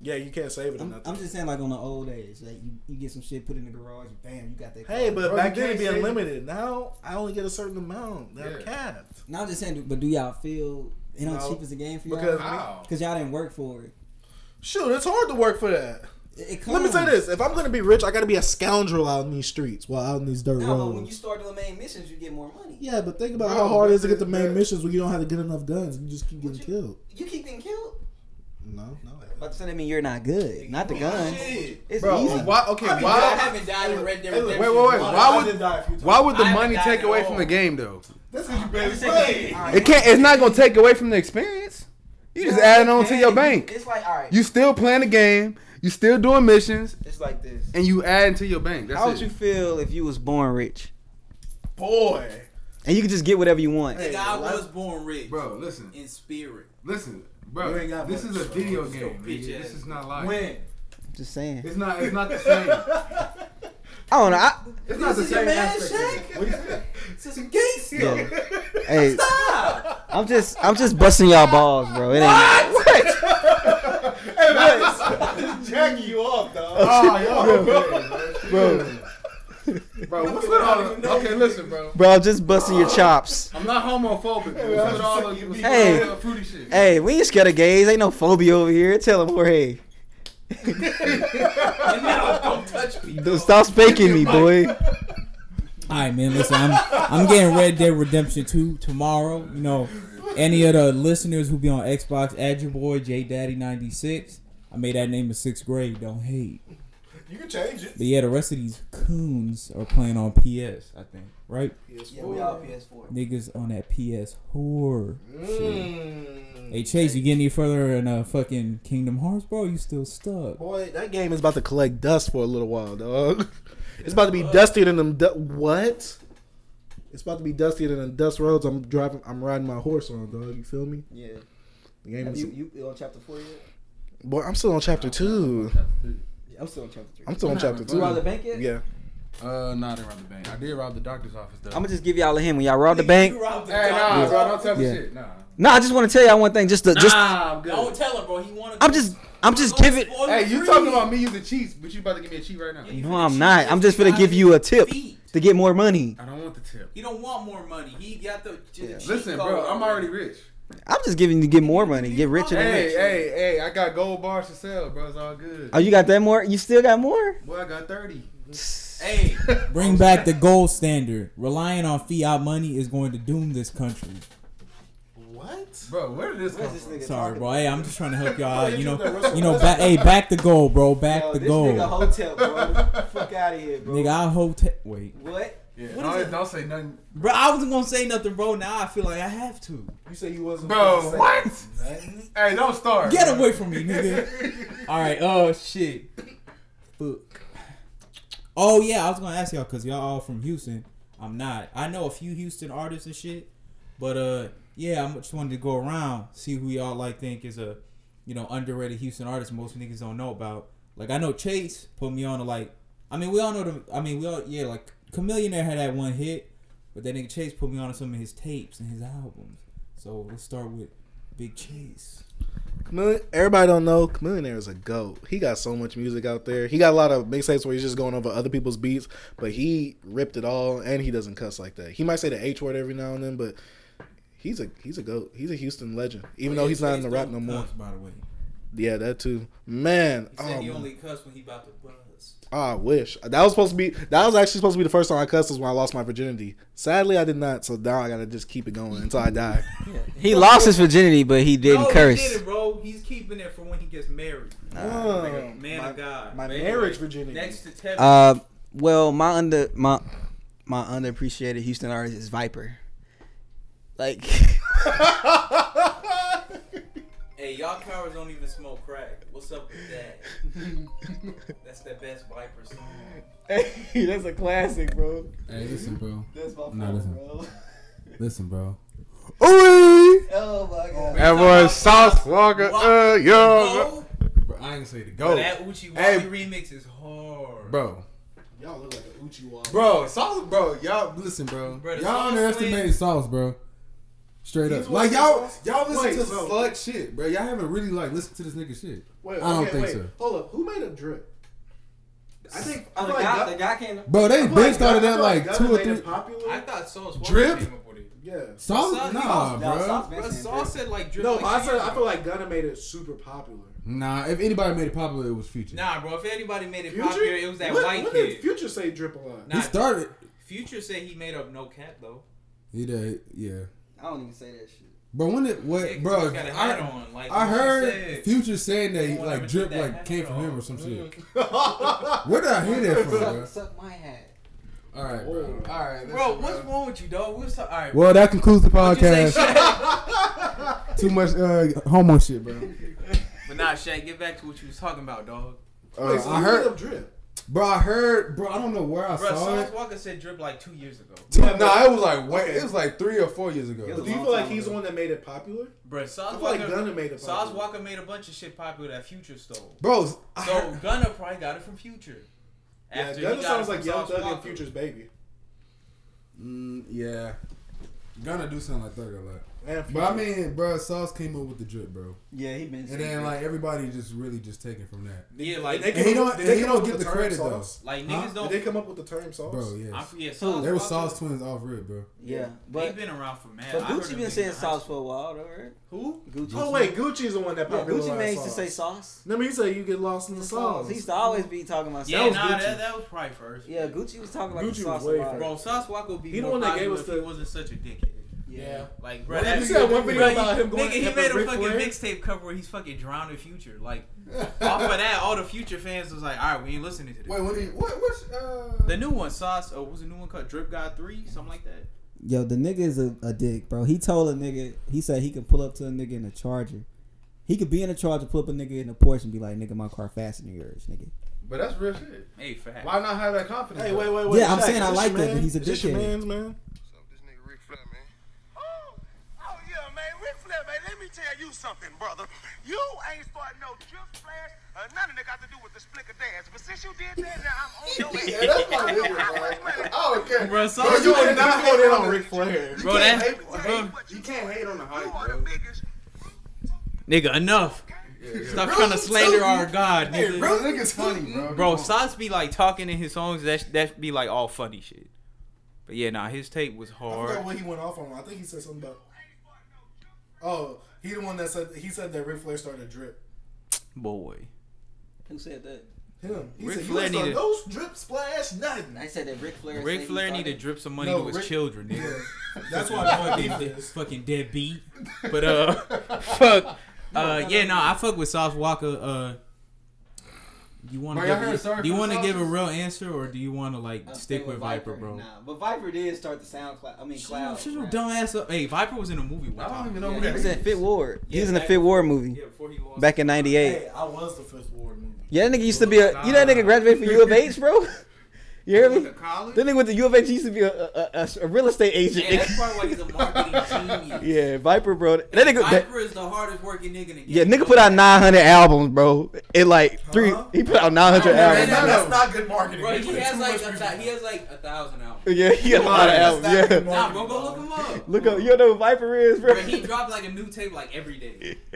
Yeah, you can't save it or
I'm,
nothing.
I'm just saying, like on the old days, like you, you get some shit put in the garage, bam, you got that.
Hey,
car.
but
Bro,
back
you
then it'd be
can't say-
unlimited. Now I only get a certain amount. They're
Yeah.
capped.
now I'm just saying, but do y'all feel you know
No.
cheap as a game for y'all?
Because
y'all didn't work for it.
Shoot, it's hard to work for that.
It, it
Let me say
comes.
this: if I'm gonna be rich, I gotta be a scoundrel out in these streets, while out in these dirt
No, but
roads.
when you start doing main missions, you get more money.
yeah, but think about
Bro,
how hard it is to get the
the-
main
the-
missions when you don't have to get enough guns you just keep getting
you-
killed.
You keep getting killed.
No, no.
But does that mean you're not good? Not the guns. It's
Bro,
easy.
why? Okay,
I
why?
haven't died in Red Dead
Wait,
Redemption.
wait, wait. Why would why would the money take away from the game though?
That's what you barely
It can't. It's not gonna take away from the experience. You just add it on to your bank.
It's like all right.
You still playing the game. You still doing missions,
It's like this.
and you add to your bank. That's
How
it.
would you feel if you was born rich
Boy,
and you could just get whatever you want?
Nigga, I was born rich.
Bro, listen,
In spirit.
listen, bro.
You ain't got
This is a video game.
bitch
This is not life.
When?
Just saying.
It's not. It's not the same.
I don't know. I,
It's not the
This is your
same
man,
aspect. of
Shaq?
it. What you say?
This is some gay stuff.
yeah. Hey, I'm just, I'm just busting y'all balls, bro. It ain't. I'm just
jacking you off, dog.
Ah, oh, yo,
Bro,
bro. What's with all the? Okay, listen, bro.
bro, I'm just busting your chops.
I'm not homophobic. Bro. What's with all the, what's
Hey.
fruity shit?
Hey, we ain't scared of gays. Ain't no phobia over here. Tell him, Jorge.
Don't touch me.
Don't Stop spanking me, boy.
All right, man. Listen, I'm I'm getting Red Dead Redemption 2 tomorrow. You know, any of the listeners who be on Xbox, add your boy J Daddy 96. I made that name in sixth grade. Don't hate.
You can change it.
But yeah, the rest of these coons are playing on PS. I think, right?
Yeah, we all PS4.
Niggas on that PS whore. shit.
Mm.
Hey Chase, you get any further in uh, fucking Kingdom Hearts, bro? You still stuck?
Boy, that game is about to collect dust for a little while, dog. It's about to be dustier than them. Du- what? It's about to be dustier than the dust roads I'm driving. I'm riding my horse on, dog. You feel me?
Yeah.
The game
Have
is.
you, you on chapter four yet?
Boy, I'm still on chapter two.
Yeah, I'm still on chapter three.
I'm still on chapter
You robbed the
two.
bank yet?
Yeah.
Uh, no, I didn't rob the bank. I did rob the doctor's office though.
I'm gonna just give y'all a hint. When y'all rob the bank,
You robbed the
Hey, nah, bro, don't tell me
Yeah.
shit. Nah.
No, I just want to tell y'all one thing. Just to, just,
nah, I'm good.
Don't tell him, bro. He wanted.
I'm just, I'm just giving.
Hey, you talking about me using cheats, but you about to give me a cheat right now.
No, I'm not. I'm just gonna give you a tip to get more money.
I don't want the tip.
He don't want more money. He got the. the cheat
Listen,
code
bro, I'm already rich.
I'm just giving you to get more money, get richer
Hey,
rich.
hey, hey, I got gold bars to sell, bro. It's all good.
Oh, you got that more? You still got more?
Boy, I got 30.
Hey,
Bring back the gold standard. Relying on fiat money is going to doom this country.
What?
Bro, where did this come
this
from?
nigga
Sorry, bro. Hey, I'm just trying to help y'all out.
you
You know,
took that Russell
you know,
Wilson.
back, hey, back the gold, bro. Back
Yo,
the
this
gold.
nigga hotel, bro. Fuck out of here, bro.
Nigga, I hotel. Wait,
What?
Yeah,
What
don't,
is it?
don't say nothing.
bro. I wasn't gonna say nothing, bro. Now I feel like I have to.
You say you wasn't.
Bro,
supposed to say
what?
nothing?
Hey, don't start.
Get
bro.
away from me, nigga. All right. Oh shit. Fuck. Oh yeah, I was gonna ask y'all because y'all all from Houston. I'm not. I know a few Houston artists and shit, but uh, yeah, I just wanted to go around see who y'all like think is a, you know, underrated Houston artist most niggas don't know about. Like I know Chase put me on to like. I mean, we all know the. I mean, we all yeah, like Chamillionaire had that one hit, but that nigga Chase put me on to some of his tapes and his albums. So let's start with Big Chase.
Everybody don't know Chamillionaire is a goat. He got so much music out there. He got a lot of mixtapes where he's just going over other people's beats, but he ripped it all, and he doesn't cuss like that. He might say the H word every now and then, but he's a he's a goat. He's a Houston legend, even though he's not in the rap no more.
By the way,
Yeah, that too. Man,
he said
oh,
he only cussed when he about to buzz.
I wish that was supposed to be. That was actually supposed to be the first time I cussed was when I lost my virginity. Sadly, I did not. So now I gotta just keep it going until I die.
He lost his virginity, but he didn't
no,
curse.
He did it, bro. He's keeping it for when he gets married.
Oh,
Like a man
my,
of God.
my
But
marriage virginity.
Next to Tevin.
Uh, well, my under my
my underappreciated Houston artist is Viper. Like,
Hey, y'all cowards don't even smoke crack. What's up with that? That's the best Viper song.
hey, that's a classic, bro.
Hey, listen, bro.
That's my
Nah,
fault,
listen.
bro.
Listen, bro.
Oh my god.
That was Sauce Walka. Uh, yo.
Go.
Bro, I ain't gonna say the
Bro,
go.
that Uchi
Hey.
Remix is hard.
Bro.
Y'all look like a Uchi
Bro, Sauce, bro. Y'all, listen, bro.
Bro,
y'all underestimated Sauce, bro. Straight up. Like, y'all,
the
y'all listen
Wait,
to
so-
Slug shit, bro. Y'all haven't really, like, listened to this nigga shit.
Wait,
I don't
okay,
think
wait.
so.
Hold up. Who made a drip? I think. I
Oh,
feel
the
like
guy,
Gun-
the guy came.
Bro, they
I feel
been
like
started
Gun- I
like, two or three.
Popular.
I thought Sauce Walka
Drip?
came up with it.
yeah.
Sauce?
Sauce-
Nah,
Sauce-
bro.
Sauce been
Sauce said like drip.
No,
like
I said I feel like Gunna made it super popular.
Nah, if anybody made it popular, it was Future.
Nah, bro. If anybody made it
Future?
popular, it was that
when,
white
when
kid.
did Future say drip a lot?
Nah,
he started.
Future said he made up no cap though.
He did, yeah.
I don't even say that shit.
Bro, when it
Yeah,
bro?
he got a hat
I,
on. Like
I
what she
heard
said.
Future saying that he, like drip
that
like came from
off.
him or some shit. Where did I hear that from, bro?
Suck, suck my hat.
All right, bro. All right,
Bro, what's wrong with you, dog? What's all right?
Well, that concludes the
What'd say,
podcast. Too much uh, homo shit, bro.
but nah, Shaq, get back to what you was talking about, dog.
Uh,
Wait, so
I heard,
made drip?
Bro. I heard, bro. I don't know where I
Bro,
saw
Sauce
it.
Walker said drip like two years ago.
No, nah, it was like wait, it was like three or four years ago.
Do you feel like
time
he's the one that made it popular?
Bro,
I
Sauce Walka,
like Gunna made it
Sauce
popular.
Walker made a bunch of shit popular that Future stole.
Bro, I
So
heard-
Gunna probably got it from Future.
Yeah,
After he
Gunna sounds like
from
Young
Sauce
Thug and Future's baby.
Mm, yeah, gonna do something like Thug a lot.
And
But I mean, bro, Sauce came up with the drip, bro,
Yeah, he been.
and then
drip.
like everybody just really just taking from that.
Yeah, like,
they
And he
come
don't-
up- they
he don't
up
get
with
the
term
credit, though.
like niggas
Did
don't.
Did they come up with the term sauce?
Bro, yes.
I'm, yeah, Sauce
They were
Walker-
Sauce twins off rip, bro.
yeah,
They've
but
been around for mad.
but
I
Gucci been saying
in high
sauce for a while, though, right?
Who?
Gucci.
Oh wait, Gucci's the one that
Yeah,
popularized
Gucci Mane used to
sauce.
say sauce.
Let me say you get lost in the sauce.
He used to always be talking about
Yeah,
sauce.
nah, that, that was probably first.
Yeah, Gucci was talking about
Gucci
the sauce
was way
a lot.
Bro, Sauce Walka would be
He the
more
one that gave
popular
us
if
the-
he wasn't such a dickhead.
Yeah.
Like, bro,
What
that
you said one video
Bro,
about him going
Nigga, he made a
Ric
fucking mixtape cover where he's fucking drowning Future. Like, off of that, all the Future fans was like, all right, we ain't listening to this.
Wait, when he what what's uh?
The new one, Sauce, oh, what was the new one called? Drip God 3? Something like that.
Yo, the nigga is a, a dick, bro. He told a nigga, he said he could pull up to a nigga in a Charger. He could be in a Charger, pull up a nigga in a Porsche and be like, nigga, my car faster than yours, nigga.
But that's real shit.
Hey, fact.
Why not have that confidence?
Hey, wait, wait, wait.
Yeah, I'm saying I like
your
that, but he's a
Is this your
dickhead.
man's man.
What's up, this nigga Ric Flair, man? Oh, oh yeah, man, Ric Flair, man. Let me tell you something, brother. You ain't starting no drip splash or nothing that got to do with the splicker dance. But since you did that, now I'm on your ass.
Yeah, that's my nigga, bro. I don't care.
Bro,
Bro, you
You
cannot
cannot
hate
hate
on
on
Ric
Ric Flair.
bro,
can't
that,
hate-
bro,
You can't hate on the
You
hype,
are
bro.
the biggest.
nigga, enough. Stop trying to slander our God,
Hey,
nigga.
bro, nigga's funny, bro.
Bro, Sauce be like talking in his songs. That that be like all funny shit. But yeah, nah, his tape was hard.
I forgot
hard.
what he went off on. I think he said something about. Oh, he the one that said he said that Ric Flair started to drip.
Boy,
Who said that?
Him. He
Ric
said
Flair
you ain't
needed-
started no drip splash nothing.
I said that Ric Flair. said
Ric Flair needed to drip some money
No,
to his
Ric-
children, nigga.
Yeah, that's why the beef
fucking,
is.
fucking deadbeat. But uh, fuck. Uh, yeah, no, I fuck with Sauce Walka. Uh, you want
Bro, y'all heard
to
Sorry
do you want to give a real answer or do you want to like
I'll
stick
stay
with Viper, bro?
Nah, but Viper did start the SoundCloud. I mean,
Shut
Cloud.
your- shut your
rap.
dumb ass up. Hey, Viper was in a movie. One
I don't
time.
even know
Yeah,
who
he
that
was in
is.
Fifth Ward. He was in the Fifth Ward movie
Yeah, before he lost.
back in '98.
Hey, I was the Fifth Ward movie.
Yeah, that nigga used to be a. You know that nigga graduated from U of H, bro. You hear me?
Went to college.
That nigga went to U of H. He used to be a, a, a, a real estate agent.
Yeah, that's probably why he's a marketing genius.
yeah, Viper, bro. That nigga. That,
Viper is the hardest working nigga in the game.
yeah, nigga put out 900 albums, bro. In like three,
Huh?
he put out 900
Oh, man,
albums.
that-
that's not good marketing.
Bro, he has like a,
people-
he has like a thousand albums.
Yeah, he got a lot of
That's
albums.
not
Yeah.
good
Nah, bro, go look him up.
Look up, you know who Viper is, bro.
Bro, he dropped like a new tape like every day.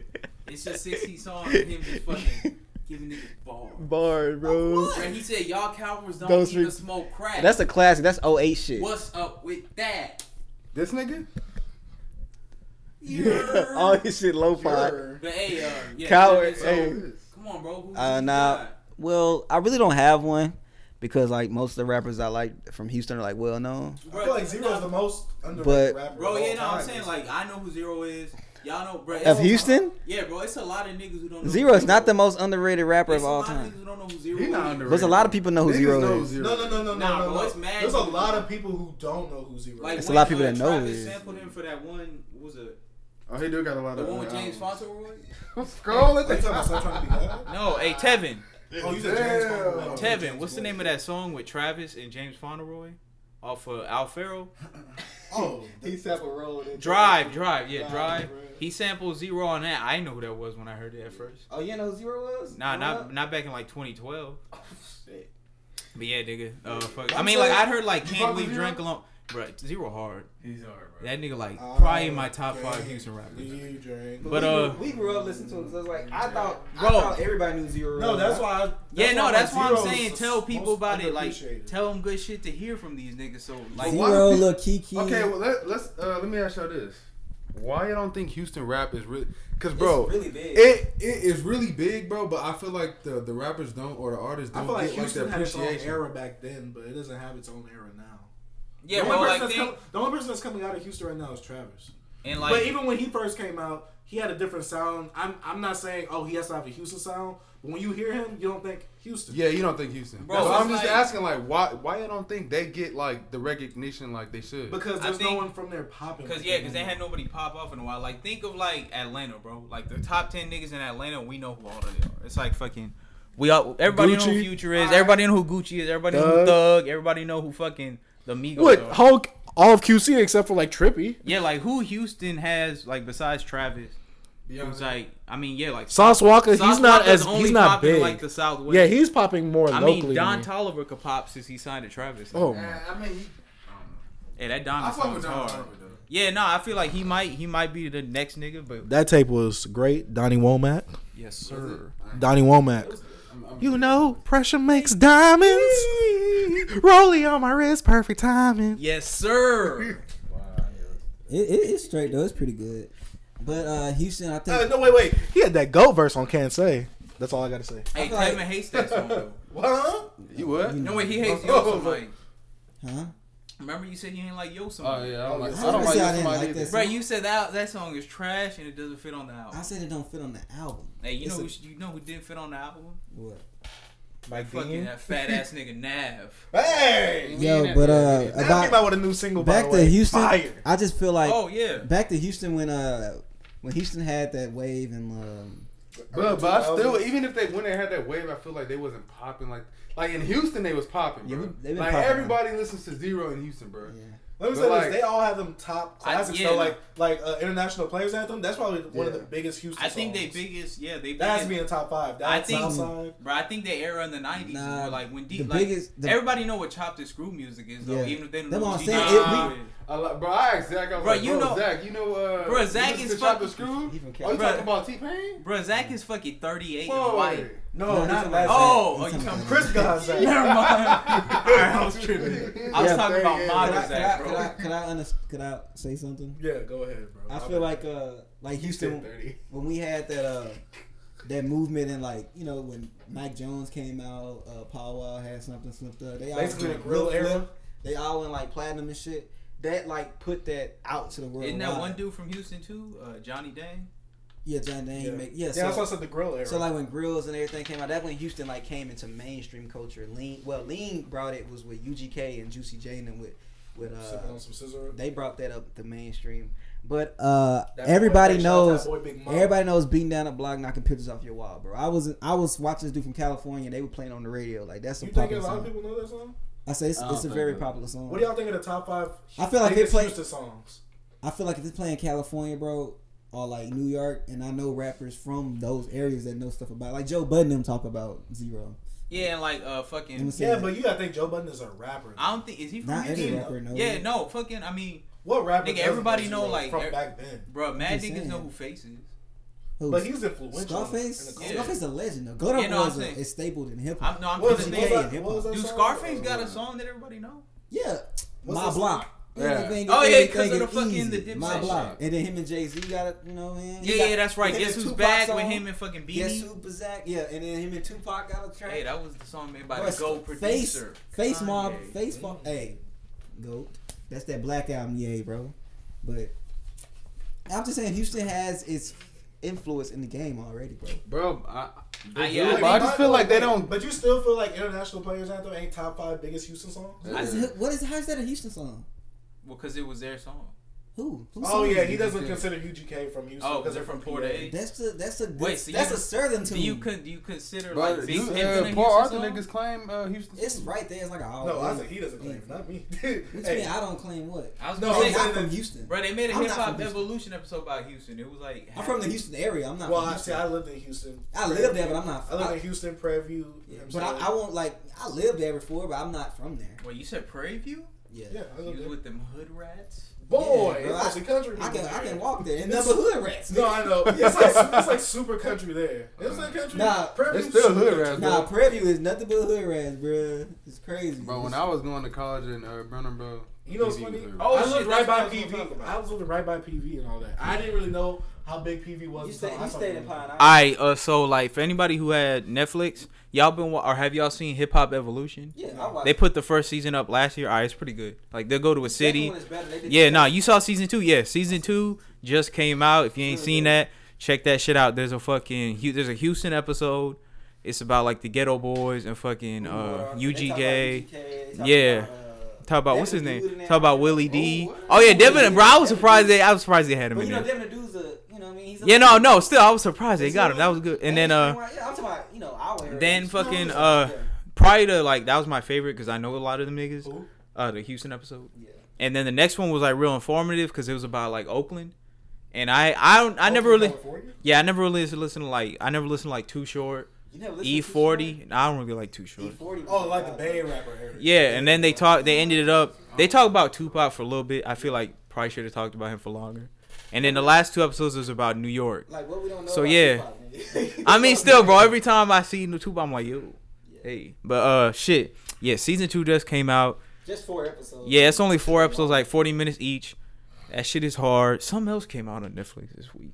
It's just 60 songs of him just fucking giving niggas bars.
Bars, bro.
Bro, he said y'all cowards don't,
Don't
even
street-
smoke crack.
That's a classic. That's 08 shit.
What's up with that?
This nigga?
Yeah, all his shit low fi.
Sure.
But hey, uh, yeah,
Coward,
so-
hey.
Come on, bro. Who, who
Uh, nah.
got?
Well, I really don't have one because like most of the rappers I like from Houston are like well known.
I feel like Z-Ro is the most underrated
But-
rapper.
Bro,
of
yeah,
all
no, I'm saying like I know who Z-Ro is. Y'all know, bro.
Of Houston,
Yeah, bro. It's a lot of niggas who don't know.
Z-Ro
who
is not the most underrated rapper
It's
of
a
all
lot of
time.
niggas who don't know who Z-Ro
He not
is.
underrated.
There's a lot of people know who
Niggas
Z-Ro
know
is.
Z-Ro.
No, no, no, no,
Nah,
no,
bro,
no.
it's mad
There's a
niggas
lot of people who don't know who Z-Ro
Like
is.
It's a lot of people that know
Travis
it.
sampled him for that one. What was it?
Oh, he do got a lot
The
of.
one with
uh,
James
albums.
Fauntleroy?
Scroll
Are
it.
you talking about Trying to Be
No, hey Tevin.
Oh, you said James
Damn.
Tevin, what's the name of that song with Travis and James Fauntleroy? Off of Al Faro?
Oh,
He sample roll.
Drive, Drive, yeah,
Drive,
Drive.
Drive.
He sampled Z-Ro on that. I didn't know who that was when I heard it at first.
Oh, you know who Z-Ro was?
Nah,
Growing
not
up?
not back in like 2012.
Oh Shit.
But yeah, nigga. Uh, fuck. I mean, like I'd heard like Can't
fuck with
Believe
Z-Ro?
Drink Alone. Bro, Z-Ro hard.
He's hard, bro.
That nigga like
Oh,
probably in my top five. Houston rappers.
You.
But,
we,
uh,
grew, we grew up listening to him. so it's like I thought,
Bro.
I thought everybody knew Z-Ro.
No, that's why. I,
Yeah, no,
why
that's why I'm saying tell people about it. Like, tell them good shit to hear from these niggas. So, like,
why
Z-Ro,
do
Lil Keke.
Okay, well let, let's uh, let me ask y'all this: Why you don't think Houston rap is really? Because
It's
bro,
really big.
it it is really big, bro. But I feel like the the rappers don't or the artists don't
feel like
get like the
Houston had its own
appreciation.
era back then, but it doesn't have its own era now.
Yeah,
the,
bro,
only
like,
person that's
think,
com- the only person that's coming out of Houston right now is Travis.
and like,
but even when he first came out, he had a different sound. I'm I'm not saying oh he has to have a Houston sound, but when you hear him, you don't think Houston.
Yeah, you don't think Houston,
Bro,
bro?
it's
I'm just
like-
asking, like, why why you don't think they get like the recognition like they should?
Because
I
there's no one from there popping.
Cause yeah, cause they had nobody pop off in a while. Like think of like Atlanta, bro. Like the top ten niggas in Atlanta, we know who all of them are. It's like fucking. We all everybody know who Future is. Everybody know who Gucci is. Everybody know who
Thug.
Thug. Everybody know who fucking the Migos
What
are.
Hulk? All of QC except for like Trippy.
Yeah, like who Houston has like besides Travis.
Yeah,
Who's like I mean yeah like
Sauce Walka,
Sauce he's
not
Walka's
as
only
he's not
popping
big.
like the Southwest.
yeah, he's popping more
I
locally.
mean Don. Toliver could pop since he signed to Travis.
Oh,
Eh, I mean, he,
yeah, that
I
Diamond
fuck
song
with
is
Don
hard.
Toliver.
Yeah, no, I feel like he might he might be the next nigga, but
that tape was great. Donny Womack.
yes sir.
Donny Womack.
I'm, I'm,
You know, pressure makes diamonds. Rollie on my wrist, perfect timing.
Yes sir.
It, it, it's straight though. It's pretty good. But uh, Houston, I think.
Uh, no, wait, wait. He had that goat verse on Can't Say. That's all I gotta say.
hey,
feel like-
Kevin hates that song though.
What?
you what?
No way, he hates Yosemite.
huh?
Remember you said you ain't like Yosemite.
Oh yeah, I don't like.
I
I don't like
gonna I didn't
somebody
like
either.
that
Bro, you said that that song is trash and it doesn't fit on the album.
I said it don't fit on the album.
Hey, you know
It's
who you know who did fit on the album?
What?
Mike
Fucking that fat ass nigga Nav.
Hey!
Yo, but uh,
That came
about
out with a new single. by
back
the
to. Houston.
Fire.
I just feel like
Oh yeah.
back to Houston when uh when Houston had that wave and um,
But, but I still, even if they when they had that wave, I feel like they wasn't popping like like in Houston they was popping,
Yeah,
bro.
we- been
like
popping.
everybody listens to Z-Ro in Houston, bro.
yeah.
Let me
But
say
like-
this: they all have them top
I-
classics.
yeah,
so like, like uh, international players anthem. That's probably one of the biggest Houston.
I think they biggest yeah they
That has to be in the top five. That
I think-
Southside.
Bro, I think they era in the nineties
Nah,
like when
the
deep like
biggest- the-
everybody know what chopped and screw music is though,
Yeah.
even if they don't
That's
know
what
what
I'm
G
saying.
Dog
It-
is.
I like, bro, I asked Zach. I was
Bro,
like,
you
bro,
know-
Zach, you know, uh,
Bro, Zach is
to Chop the
fucking-
Screw.
He from
Oh, you
Bro.
talking about T Pain?
Bro, Zach is fucking thirty eight and white.
No,
No,
not
he's
that.
talking about
Oh, oh, you
talking
talking
Chris got Zach.
Never mind. Alright, I was tripping. I was
Yeah,
talking about
38.
modern
Could I, could, I,
Zach,
could, I,
bro.
could, I under, could I say something?
Yeah, go ahead, bro.
I feel like uh like Houston when we had that uh that movement and like you know when Mike Jones came out, uh Paul Wall had something slipped up. They all
Basically
went
the grill
Lil
era.
They all went like platinum and shit. That like put that out to the world.
Isn't that one dude from Houston too? Uh, Johnny Dang.
Yeah, John Dane.
Yeah,
Make, yeah,
yeah,
so,
that's why I said the grill era.
so like when grills and everything came out, that when Houston like came into mainstream culture. Lean, well, Lean brought it was with UGK and Juicy J and with with
Sipping
uh
on some scissor.
they brought that up the mainstream. But uh
That
everybody
boy, shout out to
knows
boy,
everybody knows beating down a block, knocking pictures off your wall, bro. I was I was watching this dude from California. And they were playing on the radio. Like that's a
You think a
popular
lot of people know that song?
I say it's,
I
it's a very
so.
popular song.
What do y'all think of the top five?
I feel like they play-
the songs.
I feel like if it's playing California, bro, or like New York, and I know rappers from those areas that know stuff about, like Joe Budden, them talk about Z-Ro.
Yeah, and like uh fucking.
Yeah,
that.
but you gotta think Joe Budden is a rapper.
I don't think is he from
not every
Houston?
rapper knows.
Yeah, no, fucking. I mean,
What rapper?
Nigga, everybody know, like,
from
er-
back then.
bro, mad
just
niggas
saying.
know who Face is.
Who?
But he's influential.
Scarface.
in the
Yeah.
a legend though. Go to
Yeah, no, I'm
Boys
saying-
is stapled in hip hop.
No, I'm
What
just
was,
What
what was
they
that,
hip
what was
hop.
that
Dude. Scarface got a song that everybody know.
Yeah,
What's
my block.
song?
Yeah.
Everything-
Oh, yeah, 'cause of the fucking-
easy.
the Dipset
my block. And then him and Jay Z got it. You know, man. He
Yeah,
got-
yeah, that's right.
him
Guess who's
Tupac
back with him and fucking
Guess
Beanie?
who Bazak? Yeah, and then him and Tupac got a track.
Hey, that was the song made by
Bro,
the Gold
face,
producer.
face mob,
Kanye.
face mob. Mm. Hey, goat. That's that black album, yeah, bro. But I'm just saying Houston has its influence in the game already, bro.
Bro, I,
I-
they
yeah,
do,
I
but I just feel like they don't.
But you still feel like international players anthem ain't top five biggest Houston songs?
What is, what is how's that a Houston song?
Well, because it was their song.
Who? Who
Oh yeah, he doesn't consider UGK from Houston.
Oh, because they're from Port
PA.
A.
That's a that's a
Wait,
that's,
so
that's
you-
a southern tune.
Do you con- do you consider
But
like Big
you,
Pimpin'
uh,
a
Port Arthur niggas claim uh, Houston.
It's right there. It's like a
No, I said he doesn't claim, not me.
Which
Hey,
mean I don't claim what?
I was
No,
gonna
I'm
say,
I'm
saying
from Houston.
bro, they made a
I'm
hip
not
hop evolution episode about Houston. It was like
I'm from the Houston area. I'm not.
well, I
Houston.
see. I lived in Houston.
I live there, but I'm not.
I lived in Houston, Prairie View.
But I, won't like. I lived there before, but I'm not from there.
Well, you said Prairie View.
Yeah.
yeah, I
You
lived
was with them hood rats.
Boy,
Yeah, bro,
it's
I-
a country.
I can
people
I can walk there and
It's-
never hood rats.
No, I know. It's like it's like super country there. It's like country.
Nah,
Prairie
It's still hood rats,
Nah,
bro.
Prairie is nothing but hood rats, bro. It's crazy.
Bro, when I was going to college in uh, Brenham, bro.
You know what's funny?
Oh,
I
shit,
lived
that's
right by
what I was gonna talk
PV. I was living right by PV and all that. I didn't really know how big PV was.
you
until
stayed
I
you stayed in Pine Island.
I uh so like for anybody who had Netflix, y'all been wa- or have y'all seen Hip Hop Evolution?
yeah, I watched.
They put the first season up last year. Alright, it's pretty good. Like they'll go to a
The
city.
one is better. They
Yeah,
the
nah, you saw season two. Yeah, season two just came out. If you ain't seen that, check that shit out. There's a fucking there's a Houston episode. It's about like the Geto Boys and fucking uh
They
UGK.
UGK, they talk about,
about what's his name?
Dude in there.
Talk about Willie D.
Oh.
Oh yeah, Devin. Bro, I was surprised they. I was surprised they had him
But
in
you know,
there.
Devin the Dude's a, you know I mean? He's
Yeah, no, no. Still, I was surprised they got him. That was good. And then uh,
yeah, I'm talking about, you know, our
then fucking uh, prior to like that was my favorite because I know a lot of them niggas.
Who?
Uh, the Houston episode.
Yeah.
And then the next one was like real informative because it was about like Oakland. And I I don't I never really yeah I never really listened to like I never listened to like Too Short
You never listened
E
to
forty I don't really like Too
Short?
Short.
E40.
Oh, like the Bay rapper area.
Yeah, and then they talk. They ended it up. They talk about Tupac for a little bit. I feel like probably should have talked about him for longer. And then the last two episodes was about New York.
Like what we don't know.
So,
about
yeah.
hip-hop.
I mean, still, bro. Every time I see new Tupac, I'm like, yo, hey. But uh, shit. Yeah, season two just came out.
Just four episodes.
Yeah, it's only four episodes, like 40 minutes each. That shit is hard. Something else came out on Netflix this week.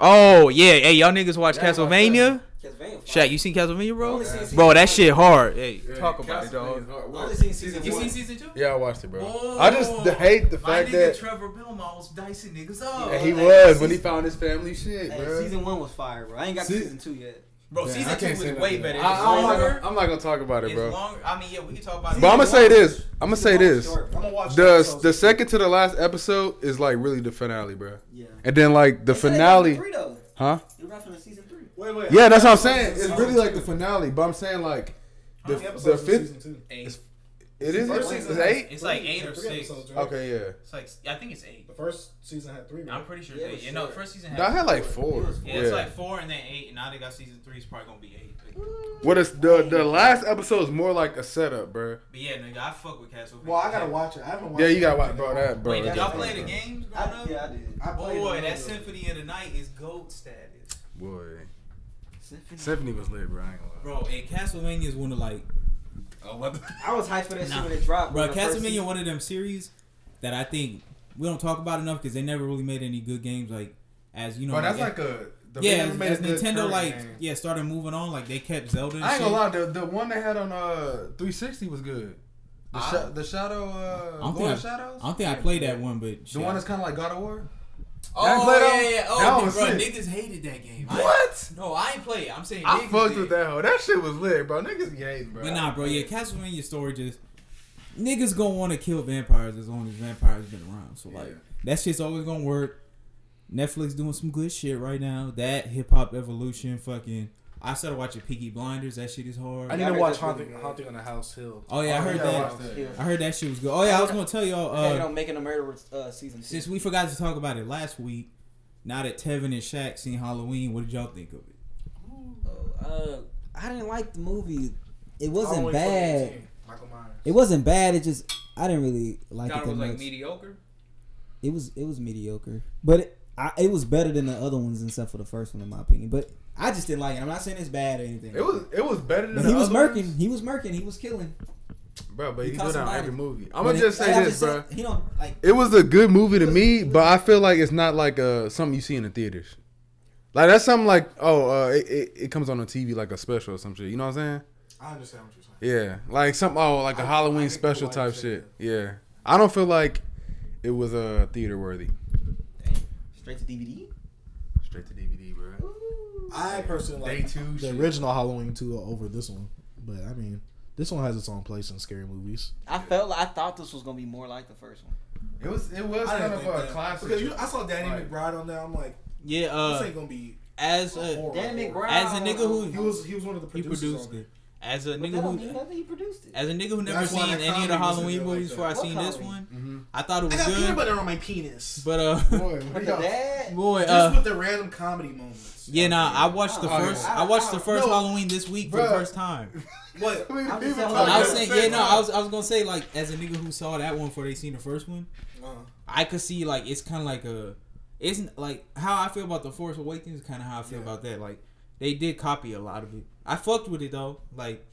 Oh yeah, hey y'all niggas watch
Yeah, I
Castlevania?
Castlevania.
Shaq, you seen Castlevania, bro?
only seen season
Bro, that
one.
shit hard. Hey,
Yeah,
talk about it,
Castlevania's
dog.
hard.
I
What?
only seen season
You
one.
seen season two?
Yeah, I watched it, bro.
Whoa.
I just hate the
My
fact
nigga
that
Trevor Belmont was dicing niggas up.
Yeah, he
Hey,
was
season-
when he found his family shit,
Hey,
bro.
season one was fire, bro. I ain't got to
See-
season two yet.
Bro,
Man,
season
I
two
can't
was way
nothing.
better.
I,
It's
I'm, not gonna, I'm not gonna talk about it, bro.
longer. I mean, yeah, we can talk about it.
But I'm gonna say this. I'm gonna say
Season
this.
short,
I'm gonna watch
The the second to the last episode is like really the finale, bro.
Yeah.
And then like the
They said they
finale,
got Three, though.
huh?
They wrapped from season three.
Wait, wait.
Yeah, that's what I'm saying. It's really like the finale, but I'm saying like the
many
the fifth.
two?
Eight.
It is.
First
It's
season
eight.
It's like eight or
Three
six.
episodes, right?
Okay, yeah.
It's like I think it's eight.
The first season had three. Right?
I'm pretty sure
Yeah,
it's
it
eight.
was
You know,
short.
first season
No, I
had.
had like four.
Yeah,
Yeah.
it's like four and then eight, and now they got season three. It's probably gonna be eight. But,
What is the the last episode is more like a setup, bro.
but yeah, nigga, I fuck with Castlevania.
Well, I gotta watch it. I haven't watched
Yeah, you gotta watch, bro. That, bro.
Wait, did
that's
y'all play the
bro.
games growing
I,
up?
yeah, I did.
I played
Boy,
it.
that Symphony of the Night is gold status.
Boy,
Symphony.
Symphony was lit, bro. I ain't gonna lie.
Bro, and Castlevania is one of like,
Oh, what the-
I was hyped for that
Nah.
shit when it dropped.
bro,
the first
Castlevania one of them series that I think we don't talk about enough because they never really made any good games. Like as you know,
Bro, that's
like,
like a. The
yeah, as,
made
as
good
Nintendo like
game.
yeah started moving on, like they kept Zelda. And
I ain't
shit.
gonna lie, the the one they had on uh 360 was good. The,
I-
sha- the Shadow,
I
uh,
don't
Lord
think I,
Shadows.
I don't think I played that one, but
the one that's kind of like God of War.
Oh yeah, yeah.
That
Oh, bro,
was sick.
niggas hated that game. I-
What?
no, I ain't play it. I'm saying
I fucked
did.
with that hoe. That shit was lit, bro. Niggas be hating, bro.
But nah, bro, yeah, Castlevania story just niggas gonna want to kill vampires as long as vampires been around. So like
Yeah.
that shit's always gonna work. Netflix doing some good shit right now. That hip hop evolution, fucking. I started watching Peaky Blinders. That shit is hard.
I need
Yeah, I
to watch
that's really
Haunting, on the House Hill.
oh yeah, I heard
yeah,
that.
I watched that.
Yeah.
I heard that shit was good. Oh yeah, I was gonna tell y'all.
Hey,
Uh,
don't making a murderer uh, season two.
since we forgot to talk about it last week, now that Tevin and Shaq seen Halloween, what did y'all think of it?
uh, I didn't like the movie. It wasn't bad.
Michael Myers.
It wasn't bad. It just I didn't really like
Thought
it
it
that
was like
much.
mediocre.
It was it was mediocre, but it, I, it was better than the other ones except for the first one in my opinion. But I just didn't like it. I'm not saying it's bad or anything.
It was it was better than
But
the
he was
other
murking.
ones.
He was murking. He was killing.
bro. But
He
he,
caught
do on every movie. I'm gonna
it-
just say
I'm
this, bro.
saying, He don't like.
It was a good movie to me, but I feel like it's not like uh something you see in the theaters. Like that's something like oh uh it, it, it comes on the TV like a special or some shit. You know what I'm saying?
I understand what you're saying.
Yeah, like some oh like a
I- I
Halloween
think
special type
to say
shit. Yeah, I don't feel like it was uh theater worthy.
Straight to DVD.
Straight to DVD, bro.
I personally like
two.
the
shit.
original Halloween two over this one, but I mean, this one has its own place in scary movies.
I felt like I thought this was gonna be more like the first one.
It was. It was
I
kind of
think
a
that.
classic.
because you, I saw Danny
Like-
McBride on there. I'm like,
Yeah,
this
uh,
ain't gonna be
as a
horror.
Danny McBride.
as a nigga who
He was he was one of the
he
producers.
produced
on
it, as a
But
nigga
that don't mean
who.
He produced it.
as a nigga who never
That's
seen any of the Halloween movies
that.
before I
What
seen this
comedy?
one,
Mhm.
I thought it was
I
was
got peanut
good.
butter on my penis.
But uh,
Boy, what
With
do
the
y'all-
dad.
boy,
Just
uh,
with the random comedy moments.
yeah, nah, I watched the
Oh,
first.
yeah.
I watched the first
No.
Halloween this week for the first time.
What?
I mean,
I'm saying,
talk
like,
I was saying, yeah, no. I was, I was gonna say like as a nigga who saw that one before they seen the first one,
Uh,
I could see like it's kind of like a, it's like how I feel about the Force Awakens, kind of how I feel
Yeah.
about that. Like they did copy a lot of it. I fucked with it though. Like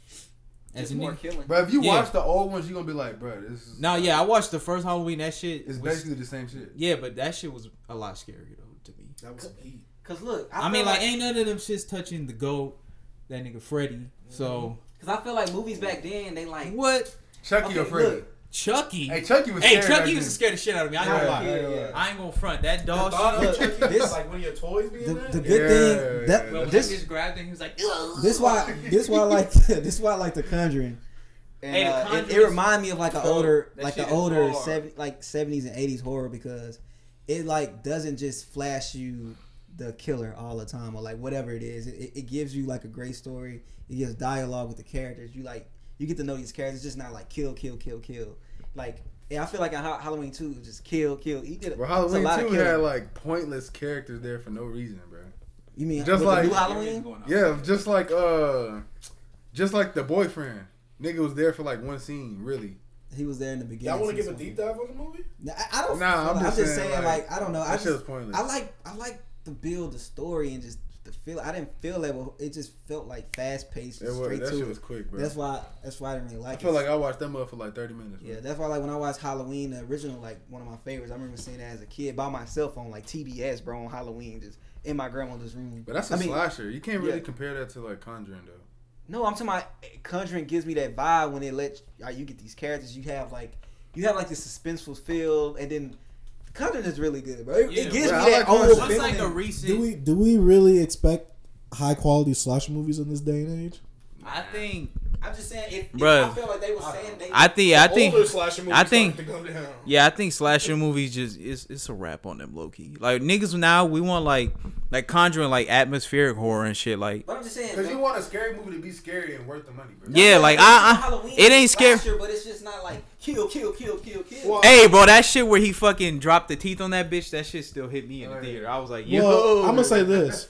as
It's
a
more
nigga.
killing.
Bro, if you
Yeah.
watch the old ones, you're gonna be like, bro, this is.
No, yeah, I watched the first Halloween. That shit.
It's
was-
basically the same shit.
yeah, but that shit was a lot scarier though to me.
that was some heat.
Cause look,
I,
I,
mean,
feel
like, ain't none of them shits touching the goat, that nigga Freddy. So mm-hmm.
cause I feel like movies back then they like
what?
Chucky
Okay,
or Freddy?
look.
Chucky.
Hey, Chucky was.
Hey,
scary back
Chucky
then.
used to scare the shit out of me. I ain't gonna lie.
yeah, yeah.
I ain't gonna front that dog
The thought
shit.
of Chucky
This-
was like one of your toys being
The,
there.
the good
Yeah,
thing that
yeah.
When
this
Chucky just grabbed him, he was like,
this why this why I like this why I like the Conjuring. And,
Hey, The
uh, it,
Conjuring
it
is
remind me of like an older
That
like
shit
an older seven, like seventies and eighties horror because it like doesn't just flash you the killer all the time or like whatever it is. It, it gives you like a great story. It gives dialogue with the characters. You like you get to know these characters. It's just not like kill, kill, kill, kill. Like yeah, I feel like in Ha- Halloween two, just kill, kill. He did.
Bro,
it's a
Halloween
lot of
2
killing.
had like pointless characters there for no reason, bro.
You mean
just like-
the new Halloween?
Yeah, just like uh, just like the boyfriend. Nigga was there for like one scene, really.
He was there in the beginning.
Y'all want to give a deep dive on the movie?
Nah, I, I don't.
Nah, I'm
I'm
just
just,
saying,
saying,
like,
like, I don't know. I
That shit was
just
pointless.
I like I like to build the story and just the feel. I didn't feel that. It just felt like fast paced,
It was,
straight
that
to
shit
it.
was quick, bro.
That's why. That's why I didn't really like it.
I feel
it.
like I watched that mother for like 30 minutes. Bro.
yeah, that's why like when I watched Halloween, the original, like one of my favorites. I remember seeing that as a kid by myself on like TBS, bro, on Halloween, just in my grandmother's room.
But that's a
I mean,
slasher. You can't really
yeah.
compare that to like Conjuring though.
No, I'm talking about Conjuring gives me that vibe when it lets uh, you get these characters. You have like you have like this suspenseful feel, and then Conjuring is really good, bro. It,
Yeah,
it gives
bro,
me that
like
old
What's
feeling.
like a recent?
Do we do we really expect high quality slasher movies in this day and age?
I think.
I'm just saying, if, if I feel like they were saying they,
I think. I think. I think-
to.
Yeah, I think slasher movies just it's it's a wrap on them low key. Like niggas now we want like like conjuring like atmospheric horror and shit. Like
but I'm just saying,
Because you want a scary movie to be scary and worth the money, bro.
yeah, like
it's not
I, I it ain't scary.
but it's just not like kill, kill, kill, kill, kill.
Well,
Hey, bro, that shit where he fucking dropped the teeth on that bitch, that shit still hit me in the
Oh,
theater. I was like, yo,
Well, I'm gonna say this: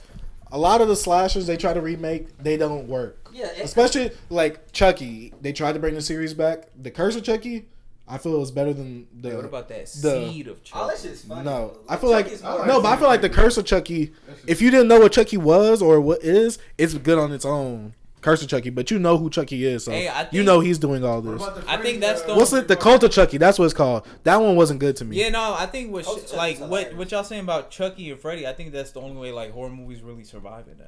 a lot of the slashers they try to remake, they don't work.
yeah, it,
Especially like Chucky, they tried to bring the series back. The Curse of Chucky, I feel is better than the.
what about that
the-
seed of
all
Chuck?
that shit's funny.
no,
bro.
I feel
Chucky's
like
no, but I feel like the Curse of Chucky. If you didn't know what Chucky was or what is, it's good on its own. Curse of Chucky, but you know who Chucky is, so
Hey, I
you know he's doing all this.
I think that's
uh,
the-
What's it? The Cult of Chucky. That's what it's called. That one wasn't good to me.
Yeah, no, I think what
Cult
sh- like what what y'all saying about Chucky or Freddy, I think that's the only way like horror movies really surviving now.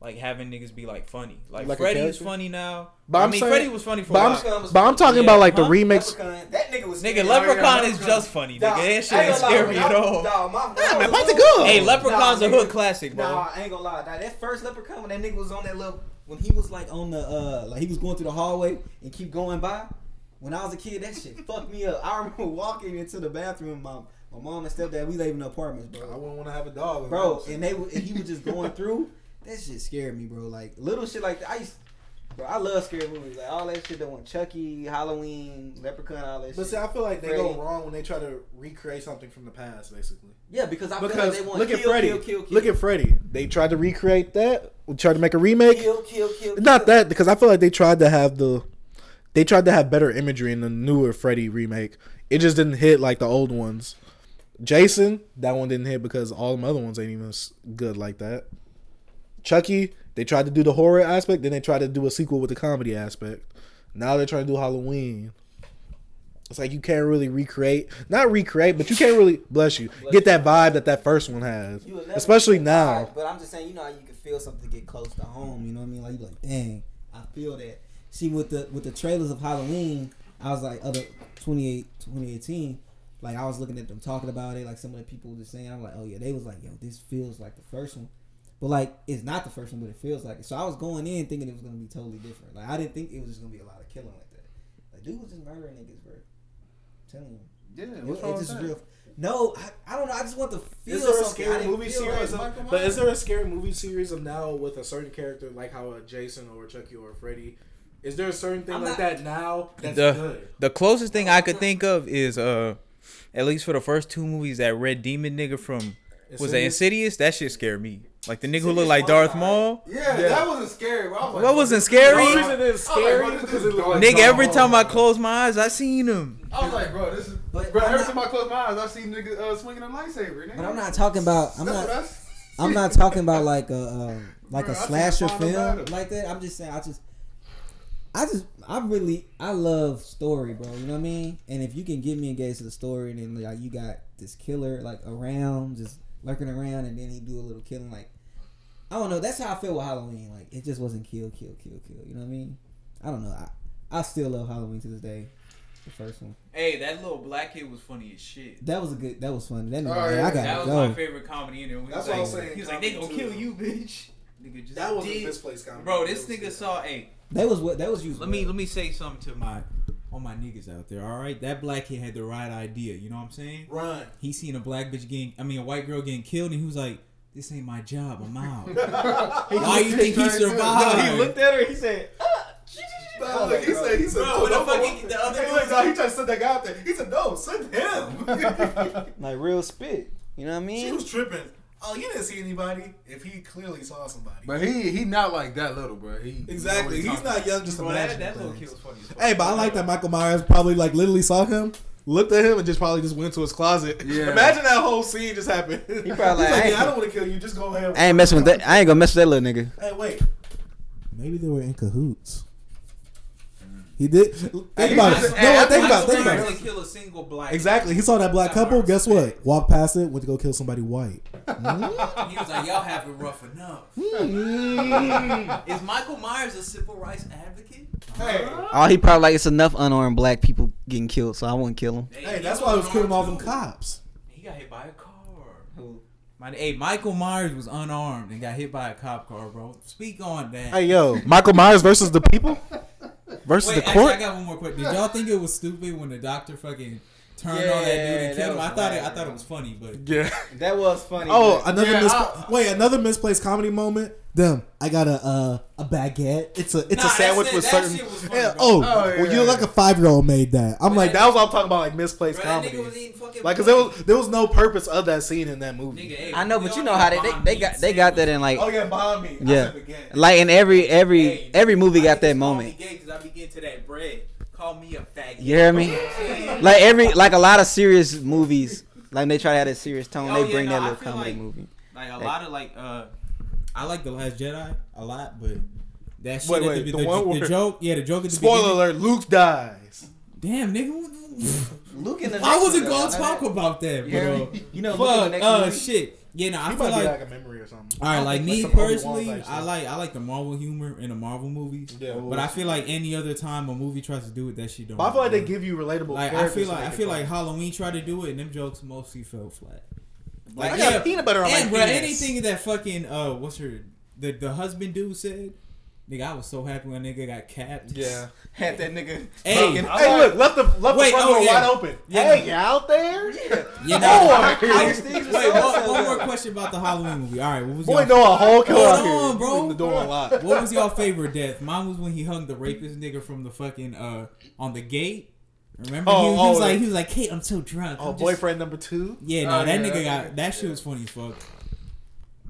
Like having niggas be like funny. Like,
Like
Freddy is funny now.
But
I
I'm
mean,
saying-
Freddy was funny for
But
a
I'm,
while.
But I'm talking
Yeah,
about like the
huh?
remakes.
Leprechaun, that nigga was
Nigga,
scary.
Leprechaun is just funny. Nigga,
Dawg,
that shit
I
ain't
ain't
scary
lie,
at all.
dawg, my- when I
man,
was
about to
little-
Hey, Leprechaun's
Nah,
a hood classic, bro.
Nah, I ain't gonna lie. Nah, that first Leprechaun when that nigga was on that little when he was like on the uh like he was going through the hallway and keep going by. When I was a kid, that shit fucked me up. I remember walking into the bathroom. My my mom and stepdad we live in apartments, bro.
I wouldn't want to have a dog,
Bro, and they and he was just going through. That shit scared me, bro. Like little shit like that. I used, bro. I love scary movies. Like all that shit. That one Chucky, Halloween, Leprechaun, all that shit.
But
shit.
see, I feel like they
Freddy.
go wrong when they try to recreate something from the past, basically.
yeah, because I feel like
Because
they want
look
kill,
at Freddy.
kill, kill, kill,
Look at Freddy. They tried to recreate that. We Tried to make a remake.
kill, kill, kill.
Not
kill.
that because I feel like they tried to have the, they tried to have better imagery in the newer Freddy remake. It just didn't hit like the old ones. Jason, that one didn't hit because all the other ones ain't even s- good like that. Chucky, they tried to do the horror aspect, then they tried to do a sequel with the comedy aspect. Now they're trying to do Halloween. It's like you can't really recreate, not recreate, but you can't really bless you get that vibe that that first one has,
You would never
especially now.
vibe, But I'm just saying, you know how you can feel something get close to home. You know what I mean? Like you like, dang, I feel that. See, with the with the trailers of Halloween, I was like, other 28, 2018,
like I was looking at them talking about it, like some of the people were just saying, I'm like, oh yeah, they was like, yo, this feels like the first one, but like it's not the first one, but it feels like it. So I was going in thinking it was gonna be totally different. Like I didn't think it was just gonna be a lot of killing like that. Like dude was just murdering niggas, bro. I'm telling you,
Yeah,
it,
what's
it
wrong with
just
that?
real. No, I, I don't know. I just want to feel
Is there a
something.
Scary movie series?
like-
of- but is there a scary movie series of now with a certain character like how a Jason or a Chucky or a Freddy? Is there a certain thing
I'm
like
not-
that now that's
The-
good?
The closest thing I could think of is uh, at least for the first two movies, that Red Demon nigga from was that
Insidious?
Insidious? That shit scared me. Like the nigga who looked like Darth Maul.
Yeah, that wasn't scary. Bro. I was like,
What wasn't
The
scary?
reason it's
I was like,
scary is because it looked like
Nigga, every time
Maul.
I close my eyes, I seen him.
I was like, bro, this is.
But-
bro, every
not-
time I close my eyes, I see niggas uh, swinging a lightsaber. Nigga.
But I'm not talking about. I'm
That's
not.
what I s-
I'm not talking about like a um, like
Bro,
a
I seen
slasher film like that. I'm just saying. I just. I just. I really. I love story, bro. You know what I mean? And if you can get me engaged to the story, and then like you got this killer like around, just lurking around, and then he do a little killing, like. I don't know. That's how I feel with Halloween. Like it just wasn't kill, kill, kill, kill. You know what I mean? I don't know. I, I still love Halloween to this day. The first one.
Hey, that little black kid was funny as shit.
That was a good. That was funny. That, nigga,
Oh,
hey,
yeah.
I got
That was
go.
my favorite comedy in there. He
That's
was
what I'm saying,
He was like, they gonna
comedy
kill you, bitch. Nigga just
That was a
did-
misplaced comedy.
Bro, this nigga
good.
saw. Hey,
That was what. That was used.
let me let me say something to my.
my all my niggas out there. All right, that black kid had the right idea. You know what I'm saying?
Run.
He seen a black bitch getting, I mean, a white girl getting killed, and he was like, "This ain't my job. I'm out." Why you think he survived?
he looked at her. He said, uh,
No, look, he said, he said,
Bro,
no,
when the
no,
the other
Hey,
dude
no, he tried to send that guy out there. He said, no, send him.
like real spit. You know what I mean?
she was tripping. Oh, you didn't see anybody if he clearly saw somebody.
But he he not like that little, bro. He
exactly. He's not young, just
Bro, that,
imagine.
that little kid was funny.
Hey, but I like that Michael Myers probably like literally saw him, looked at him, and just probably just went to his closet.
Yeah.
Imagine that whole scene just happened. He
probably like,
like,
I
yeah, I
ain't-
don't want to kill you. Just go ahead.
I ain't messing with that. I ain't gonna mess with that little nigga.
Hey, wait.
Maybe they were in cahoots. He did. Think about it. No,
I-
think about it. Think
swear
about it.
kill a single black.
Exactly. He saw that black couple. Guess what? Walked past it. Went to go kill somebody white.
He was like, y'all have it rough enough. Hmm. Is Michael Myers a civil rights advocate?
Hey,
Oh, he probably like it's enough unarmed black people getting killed, so I wouldn't kill him.
Hey, that's why I was killing all them cops.
He got hit by a car.
Who?
Hey, Michael Myers was unarmed and got hit by a cop car, bro. Speak on that.
hey, yo, Michael Myers versus the people versus
Wait,
the
actually,
court.
I got one more question. Did y'all think it was stupid when the doctor fucking turned on that dude and killed him? I thought it. I thought it was funny, but
yeah.
That was funny.
Oh,
but-
another
Yeah,
mispla- wait, another misplaced comedy moment. Them, I got a uh, a baguette. It's a it's
Nah,
a sandwich with
that
certain.
shit was funny,
Yeah,
bro.
oh,
Oh,
well,
yeah.
you look like a five year old made that. I'm
But
like
that-
that was what I'm talking about, like misplaced
Bro,
comedy.
nigga was eating fucking.
Like, cause there was there was no purpose of that scene in that movie.
Nigga, hey,
I know, but you know how they they, they got they got that in like
Oh yeah, behind me.
Yeah.
said
like in every every
Hey,
every movie
I
got that moment.
Me I be getting to that bread. Call me a faggot.
You hear me? Like every like a lot of serious movies, like they try to have a serious tone.
Oh,
they
yeah,
bring
no,
that little comedy
like-
movie.
Like a lot of like uh.
I like the Last Jedi a lot. But that shit
Wait,
at
wait,
the,
the
the,
one
the
where-
joke, yeah, the joke at the
Spoiler
beginning.
alert: Luke dies.
Damn, nigga.
Luke in the
I wasn't gonna talk about that, bro.
me? You know, Luke in the
Fuck,
next
uh,
movie?
shit. Yeah, no, I
He
feel
be
like
like a memory or something.
All right, like me
some Obi-Wan
personally, I
stuff.
like I like the Marvel humor in the Marvel movies.
Yeah.
But I feel like any other time a movie tries to do it, that shit don't.
But I feel like they give you relatable.
like I feel like I feel like Halloween tried to do it, and them jokes mostly fell flat. Like
I got peanut butter on my
and bro,
penis.
anything that fucking uh, what's her the the husband dude said, nigga, I was so happy when nigga got capped.
Yeah.
Had that nigga.
Hey,
fucking-
Hey, look, left the left
Wait,
the front
oh,
door
yeah.
wide open.
Yeah.
Hey, you out there?
you know.
Boy,
Alex Stevens
Wait, one, one more question about the Halloween movie. All right, what was
boy,
y'all-
know a whole killer
Hold
out here.
on, bro.
The door unlocked.
What was y'all favorite death? Mine was when he hung the rapist nigga from the fucking uh on the gate. Remember
Oh,
he, was- he
oh,
was oh,
like
he was like, Kate, I'm so drunk.
Oh,
I'm just-"
boyfriend number two.
Yeah, no,
Oh,
that
yeah,
nigga
that-
got that shit was funny as fuck.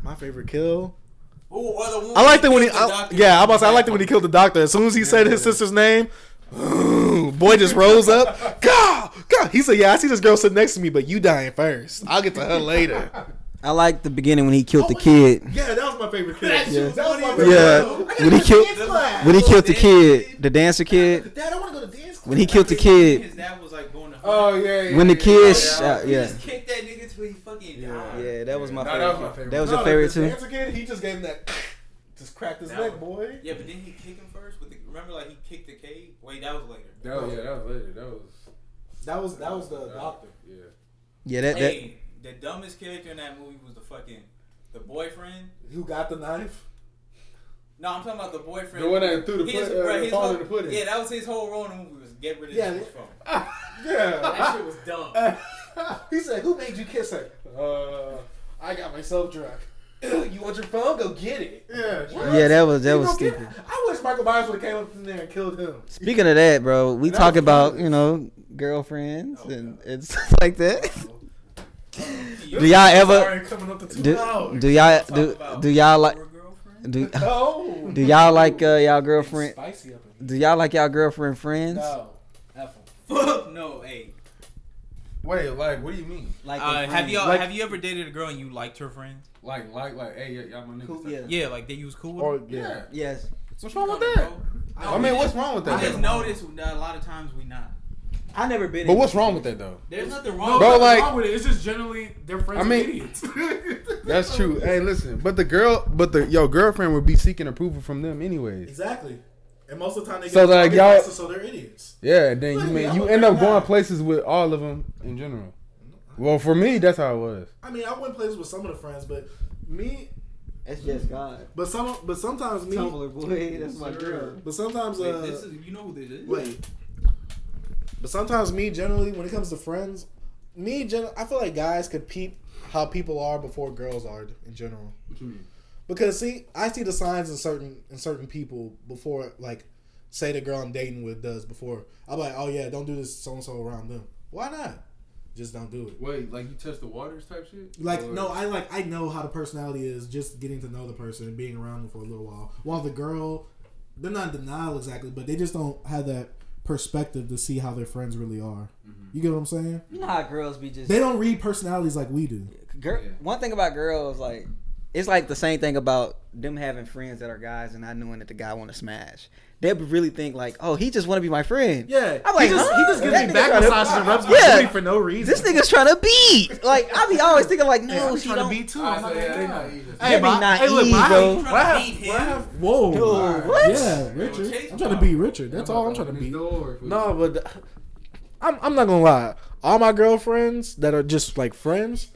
My favorite kill.
Ooh, or the one
I liked it when he.
killed the
I,
doctor.
yeah, I about to say, I liked it when he killed the doctor. As soon as he said his sister's name, boy just rose up. God, God. He said, "Yeah, I see this girl sitting next to me, but you dying first. I'll get to her later."
I like the beginning when he killed oh, the kid.
Yeah, that was my favorite kill.
Yeah.
That was my favorite
Yeah, when he killed when he killed the kid, the dancer kid.
Dad, I want to go to dance class.
When he killed the kid,
His dad was like going to.
Oh yeah, yeah.
when the
yeah,
kid,
yeah,
shot,
He
yeah,
just kicked that nigga till he fucking
Yeah.
died.
yeah, that was my
No,
favorite.
that was my favorite.
That was
No,
your favorite too.
Dancer kid, he just gave him that, just cracked his
That
neck,
was-
boy.
Yeah, but didn't he kick him first? With the, remember, like he kicked the cage. Wait, that was later.
That was, yeah, that was later. That was.
That was that was the doctor.
Yeah.
Yeah, that, that
Hey, the dumbest character in that movie was the fucking the boyfriend.
Who got the knife?
No, I'm talking about the boyfriend.
The one that threw the
His-
put- uh,
bruh, his
fall
whole-
the pudding.
Yeah, that was his whole role in the movie was get rid of
Yeah,
this
they-
phone.
Yeah.
That shit was dumb.
he said, "Who made you kiss her?" Uh, I got myself drunk. You want your phone? Go get it.
Yeah.
yeah, that was that
You
was
gonna
stupid.
I wish Michael Myers would have came up in there and killed him.
Speaking of that, bro, we
That
talk about
funny.
you know girlfriends
Oh,
and and stuff like that. Do y'all ever
Sorry, coming up to two
do,
hours.
do y'all do do y'all like do do y'all like uh, y'all girlfriend?
Spicy
Do y'all like y'all girlfriend friends?
No. F 'em.
Fuck no, hey.
Wait, like, what do you mean?
Like
Uh, have
friends.
you
Like-
have you ever dated a girl and you liked her friends?
Like, like, like, hey, y- y'all my niggas.
Cool,
type
yeah.
shit.
Yeah, like they use cool with
Or
them?
yeah.
Yeah.
Yes.
What's wrong with that? I mean, what's wrong with that?
I just
though?
noticed that a lot of times we not.
I never been.
But
in-
what's wrong with that though?
There's nothing wrong.
Bro,
with
like-
wrong with it. It's just generally they're friends
I mean-
with idiots.
That's true. Hey, listen, but the girl, but the your girlfriend would be seeking approval from them anyways.
exactly. And most of the time they get
So, like, y'all-
prices, so they're idiots.
Yeah, and then you mean you end up going places with all of them in general. Well, for me, that's how it was.
I mean, I went places with some of the friends, but me,
That's just God.
but some, but sometimes me,
Tumblr boy, that's my girl.
but sometimes
Wait,
uh,
this is you know who this is?
Wait. But sometimes me generally when it comes to friends, me gen- I feel like guys could peep how people are before girls are in general.
What you mean?
Because see, I see the signs in certain in certain people before like say the girl I'm dating with does before. I'm like, oh yeah, don't do this so and so around them. Why not? Just don't do it.
Wait, like you test the waters type shit?
Like
Or-
no, I like I know how the personality is just getting to know the person and being around them for a little while. While the girl, they're not in denial exactly, but they just don't have that perspective to see how their friends really are. Mm-hmm. You get what I'm saying?
You know how girls be just.
They don't read personalities like we do.
Girl,
Yeah.
One thing about girls, like, it's like the same thing about them having friends that are guys and not knowing that the guy want to smash. They would really think like, oh, he just want to be my friend.
Yeah,
I'm like,
he just
huh?
he just gives
That
me back
tryna-
massages and rubs my
Yeah.
booty for no reason.
This nigga's trying to beat. Like, I be always thinking like, no,
yeah, I'm
she
trying
don't.
to beat too. I'm
so
not
yeah,
gonna
they not
that.
even-
They be
but I-
naive,
look, but
bro.
have- but have-
Beat him?
Whoa,
Dude, what?
Yeah, Richard. I'm trying to beat Richard. That's all I'm trying to beat.
No,
No, but I'm I'm not gonna lie. All my girlfriends that are just like friends,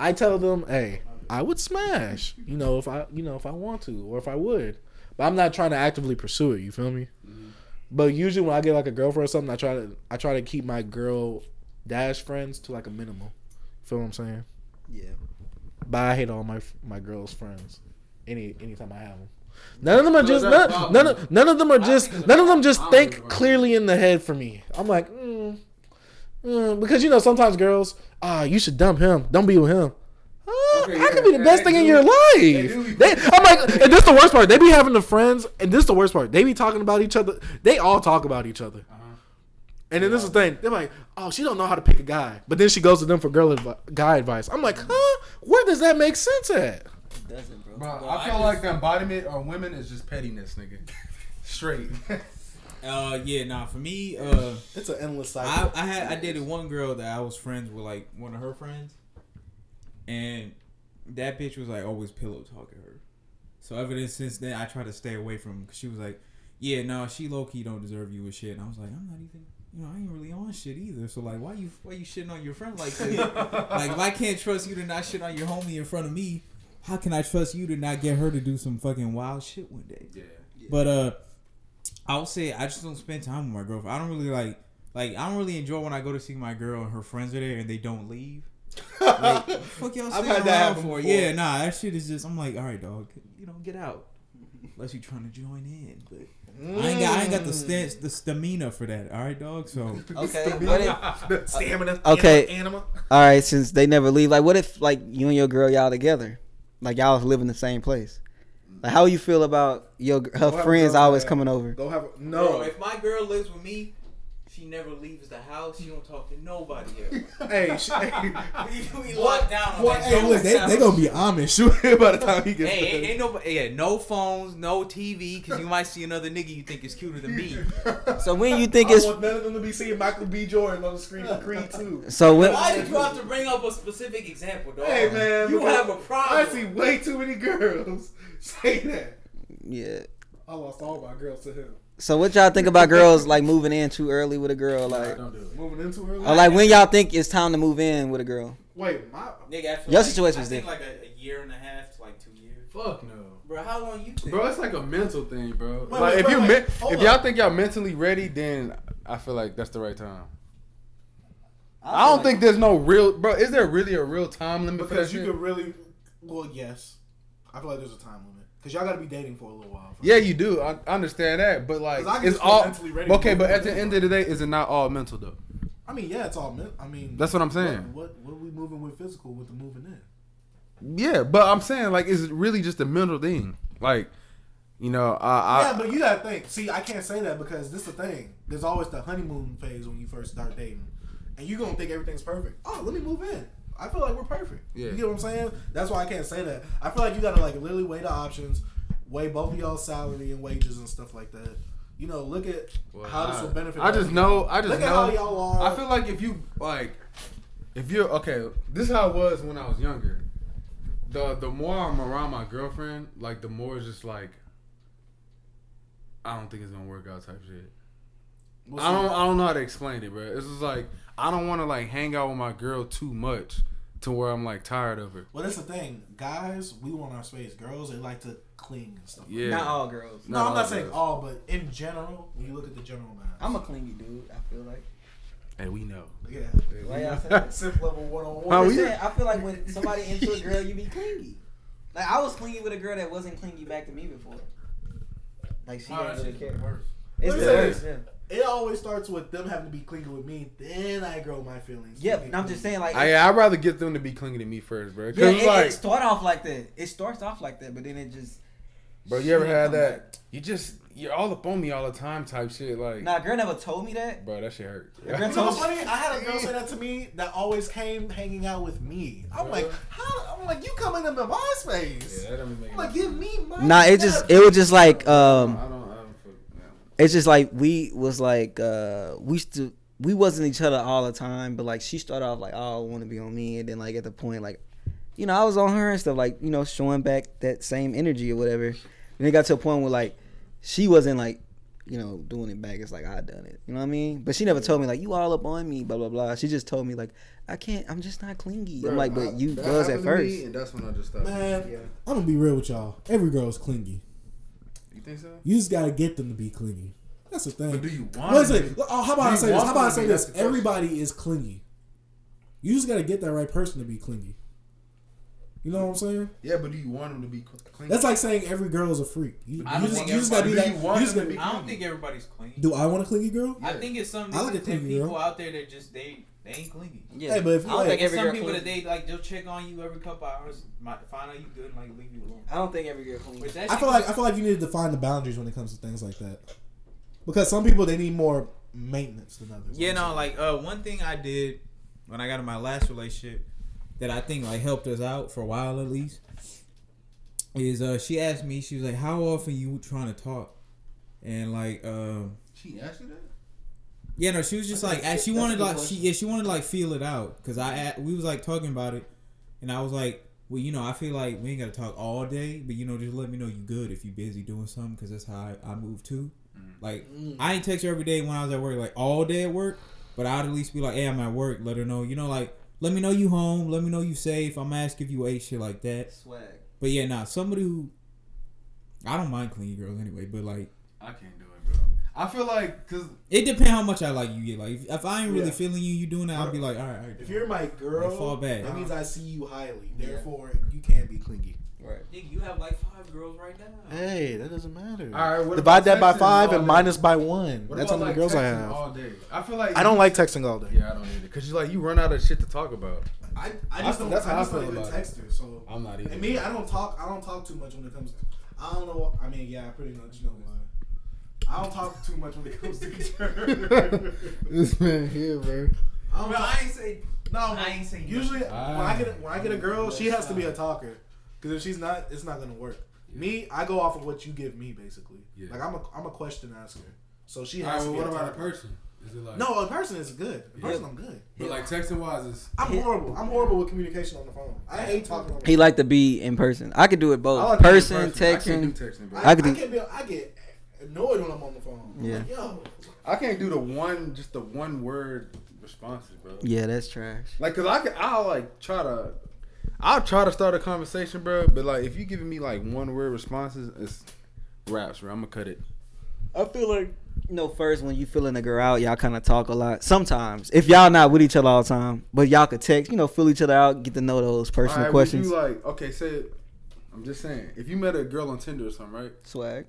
I tell them, hey, I would smash. You know, if I you know if I want to or if I would, but I'm not trying to actively pursue it. You feel me? But usually when I get like a girlfriend or something, I try to I try to keep my girl dash friends to like a minimal. Feel what I'm saying?
Yeah.
But I hate all my my girl's friends. Any anytime I have them. None of them are just none, none of none of them are just
think
none of them just
problem. I don't
think
think it's a
clearly in the head for me. I'm like, mm, mm, because you know sometimes girls, ah, you should dump him. Don't be with him.
Okay,
I could be the best
they
thing in your life.
do
They, I'm like, and this the worst part. They be having the friends, and this is the worst part. They be talking about each other. They all talk about each other.
Uh-huh.
And then this is the thing. They're like, oh, she don't know how to pick a guy. But then she goes to them for girl advi- guy advice. I'm like, huh? Where does that make sense at?
Doesn't, bro.
Bro,
Well,
I
I
feel
just-
like the embodiment of women is just pettiness, nigga. Straight.
Uh, yeah, nah. For me, uh,
It's an endless cycle.
I, I had I dated one girl that I was friends with, like one of her friends, and that bitch was like always pillow talking her. So ever since then, I try to stay away from. Cause she was like, "Yeah, no, she low key don't deserve you and shit." And I was like, "I'm not even." You know, I ain't really on shit either. So like, why you why you shitting on your friend like this? like, if I can't trust you to not shit on your homie in front of me, how can I trust you to not get her to do some fucking wild shit one day?
yeah.
But uh, I would say I just don't spend time with my girlfriend. I don't really like like I don't really enjoy when I go to see my girl and her friends are there and they don't leave. Like, fuck y'all
I've had that happen
for?
before.
Yeah, nah, that shit is just. I'm like, all right, dog, you know, get out. Unless you're trying to join in, but I ain't got I ain't got the stance the stamina for that. All right, dog. So
Okay. What if,
Stamina.
Okay.
Anima.
All right, since they never leave, like, what if like you and your girl y'all together, like y'all live in the same place? Like, how you feel about your her
Go
friends
girl
always
that-
coming over?
Go have a,
Bro,
no.
if my girl lives with me, she never leaves the house. She don't talk to nobody else.
hey, sh- hey,
we, we locked down on
Boy,
that
hey, look, they,
house.
they gonna be Amish by the time he gets
Hey,
there.
ain't, ain't no, yeah, no phones, no TV, because you might see another nigga you think is cuter than me.
So when you think
I
it's
want none of them to be seeing Michael B. Jordan on the screen for Creed too.
so when
Why did you have to bring up a specific example, dog?
Hey man,
you have a problem.
I see way too many girls say that.
yeah,
I lost all my girls to him.
So what y'all think about girls like moving in too early with a girl, like,
Don't do it.
Moving into early.
or like when y'all think it's time to move in with a girl?
Wait, my
Nigga, I feel
Your
like,
situation was
think like a, a year and a half to like two years.
Fuck no.
Bro, how long you think?
Bro, it's like a mental thing, bro.
Wait,
like
wait,
if
wait,
you
wait.
men-
Hold
if
up.
y'all think y'all mentally ready, then I feel like that's the right time. I,
feel
don't
like-
think there's no real, bro. Is there really a real time limit for
because
that
you
shit?
could really. Well, yes. I feel like there's a time limit because y'all got to be dating for a little while.
Yeah, you do. I I understand that, but like, it's all
mentally ready
okay. But at the end of the day, is it not all mental though?
I mean, yeah, it's all. men- I mean,
That's what I'm saying.
What, what, what are we moving with physical with the moving in?
Yeah, but I'm saying like it's really just a mental thing. Like, you know, I, I
yeah, but you gotta think. See, I can't say that because this is the thing. There's always the honeymoon phase when you first start dating, and you gonna think everything's perfect. Oh, let me move in. I feel like we're perfect.
Yeah.
You get what I'm saying? That's why I can't say that. I feel like you gotta like literally weigh the options, weigh both of y'all's salary and wages and stuff like that. You know, look at how this will benefit.
I just
both.
know. I just
Look at
know.
how y'all are.
I feel like if you like, if you're okay, this is how it was when I was younger. The the more I'm around my girlfriend, like the more it's just like, I don't think it's gonna work out type shit.
Well,
I don't I don't know how to explain it, bro. It's just like I don't want to like hang out with my girl too much to where I'm like tired of her.
Well, that's the thing. Guys, we want our space. Girls, they like to cling and stuff.
Yeah.
Not all girls.
No,
Not
I'm
all
not saying
girls.
all, but in general, when you look at the general mass,
I'm a clingy dude. I feel like.
And we know.
yeah.
Why y'all say that?
Simp level one on
How
one.
we-
I feel like when somebody into a girl, you be clingy. Like I was clingy with a girl that wasn't clingy back to me before. Like she oh, didn't really care. It's
Let me
the worst. Yeah.
It always starts with them having to be clingy with me, then I grow my feelings.
Yep, and I'm just saying like.
I I'd rather get them to be clingy to me first, bro.
Yeah, it,
like,
it start off like that. It starts off like that, but then it just.
bro, you ever had that?
back.
You just you're all up on me all the time type shit. Like,
Nah, girl never told me that.
bro, that shit hurt.
The girl
You know
told
what's funny? I had a girl say that to me that always came hanging out with me. I'm like, how? I'm like, you coming into my space?
Yeah, that don't make
I'm like, give me my.
Nah, it just it was just like um.
I don't. I don't. fuck- yeah.
It's just like we was like uh we used to we wasn't each other all the time but like she started off like oh I want to be on me and then like at the point like you know I was on her and stuff like you know showing back that same energy or whatever and it got to a point where like she wasn't like you know doing it back it's like I done it you know what I mean but she never told me like you all up on me blah blah blah she just told me like I can't I'm just not clingy I'm like but you was at
happened me,
first
and that's when I just stopped.
Man, I'm gonna be real with y'all. Every girl's clingy.
You think so?
You just gotta get them to be clingy. That's the thing.
But do you want?
What is it?
be?
Oh, how about I say this? How about I say this?
That's the question.
Everybody is clingy. You just gotta get that right person to be clingy. You know what I'm saying?
Yeah, but do you want them to be clingy?
That's like saying every girl is a freak. You,
I
you
don't
just,
think
you just gotta be
everybody-
that.
do you want
you just gotta be,
I don't think everybody's clingy.
do I want a clingy girl?
I think it's some
I like a
niggas and
clingy girl.
people out there that just they they ain't clingy.
yeah
Hey, but if you
I don't
like-
think every
some
girl
people that they like they'll check on you every couple hours, might find out you good and like leave you alone.
I don't think every girl clingy
But
I feel like I feel like you need to define the boundaries when it comes to things like that. Because some people they need more maintenance than others.
Yeah, no, like uh, one thing I did when I got in my last relationship that I think like helped us out for a while at least is uh she asked me she was like how often you trying to talk and like um
She asked you that?
Yeah no she was just like she wanted
good
like she yeah she wanted like feel it out. Because I we was like talking about it and I was like well you know I feel like we ain't gotta talk all day but you know just let me know you good if you busy doing something because that's how I, I move too. Mm. Like mm. I ain't text her every day when I was at work like all day at work but I'd at least be like hey I'm at work let her know you know like let me know you home let me know you safe I'm asking if you ate shit like that.
Swag.
But yeah nah somebody who I don't mind clean girls anyway but like
I can't do it, bro. I feel like because
it depends how much I like you. Get like if, if I ain't really
Yeah.
feeling you, you doing that, I'll be like, all right. All right
If you're my girl,
Like, fall back.
that means I see you highly. Therefore, you can't be clingy.
right
Nigga, you have like five girls right now.
Hey, that doesn't matter.
All right, what
Divide that by five and
day?
minus by one.
What
That's how many
like,
girls I have.
all day. I feel like
I don't like texting all day.
Yeah, I don't either. Cause you like you run out of shit to talk about.
I,
I
I just
feel-
don't.
that's how
I
I
just
feel
don't even
about it.
text her. So
I'm not either.
and me, I don't talk. I don't talk too much when it comes. To, I don't know. I mean, yeah, I pretty much know why. I don't talk too much when it comes to each other.
this man here, bro.
I don't
Bro, I ain't say
No,
I ain't saying
usually when I get a, when I get a girl, she has to be a
Ah.
talker. Because if she's not, it's not gonna work. Me, I go off of what you give me, basically.
Yeah.
Like I'm a I'm a question asker, so she
All
has
right,
to
well, what
a
about a person? Is it like
No, a person is good. A person, I'm good.
But like texting wise is
I'm horrible. I'm horrible with communication on the phone. I hate talking on the
he
phone.
like to be in person I could do it both
like to be in
person
I can't do
texting
texting.
I,
I could do-
I, can be, I get annoyed when I'm on the phone. I'm
Yeah.
like, yo,
I can't do the one, just the one word responses, bro.
Yeah, that's trash.
Like, cause I can, I'll like try to, I'll try to start a conversation, bro. But like, if you giving me like one word responses, it's raps, bro. I'm gonna cut it.
I feel like you know, first when you feeling a girl out, y'all kind of talk a lot. Sometimes, if y'all not with each other all the time, but y'all could text, you know, fill each other out, get to know those personal
Alright,
questions.
You like, okay, say, I'm just saying, if you met a girl on Tinder or something, right?
Swag.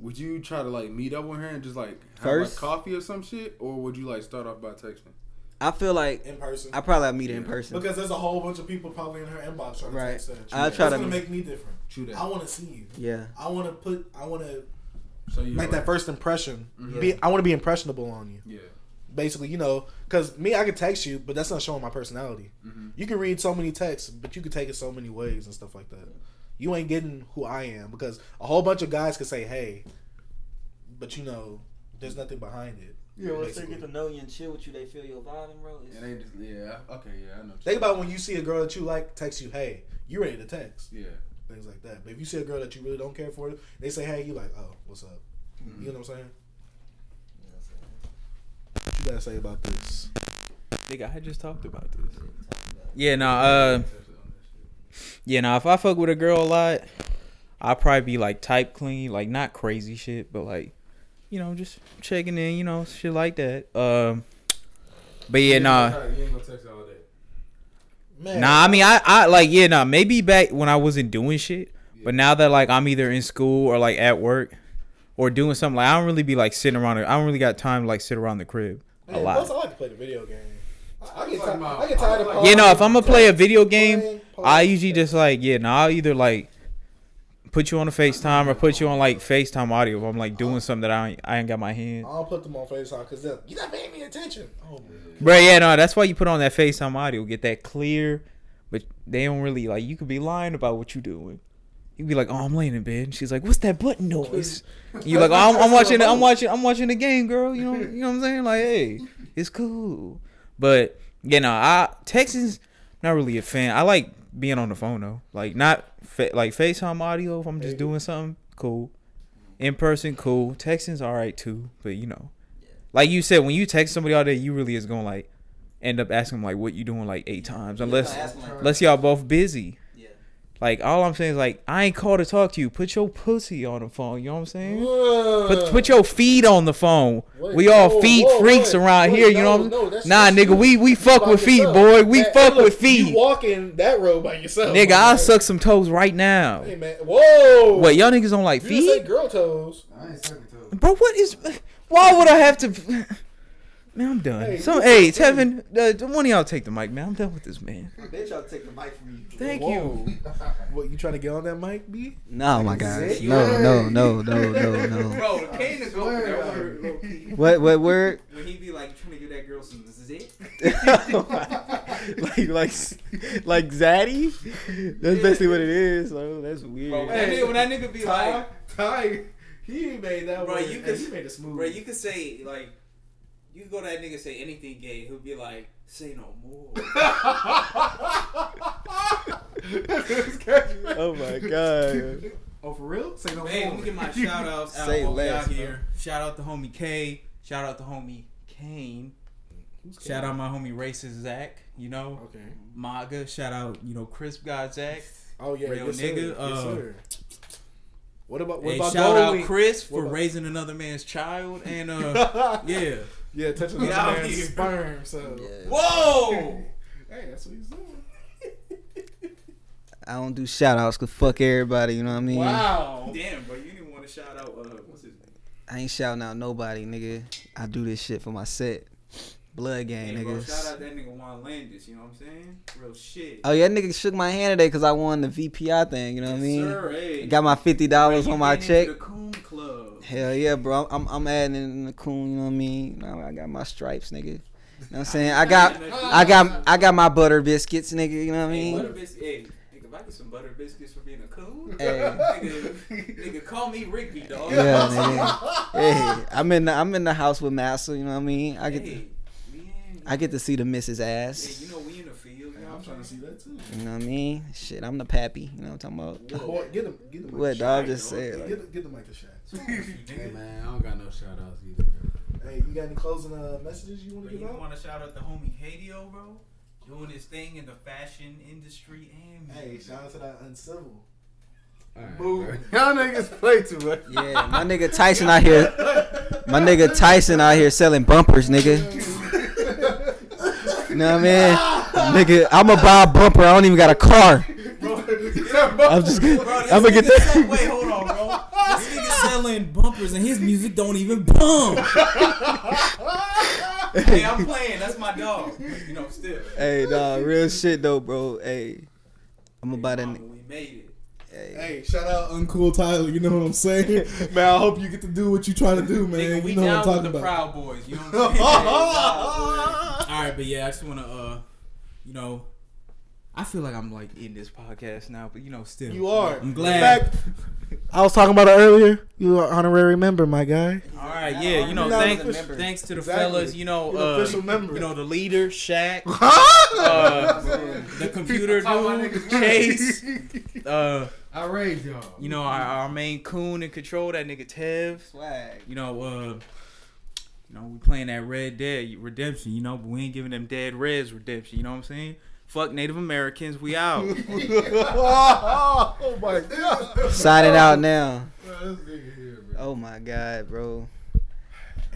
Would you try to like meet up with her and just like have
First?
like coffee or some shit, or would you like start off by texting?
I feel like
in person.
I probably meet her in person.
Because there's a whole bunch of people probably in her inbox trying to text her.
I'll
That's
try to-
gonna make me different.
True that.
I want to see you.
Yeah.
I want to put. I want to
So you
make
like,
that first impression.
Mhm.
Be, I want to be impressionable on you.
Yeah.
Basically, you know, because me, I can text you, but that's not showing my personality.
Mhm.
You can read so many texts, but you can take it so many ways and stuff like that. You ain't getting who I am because a whole bunch of guys can say, "Hey," but you know, there's nothing behind it.
Yeah, once they get to know you and chill with you, they feel your vibe, and bro.
And they just yeah, okay, yeah, I know. what
Think about when you see a girl that you like text you, "Hey," you ready to text.
Yeah.
things like that. But if you see a girl that you really don't care for, they say, "Hey," you like, "Oh, what's up?"
Mm-hmm.
You know what I'm saying? What you gotta say about this?
Nigga, I just talked about this. Yeah, no, uh, yeah, now If I fuck with a girl a lot, I'll probably be like type clean, like not crazy shit, but like, you know, just checking in, you know, shit like that. Um, but yeah, nah.
You ain't gonna text all day.
Man,
Nah, I mean, I, I like, yeah, nah, maybe back when I wasn't doing shit, but now that like I'm either in school or like at work or doing something, like I don't really be like sitting around. I don't really got time to like sit around the crib a
man,
lot.
plus I like to play the video game. I, I get,
like
I get tired of.
I
Yeah, no, if I'm gonna play a video game, I usually just like, yeah, no, I'll either like put you on a FaceTime or put you on like FaceTime audio if I'm like doing something that I ain't, I ain't got my hand.
I don't put them on FaceTime because you're not paying me attention. Oh.
Bro, yeah, no, that's why you put on that FaceTime audio, get that clear, but they don't really like you could be lying about what you're doing. You'd be like, oh, I'm laying in bed. And she's like, what's that button noise? You like, oh, I'm, I'm watching, I'm watching, I'm watching the game, girl. You know, you know what I'm saying? Like, hey, it's cool. But you know, I texting's not really a fan. I like being on the phone though, like not fa- like FaceTime audio. If I'm just doing something, cool. In person, cool. Texans all right too, but you know, like you said, when you text somebody all day, you really is gonna like end up asking them like what you doing like eight times, unless unless y'all both busy.
Yeah.
Like all I'm saying is like I ain't called to talk to you. Put your pussy on the phone. You know what I'm saying?
Whoa.
Put put your feet on the phone.
Wait,
we all
whoa,
feet
whoa,
freaks
wait,
around
wait,
here. You
no,
know what I'm
no, that's-
Nah,
that's
nigga,
you.
we we fuck with feet,
yourself.
boy. We
Man,
fuck
hey,
with
look, You
feet.
walking that road by yourself,
Nigga, I'll suck some toes right now.
Hey man, whoa!
What y'all niggas don't like
You didn't
feet,
girl toes.
I ain't sucking toes.
bro? What is? Why would I have to? Man, I'm done.
Hey,
so,
you
hey, Tevin, uh, one of y'all take the mic, man. I'm done with this man.
I bet y'all take the mic from you.
Thank
Whoa.
you.
What you trying to get on that mic, B?
No, my gosh. No, no, no, no, no, no.
Bro, Kane is over that word.
What what word?
When he be like trying to give that girl some zit.
like like like Zaddy? That's basically what it is. So that's weird.
Bro, when that nigga, when that nigga be like,
Ty, he made that
Bro,
word.
you
and
could-
he made it smooth.
Bro, you could say like, you could go to that nigga say anything gay. He'll be like, say no more.
oh my god.
oh, for real? Say no more.
hey,
more.
let me get my shout outs out,
Say less,
out here. Shout out to homie K. Shout out to homie Kane. Shout out my homie racist Zach. You know,
Okay.
MAGA. Shout out, you know, crisp God Zach.
Oh yeah,
Real
yes, sir.
nigga,
Yes,
uh,
sir. What about what
Hey,
about
shout
Dolly?
out Chris
What
for
about-
raising another man's child and uh, yeah.
Yeah, touching
We
another
out
man's
here.
sperm. So
Whoa.
hey, that's what he's doing.
I don't do shout outs cause fuck everybody, you know what I mean?
Wow.
Damn, bro, you didn't want to shout out. Uh, what's his name?
I ain't shouting out nobody, nigga. I do this shit for my set. Blood gang,
Hey, bro,
niggas.
shout out that nigga Juan Landis. You know what I'm saying? Real shit.
Oh yeah, that nigga shook my hand today because I won the VPI thing. You know what I mean?
Sir, hey.
Got my fifty dollars on my check.
into The Coon Club.
Hell yeah, bro. I'm I'm adding in the coon. You know what I mean? Now I got my stripes, nigga. You know what I'm saying? I got I got I got my butter biscuits, nigga. You know what I
Hey, butter
mean?
bis- hey, nigga, if I get some butter biscuits for being a coon,
Hey.
nigga, nigga, call me Rigby, dog.
Yeah, nigga. Hey, I'm in the I'm in the house with Massa. You know what I mean? I get to,
Hey,
I get to see the Mrs.
hey,
Ass.
you know we in the field. You know what I'm
I'm trying to see that too.
You know what I mean? Shit, I'm the pappy. You know what I'm talking about?
Boy, get him, get him.
What dog just said?
Get,
Like,
get, get the mic to Shaq.
Hey man, I don't got no shout outs either.
Hey, you got any closing uh, messages you want
Bro,
to
you
give out?
want to shout out the homie Hadio, bro? Doing his thing in the fashion industry and
Hey, shout out to that uncivil.
Alright,
Boo.
bro. Y'all niggas play too much.
yeah, my nigga Tyson out here. My nigga Tyson out here selling bumpers, nigga. You know what I mean? Nigga, I'ma buy a bumper. I don't even got a car. I'm just
Bro,
I'm gonna get that.
Wait, hold on, bro. This nigga selling bumpers and his music don't even bump. hey, I'm playing. That's my dog. You know, still.
Hey, dog, real shit though, bro. Hey, I'm gonna buy that.
We made it.
Hey,
Hey, shout out Uncool Tyler. You know what I'm saying, man. I hope you get to do what you trying to do, man.
Nigga, we
you know
down
what I'm
with
talking
the
about.
Proud Boys. You know what I'm saying? All right, but yeah, I just want to, uh, you know, I feel like I'm like in this podcast now, but you know, still,
You are.
I'm
In
glad.
Fact, I was talking about it earlier. You are honorary member, my guy.
All right, yeah, you know,
You're
thanks, thanks to the
Exactly.
fellas, you know,
You're
uh,
official member.
you know, the leader, Shaq, uh, the computer dude, Chase, uh,
I raised y'all.
you know, our, our main coon in control, that nigga Tev,
swag.
you know, uh, you know, we playing that Red Dead Redemption, you know, but we ain't giving them Dead Reds redemption, you know what I'm saying? Fuck Native Americans, we out.
oh my god.
Signing out now.
Bro, here.
Oh my god, bro.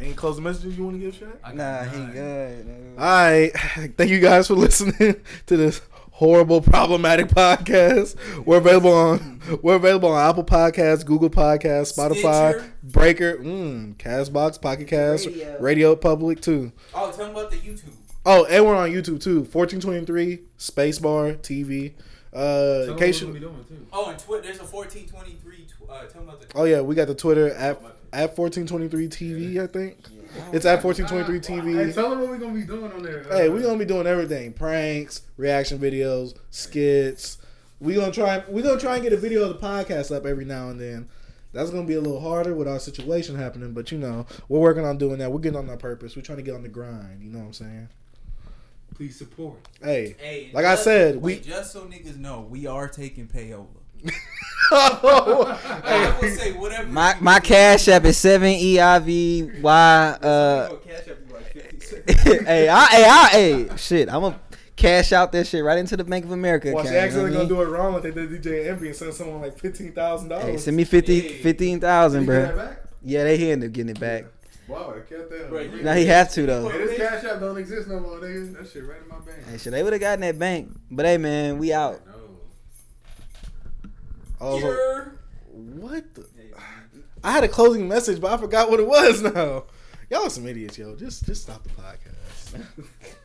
Any closing messages you want to give, Shaq?
Nah, he good. no.
All right. Thank you guys for listening to this horrible, problematic podcast. We're available on we're available on Apple Podcasts, Google Podcasts, Spotify,
Stitcher.
Breaker, mm, Castbox, Pocket Cast,
Radio.
Radio Public too.
oh, tell them about the YouTube.
Oh, and we're on YouTube too. 1423 Spacebar TV. Uh, in case you,
doing too.
Oh, and Twitter, there's a 1423, tw- uh, tell them about the
oh yeah, we got the Twitter at at 1423 TV. I think it's at 1423
Hey,
TV.
tell them what we gonna be doing on there.
Hey, we gonna be doing everything: pranks, reaction videos, skits. We gonna try. We gonna try and get a video of the podcast up every now and then. That's gonna be a little harder with our situation happening, but you know, we're working on doing that. We're getting on our purpose. We're trying to get on the grind. You know what I'm saying?
Please support.
Hey,
Hey,
Like I said,
wait,
we-
just so niggas know, we are taking payola.
hey,
I will say whatever.
My my cash app is seven e i v y. Uh,
Cash up you like 50 cents.
hey, I, hey, I, hey, shit. I'm gonna cash out that shit right into the Bank of America
watch,
account.
they
you know
accidentally
what I
gonna
mean?
do it wrong like they did DJ Envy and send someone like fifteen thousand dollars.
Hey, send me 50,
Hey.
15,000, bro.
back?
Yeah, they ended up getting it back.
Wow, I kept that.
Bro, you-
Now he have to though.
Hey, this cash app don't exist no more, nigga. That shit right in my bank.
Hey, shit, they would have gotten that bank. But hey, man, we out.
No.
Oh, so- what? The? I had a closing message, but I forgot what it was now. Y'all are some idiots, yo. Just just stop the podcast.